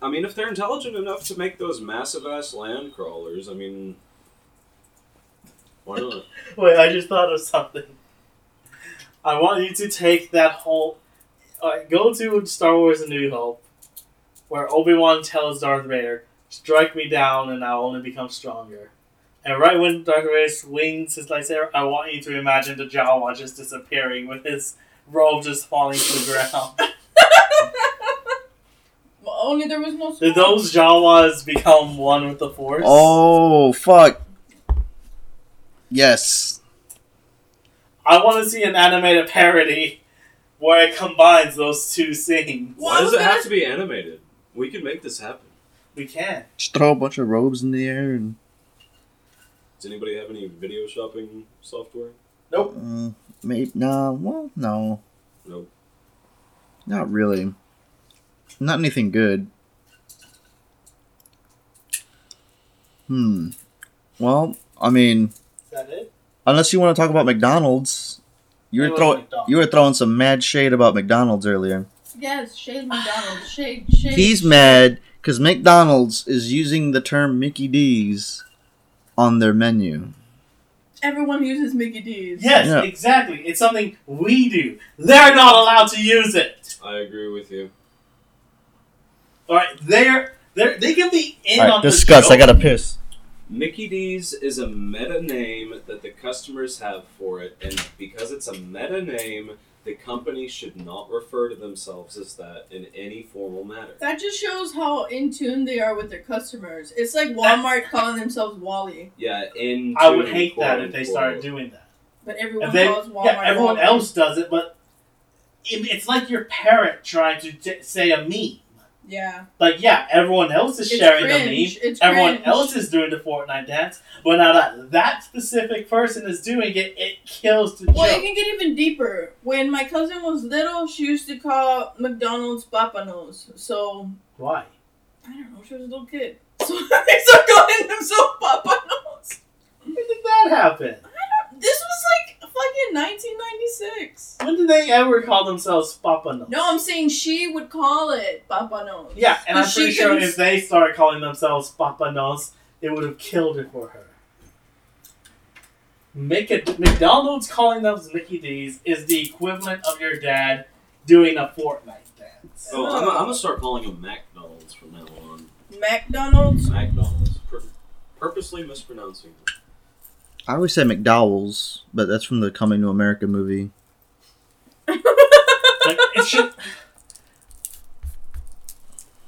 S3: I mean, if they're intelligent enough to make those massive ass land crawlers, I mean, why not?
S4: Wait, I just thought of something. I want you to take that whole. Alright, go to Star Wars: A New Hope, where Obi Wan tells Darth Vader, "Strike me down, and I'll only become stronger." And right when Darth Vader swings his lightsaber, I want you to imagine the Jawa just disappearing with his robe just falling to the ground.
S2: Well, only there was no.
S4: Did
S2: smoke.
S4: those Jawas become one with the Force?
S1: Oh fuck. Yes.
S4: I want to see an animated parody where it combines those two scenes.
S3: Why does it have to be animated? We can make this happen.
S4: We can.
S1: Just throw a bunch of robes in the air and
S3: Does anybody have any video shopping software?
S1: uh, maybe no. Well, no,
S3: Nope.
S1: not really. Not anything good. Hmm. Well, I mean,
S4: Is that it?
S1: unless you want to talk about McDonald's, you were
S4: was
S1: throwing
S4: McDonald's.
S1: you were throwing some mad shade about McDonald's earlier.
S2: Yes, shade McDonald's. Shade, shade.
S1: He's mad because McDonald's is using the term Mickey D's on their menu.
S2: Everyone uses Mickey D's.
S4: Yes,
S1: Yeah.
S4: exactly. It's something we do. They're not allowed to use it.
S3: I agree with you.
S4: All right, they're they're they can be in
S1: All
S4: on
S1: right,
S4: the
S1: discuss. I gotta piss.
S3: Mickey D's is a meta name that the customers have for it, and because it's a meta name, the company should not refer to themselves as that in any formal manner.
S2: That just shows how in tune they are with their customers. It's like Walmart calling themselves Wally,
S3: Yeah, in
S4: I would
S3: tune,
S4: hate that if
S3: quote,
S4: they started doing that.
S2: but everyone
S4: If they,
S2: calls Walmart.
S4: yeah, everyone
S2: Wally.
S4: else does it, but it, it's like your parent trying to t- say a meme.
S2: Yeah.
S4: Like, yeah, everyone else is
S2: It's
S4: sharing
S2: cringe.
S4: the meme.
S2: It's
S4: Everyone
S2: cringe.
S4: else is doing the Fortnite dance, but now that that specific person is doing it, it kills the
S2: Well, it can get even deeper. When my cousin was little, she used to call McDonald's Papa Nose. So
S4: Why?
S2: I don't know. She was a little kid, so they started calling themselves Papa Nose.
S4: When did that happen?
S2: This was like fucking 1996.
S4: When did they ever call themselves Papa Nose?
S2: No, I'm saying she would call it Papa Nose.
S4: Yeah, and I'm pretty sure
S2: couldn't-
S4: if they started calling themselves Papa Nose, it would have killed it for her. Make it McDonald's calling those Mickey D's is the equivalent of your dad doing a Fortnite dance.
S3: Oh, I'm, I'm gonna start calling them McDonald's from now on.
S2: McDonald's.
S3: McDonald's. Pur- purposely mispronouncing them.
S1: I always say McDowell's, but that's from the Coming to America movie.
S4: Like, it should.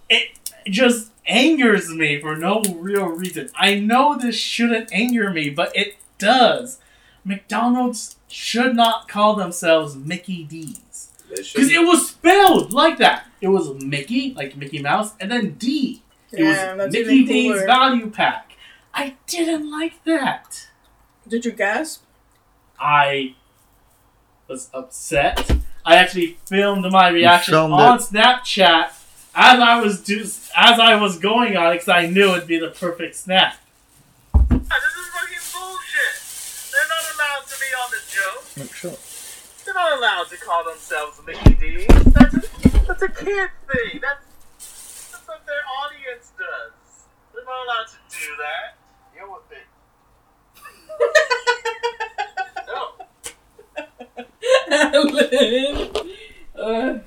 S4: It just angers me for no real reason. I know this shouldn't anger me, but it does. McDonald's should not call themselves Mickey D's. Because it was spelled like that. It was Mickey, like Mickey Mouse, and then D. It
S2: Damn,
S4: was Mickey D's
S2: cooler.
S4: value pack. I didn't like that.
S2: Did you gasp?
S4: I was upset. I actually filmed my reaction
S1: filmed
S4: on Snapchat as I was do- as I was going on it because I knew it'd be the perfect snap.
S8: Ah, this is fucking bullshit. They're not allowed to be on the show. They're not allowed to call themselves Mickey D. That's a, that's a kid thing. That's, that's what their audience does. They're not allowed to do that. Deal with it. No.
S2: uh,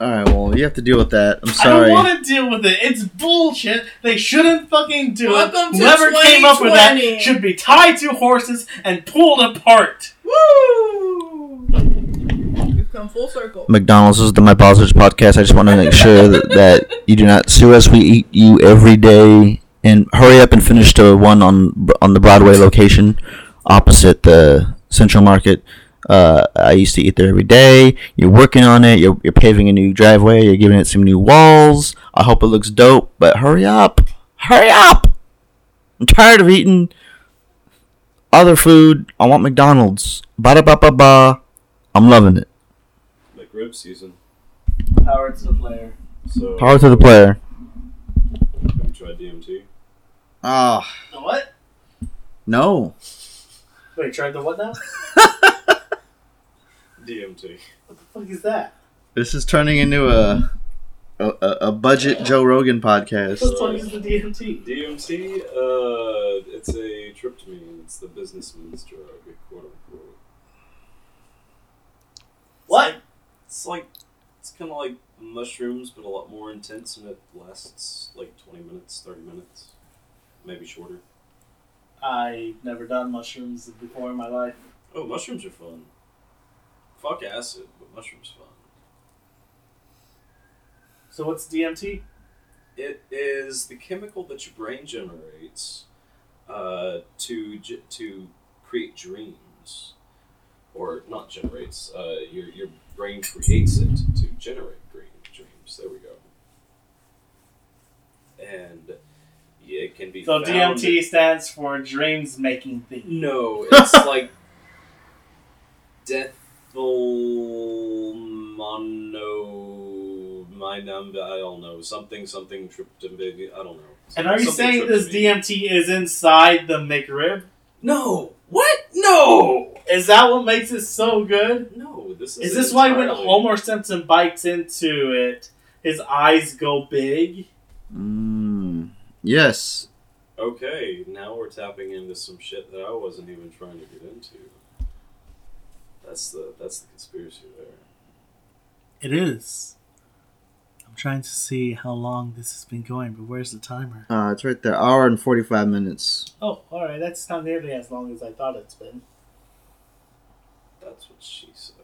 S1: All right, well, you have to deal with that. I'm sorry.
S4: I don't want to deal with it. It's bullshit. They shouldn't fucking do
S2: Welcome
S4: it.
S2: to
S4: Whoever came up with that should be tied to horses and pulled apart.
S2: woo! You've come full circle.
S5: McDonald's is the My Positive podcast. I just want to make sure that, that you do not sue us. We eat you every day, and hurry up and finish the one on on the Broadway location, opposite the Central Market. Uh, I used to eat there every day. You're working on it. You're, you're paving a new driveway. You're giving it some new walls. I hope it looks dope, but hurry up! Hurry up! I'm tired of eating other food. I want McDonald's. Ba da ba ba ba. I'm loving it.
S3: McRib season.
S4: Power to the player.
S3: So.
S5: Power to the player.
S3: Have you tried DMT?
S1: Ah,
S4: The what?
S1: no.
S4: Wait, tried the what now?
S3: DMT.
S4: What the fuck is that?
S1: This is turning into a a, a a budget Joe Rogan podcast.
S4: What the fuck is the DMT?
S3: DMT, uh, it's a tryptamine. It's the businessman's drug, quote unquote.
S4: What?
S3: It's like It's kind of like mushrooms, but a lot more intense, and it lasts like 20 minutes, 30 minutes, maybe shorter.
S4: I've never done mushrooms before in my life.
S3: Oh, mushrooms are fun. Fuck acid, but mushrooms fun.
S4: So what's DMT?
S3: It is the chemical that your brain generates uh, to to create dreams, or not generates. Uh, your your brain creates it to generate dream, dreams. There we go. And it can be.
S4: So
S3: found-
S4: DMT stands for dreams making thing.
S3: No, it's like Dethyl mono my number I don't know something something tryptophan I don't know.
S4: And are you saying this. DMT is inside the McRib?
S3: No. What? No.
S4: Is that what makes it so good?
S3: No. This
S4: Is
S3: is
S4: this why when
S3: entirely-
S4: Homer Simpson bites into it, his eyes go big?
S1: Mm, yes.
S3: Okay, now we're tapping into some shit that I wasn't even trying to get into. That's the that's the conspiracy there.
S4: It is. I'm trying to see how long this has been going, but where's the timer?
S1: Uh, it's right there. Hour and 45 minutes.
S4: Oh, alright, that's not nearly as long as I thought it's been.
S3: That's what she said.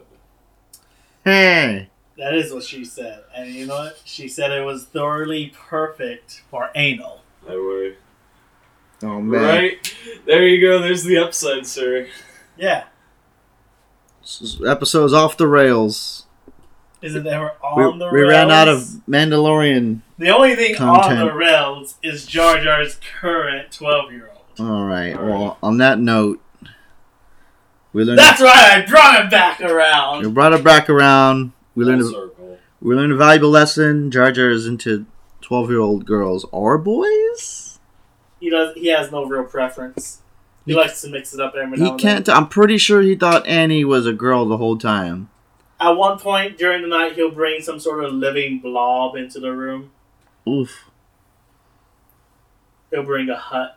S1: Hey.
S4: That is what she said. And you know what? She said it was thoroughly perfect for anal.
S3: That way.
S1: Oh, man.
S3: Right? There you go, there's the upside, sir.
S4: Yeah.
S1: This episode's off the rails.
S4: Is it ever
S1: We,
S4: on the
S1: we
S4: rails?
S1: ran out of Mandalorian.
S4: The only thing on the rails is Jar Jar's current 12 year old.
S1: All right. Well, on that note, we learned.
S4: That's right, I brought it back
S1: we
S4: around.
S1: brought it back around. We learned. A,
S3: circle.
S1: we learned a valuable lesson. Jar Jar is into twelve-year-old girls or boys.
S4: He does. He has no real preference. He
S1: He-
S4: likes to mix it up every
S1: He can't. I'm pretty sure he thought Annie was a girl the whole time.
S4: At one point during the night, he'll bring some sort of living blob into the room.
S1: Oof.
S4: He'll bring a Hutt.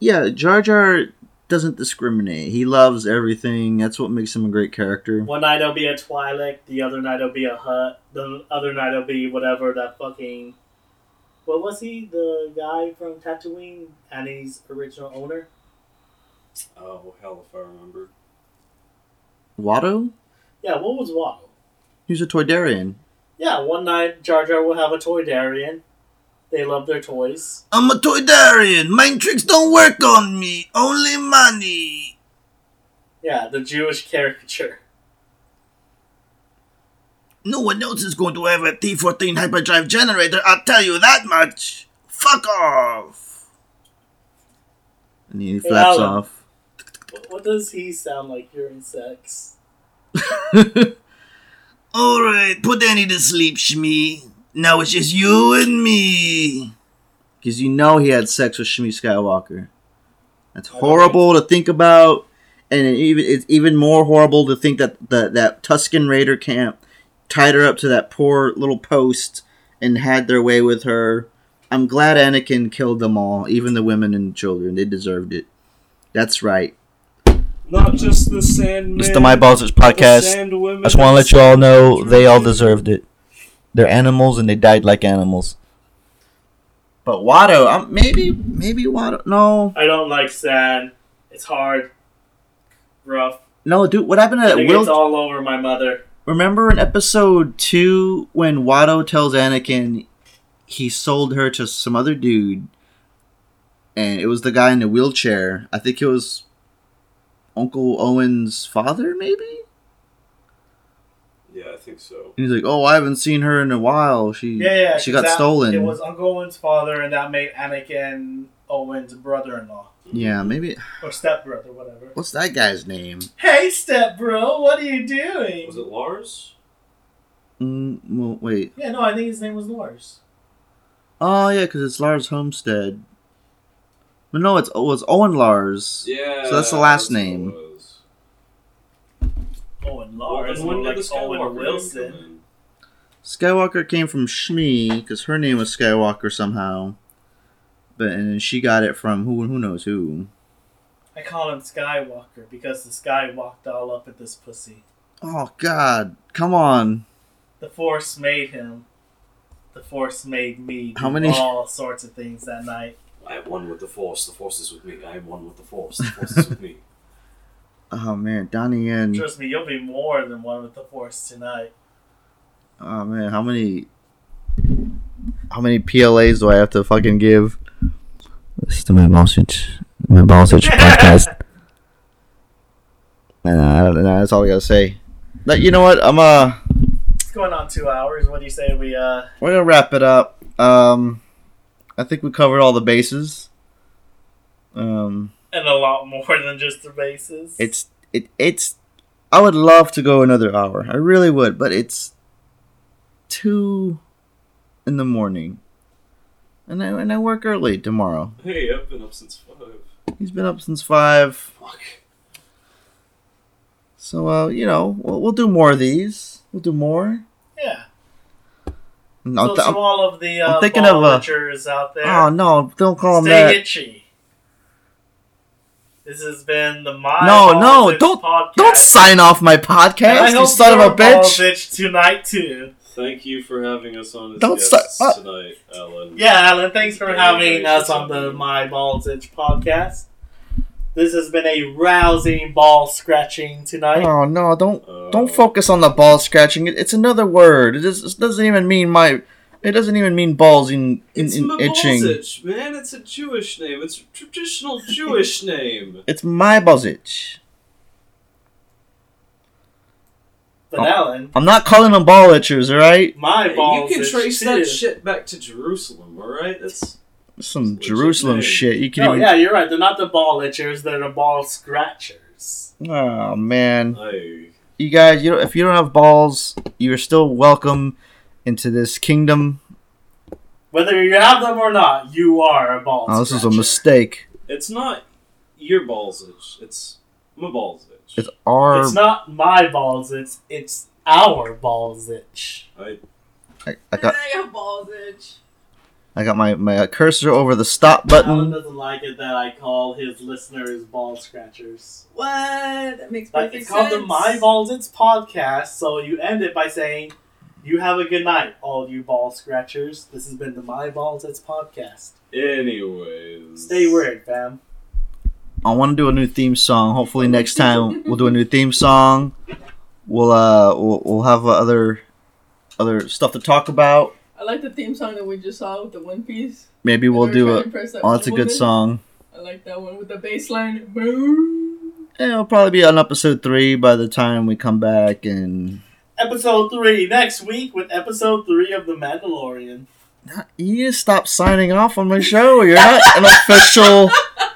S1: Yeah, Jar Jar doesn't discriminate. He loves everything. That's what makes him a great character.
S4: One night it'll be a Twi'lek, the other night it'll be a Hutt, the other night it'll be whatever that fucking. What was he? The guy from Tatooine, Annie's original owner.
S3: Oh, hell if I remember.
S1: Watto?
S4: Yeah, what was Watto?
S1: He's a Toydarian.
S4: Yeah, one night Jar Jar will have a toy Darian. They love their toys.
S1: I'm a Toydarian. Mind tricks don't work on me. Only money.
S4: Yeah, the Jewish caricature.
S1: No one else is going to have a T14 hyperdrive generator, I'll tell you that much. Fuck off. And he flaps
S4: Alan.
S1: off.
S4: What, what does he sound like during sex?
S1: Alright, put Annie to sleep, Shmi. Now it's just you and me. Because you know he had sex with Shmi Skywalker. That's horrible to think about. And even it's even more horrible to think that the, that Tusken Raider camp tied her up to that poor little post and had their way with her. I'm glad Anakin killed them all, even the women and children. They deserved it. That's right.
S3: Not just the Sandman.
S5: It's the My Balls podcast. I just want to let you all know they all deserved it. They're animals and they died like animals.
S1: But Watto, um, maybe maybe Watto. No,
S4: I don't like sand. It's hard, rough.
S1: no, dude. What happened to that?
S4: it
S1: Will,
S4: gets all over my mother.
S1: Remember in episode two when Watto tells Anakin he sold her to some other dude, and it was the guy in the wheelchair. I think it was Uncle Owen's father, maybe.
S3: Yeah, I think so.
S1: And he's like, "Oh, I haven't seen her in a while. She
S4: Yeah, yeah.
S1: she
S4: 'cause
S1: got
S4: that-
S1: stolen."
S4: It was Uncle Owen's father, and that made Anakin Owen's brother-in-law
S1: yeah, maybe.
S4: or stepbrother, whatever.
S1: What's that guy's name?
S4: Hey, step bro, what are you doing?
S3: Was it Lars?
S1: Mm, well, wait.
S4: Yeah, no, I think his name was Lars.
S1: Oh yeah, because it's Lars Homestead. But no, it's oh, it's Owen Lars.
S3: Yeah.
S1: So that's the last
S3: what it
S1: name.
S4: Owen Lars,
S3: then when
S4: more
S3: did
S4: like
S3: the
S4: Owen
S3: Skywalker name
S4: Wilson.
S1: Skywalker came from Shmi because her name was Skywalker somehow. But and she got it from who who knows who.
S4: I call him Skywalker because the sky walked all up at this pussy.
S1: Oh God, come on!
S4: The Force made him. The Force made me. Do
S1: How many-
S4: All sorts of things that night.
S3: I am one with the Force. The Force is with me. I am one with the Force. The Force is with me.
S1: Oh man, Donnie Yen.
S4: Trust me, you'll be more than one with the Force tonight.
S1: Oh man, how many how many PLAs do I have to fucking give?
S5: This is my Balsage, my Balsage podcast.
S1: Nah, I don't know. That's all I gotta say. But you know what? I'm uh,
S4: It's going on two hours. What do you say we uh?
S1: we're gonna wrap it up. Um, I think we covered all the bases. Um,
S4: And a lot more than just the bases.
S1: it's it it's. I would love to go another hour. I really would, but it's two in the morning, and I and I work early tomorrow.
S3: Hey, I've been up since five.
S1: He's been up since five.
S3: Fuck.
S1: So, uh, you know, we'll, we'll do more of these. We'll do more.
S4: yeah.
S1: And I'll
S4: so,
S1: th-
S4: to all of the uh,
S1: I'm thinking
S4: ball
S1: of, uh,
S4: witchers out there,
S1: oh no! Don't call him
S4: stay
S1: that.
S4: itchy. This has been the My
S1: No,
S4: Balls
S1: no, don't-
S4: podcast.
S1: Don't sign off my
S4: And I
S1: podcast, you
S4: hope
S1: son of
S4: your
S1: a
S4: balls
S1: bitch.
S4: tonight too.
S3: Thank you for having us on as
S1: Don't
S3: guests
S1: start- uh,
S3: tonight, Alan.
S4: Yeah, Alan, thanks for
S3: Very
S4: having
S3: gracious
S4: us on the
S3: you.
S4: My Balls Itch podcast. This has been a rousing ball scratching tonight.
S1: Oh no! Don't
S3: Uh,
S1: don't focus on the ball scratching. It, it's another word. It, is, it doesn't even mean my. It doesn't even mean balls in, in,
S3: It's
S1: in itching.
S3: Maibalzich, man. It's a Jewish name. It's a traditional Jewish name.
S1: It's my balls itch.
S4: But
S1: Oh. I'm not calling them ball itchers. All right.
S4: my
S3: Hey,
S4: balls
S3: you can
S4: itch
S3: trace
S4: too.
S3: that shit back to Jerusalem, all right? That's
S1: Some
S3: Legit
S1: Jerusalem
S3: name.
S1: shit. You can
S4: Oh
S1: even.
S4: yeah, you're right. They're not the ball itchers. They're the ball scratchers.
S1: Oh man.
S3: I.
S1: you guys, you know, if you don't have balls, you're still welcome into this kingdom.
S4: Whether you have them or not, you are a ball.
S1: Oh, this is a mistake.
S3: It's not your balls itch. It's my balls itch.
S1: It's our.
S4: It's not my balls. It's it's our balls itch.
S3: I.
S1: I, I got
S2: I got balls itch.
S1: I got my my cursor over the stop
S4: Alan
S1: button.
S4: doesn't like it that I call his listeners ball scratchers.
S2: What? That makes
S4: But
S2: perfect
S4: it's called
S2: sense.
S4: the My Balls It's podcast, so you end it by saying, "You have a good night, all you ball scratchers." This has been the My Balls It's podcast.
S3: Anyways.
S4: Stay weird, fam.
S1: I want to do a new theme song. Hopefully next time we'll do a new theme song. We'll uh we'll, we'll have other other stuff to talk about.
S2: I like the theme song that we just saw with the One Piece.
S1: Maybe we'll do
S2: trying
S1: a.
S2: that
S1: Oh, that's a good
S2: woman.
S1: song.
S2: I like that one with the bass line. Boom.
S1: Yeah, it'll probably be on episode three by the time we come back and
S4: Episode three next week with episode three of The Mandalorian.
S1: you need stop signing off on my show. You're not an official
S2: You're not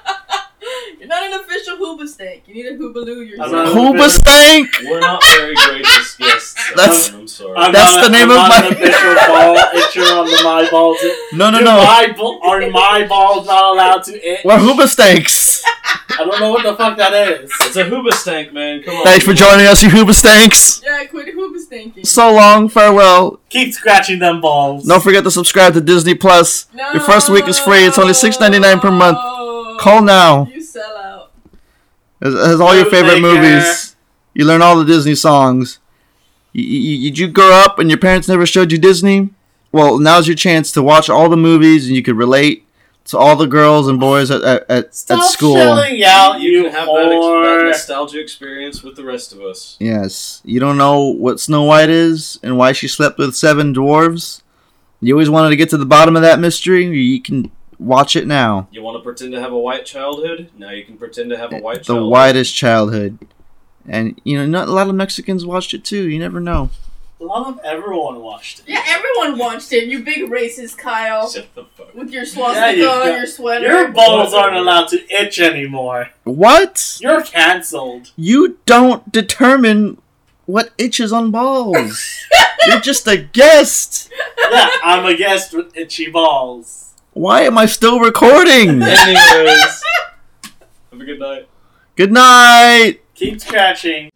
S2: an official hoobastank. You need a hoobaloo
S4: I'm
S2: yourself.
S1: Hooba Stank.
S3: We're not very gracious guests.
S1: That's-
S3: Alan, I'm sorry.
S4: I'm
S1: That's
S4: not-
S1: the name
S4: I'm
S1: of
S4: not
S1: my-
S4: an official ball itcher on the My Balls. It-
S1: No, no,
S4: Do
S1: no.
S4: My ball, are my balls not allowed to itch?
S1: We're Hooba Stanks.
S4: I don't know what the fuck that is.
S3: It's a hoobastank, man. Come on.
S1: Thanks for joining us, you Hooba Stanks.
S2: Yeah, quit hoobastanking.
S1: So long, farewell.
S4: Keep scratching them balls.
S1: Don't forget to subscribe to Disney Plus.
S2: no.
S1: Your first week is free. It's only $6.99 per month. Call now.
S2: You sell out.
S1: It has all your favorite
S4: uh,
S1: movies. You learn all the Disney songs. You, you, did you grow up and your parents never showed you Disney? Well, now's your chance to watch all the movies and you could relate to all the girls and boys at, at, at,
S4: Stop
S1: at school.
S4: shelling out,
S3: You
S4: you,
S3: can have that, ex- that nostalgia experience with the rest of us.
S1: Yes. You don't know what Snow White is and why she slept with seven dwarves? You always wanted to get to the bottom of that mystery? You can watch it now.
S3: You want to pretend to have a white childhood? Now you can pretend to have a eh, white
S1: the
S3: childhood.
S1: whitest childhood. And, you know, not a lot of Mexicans watched it too. You never know.
S4: A lot of everyone watched it.
S2: Yeah, everyone watched it. You big racist Kyle.
S3: Shut the fuck.
S2: With your
S4: Yeah,
S2: swastika
S4: you
S2: on your sweater.
S4: Your balls aren't allowed to itch anymore.
S1: What?
S4: You're cancelled.
S1: You don't determine what itches on balls. You're just a guest.
S4: Yeah, I'm a guest with itchy balls.
S1: Why am I still recording?
S3: Anyways, have a good night.
S1: Good night.
S4: Keep scratching.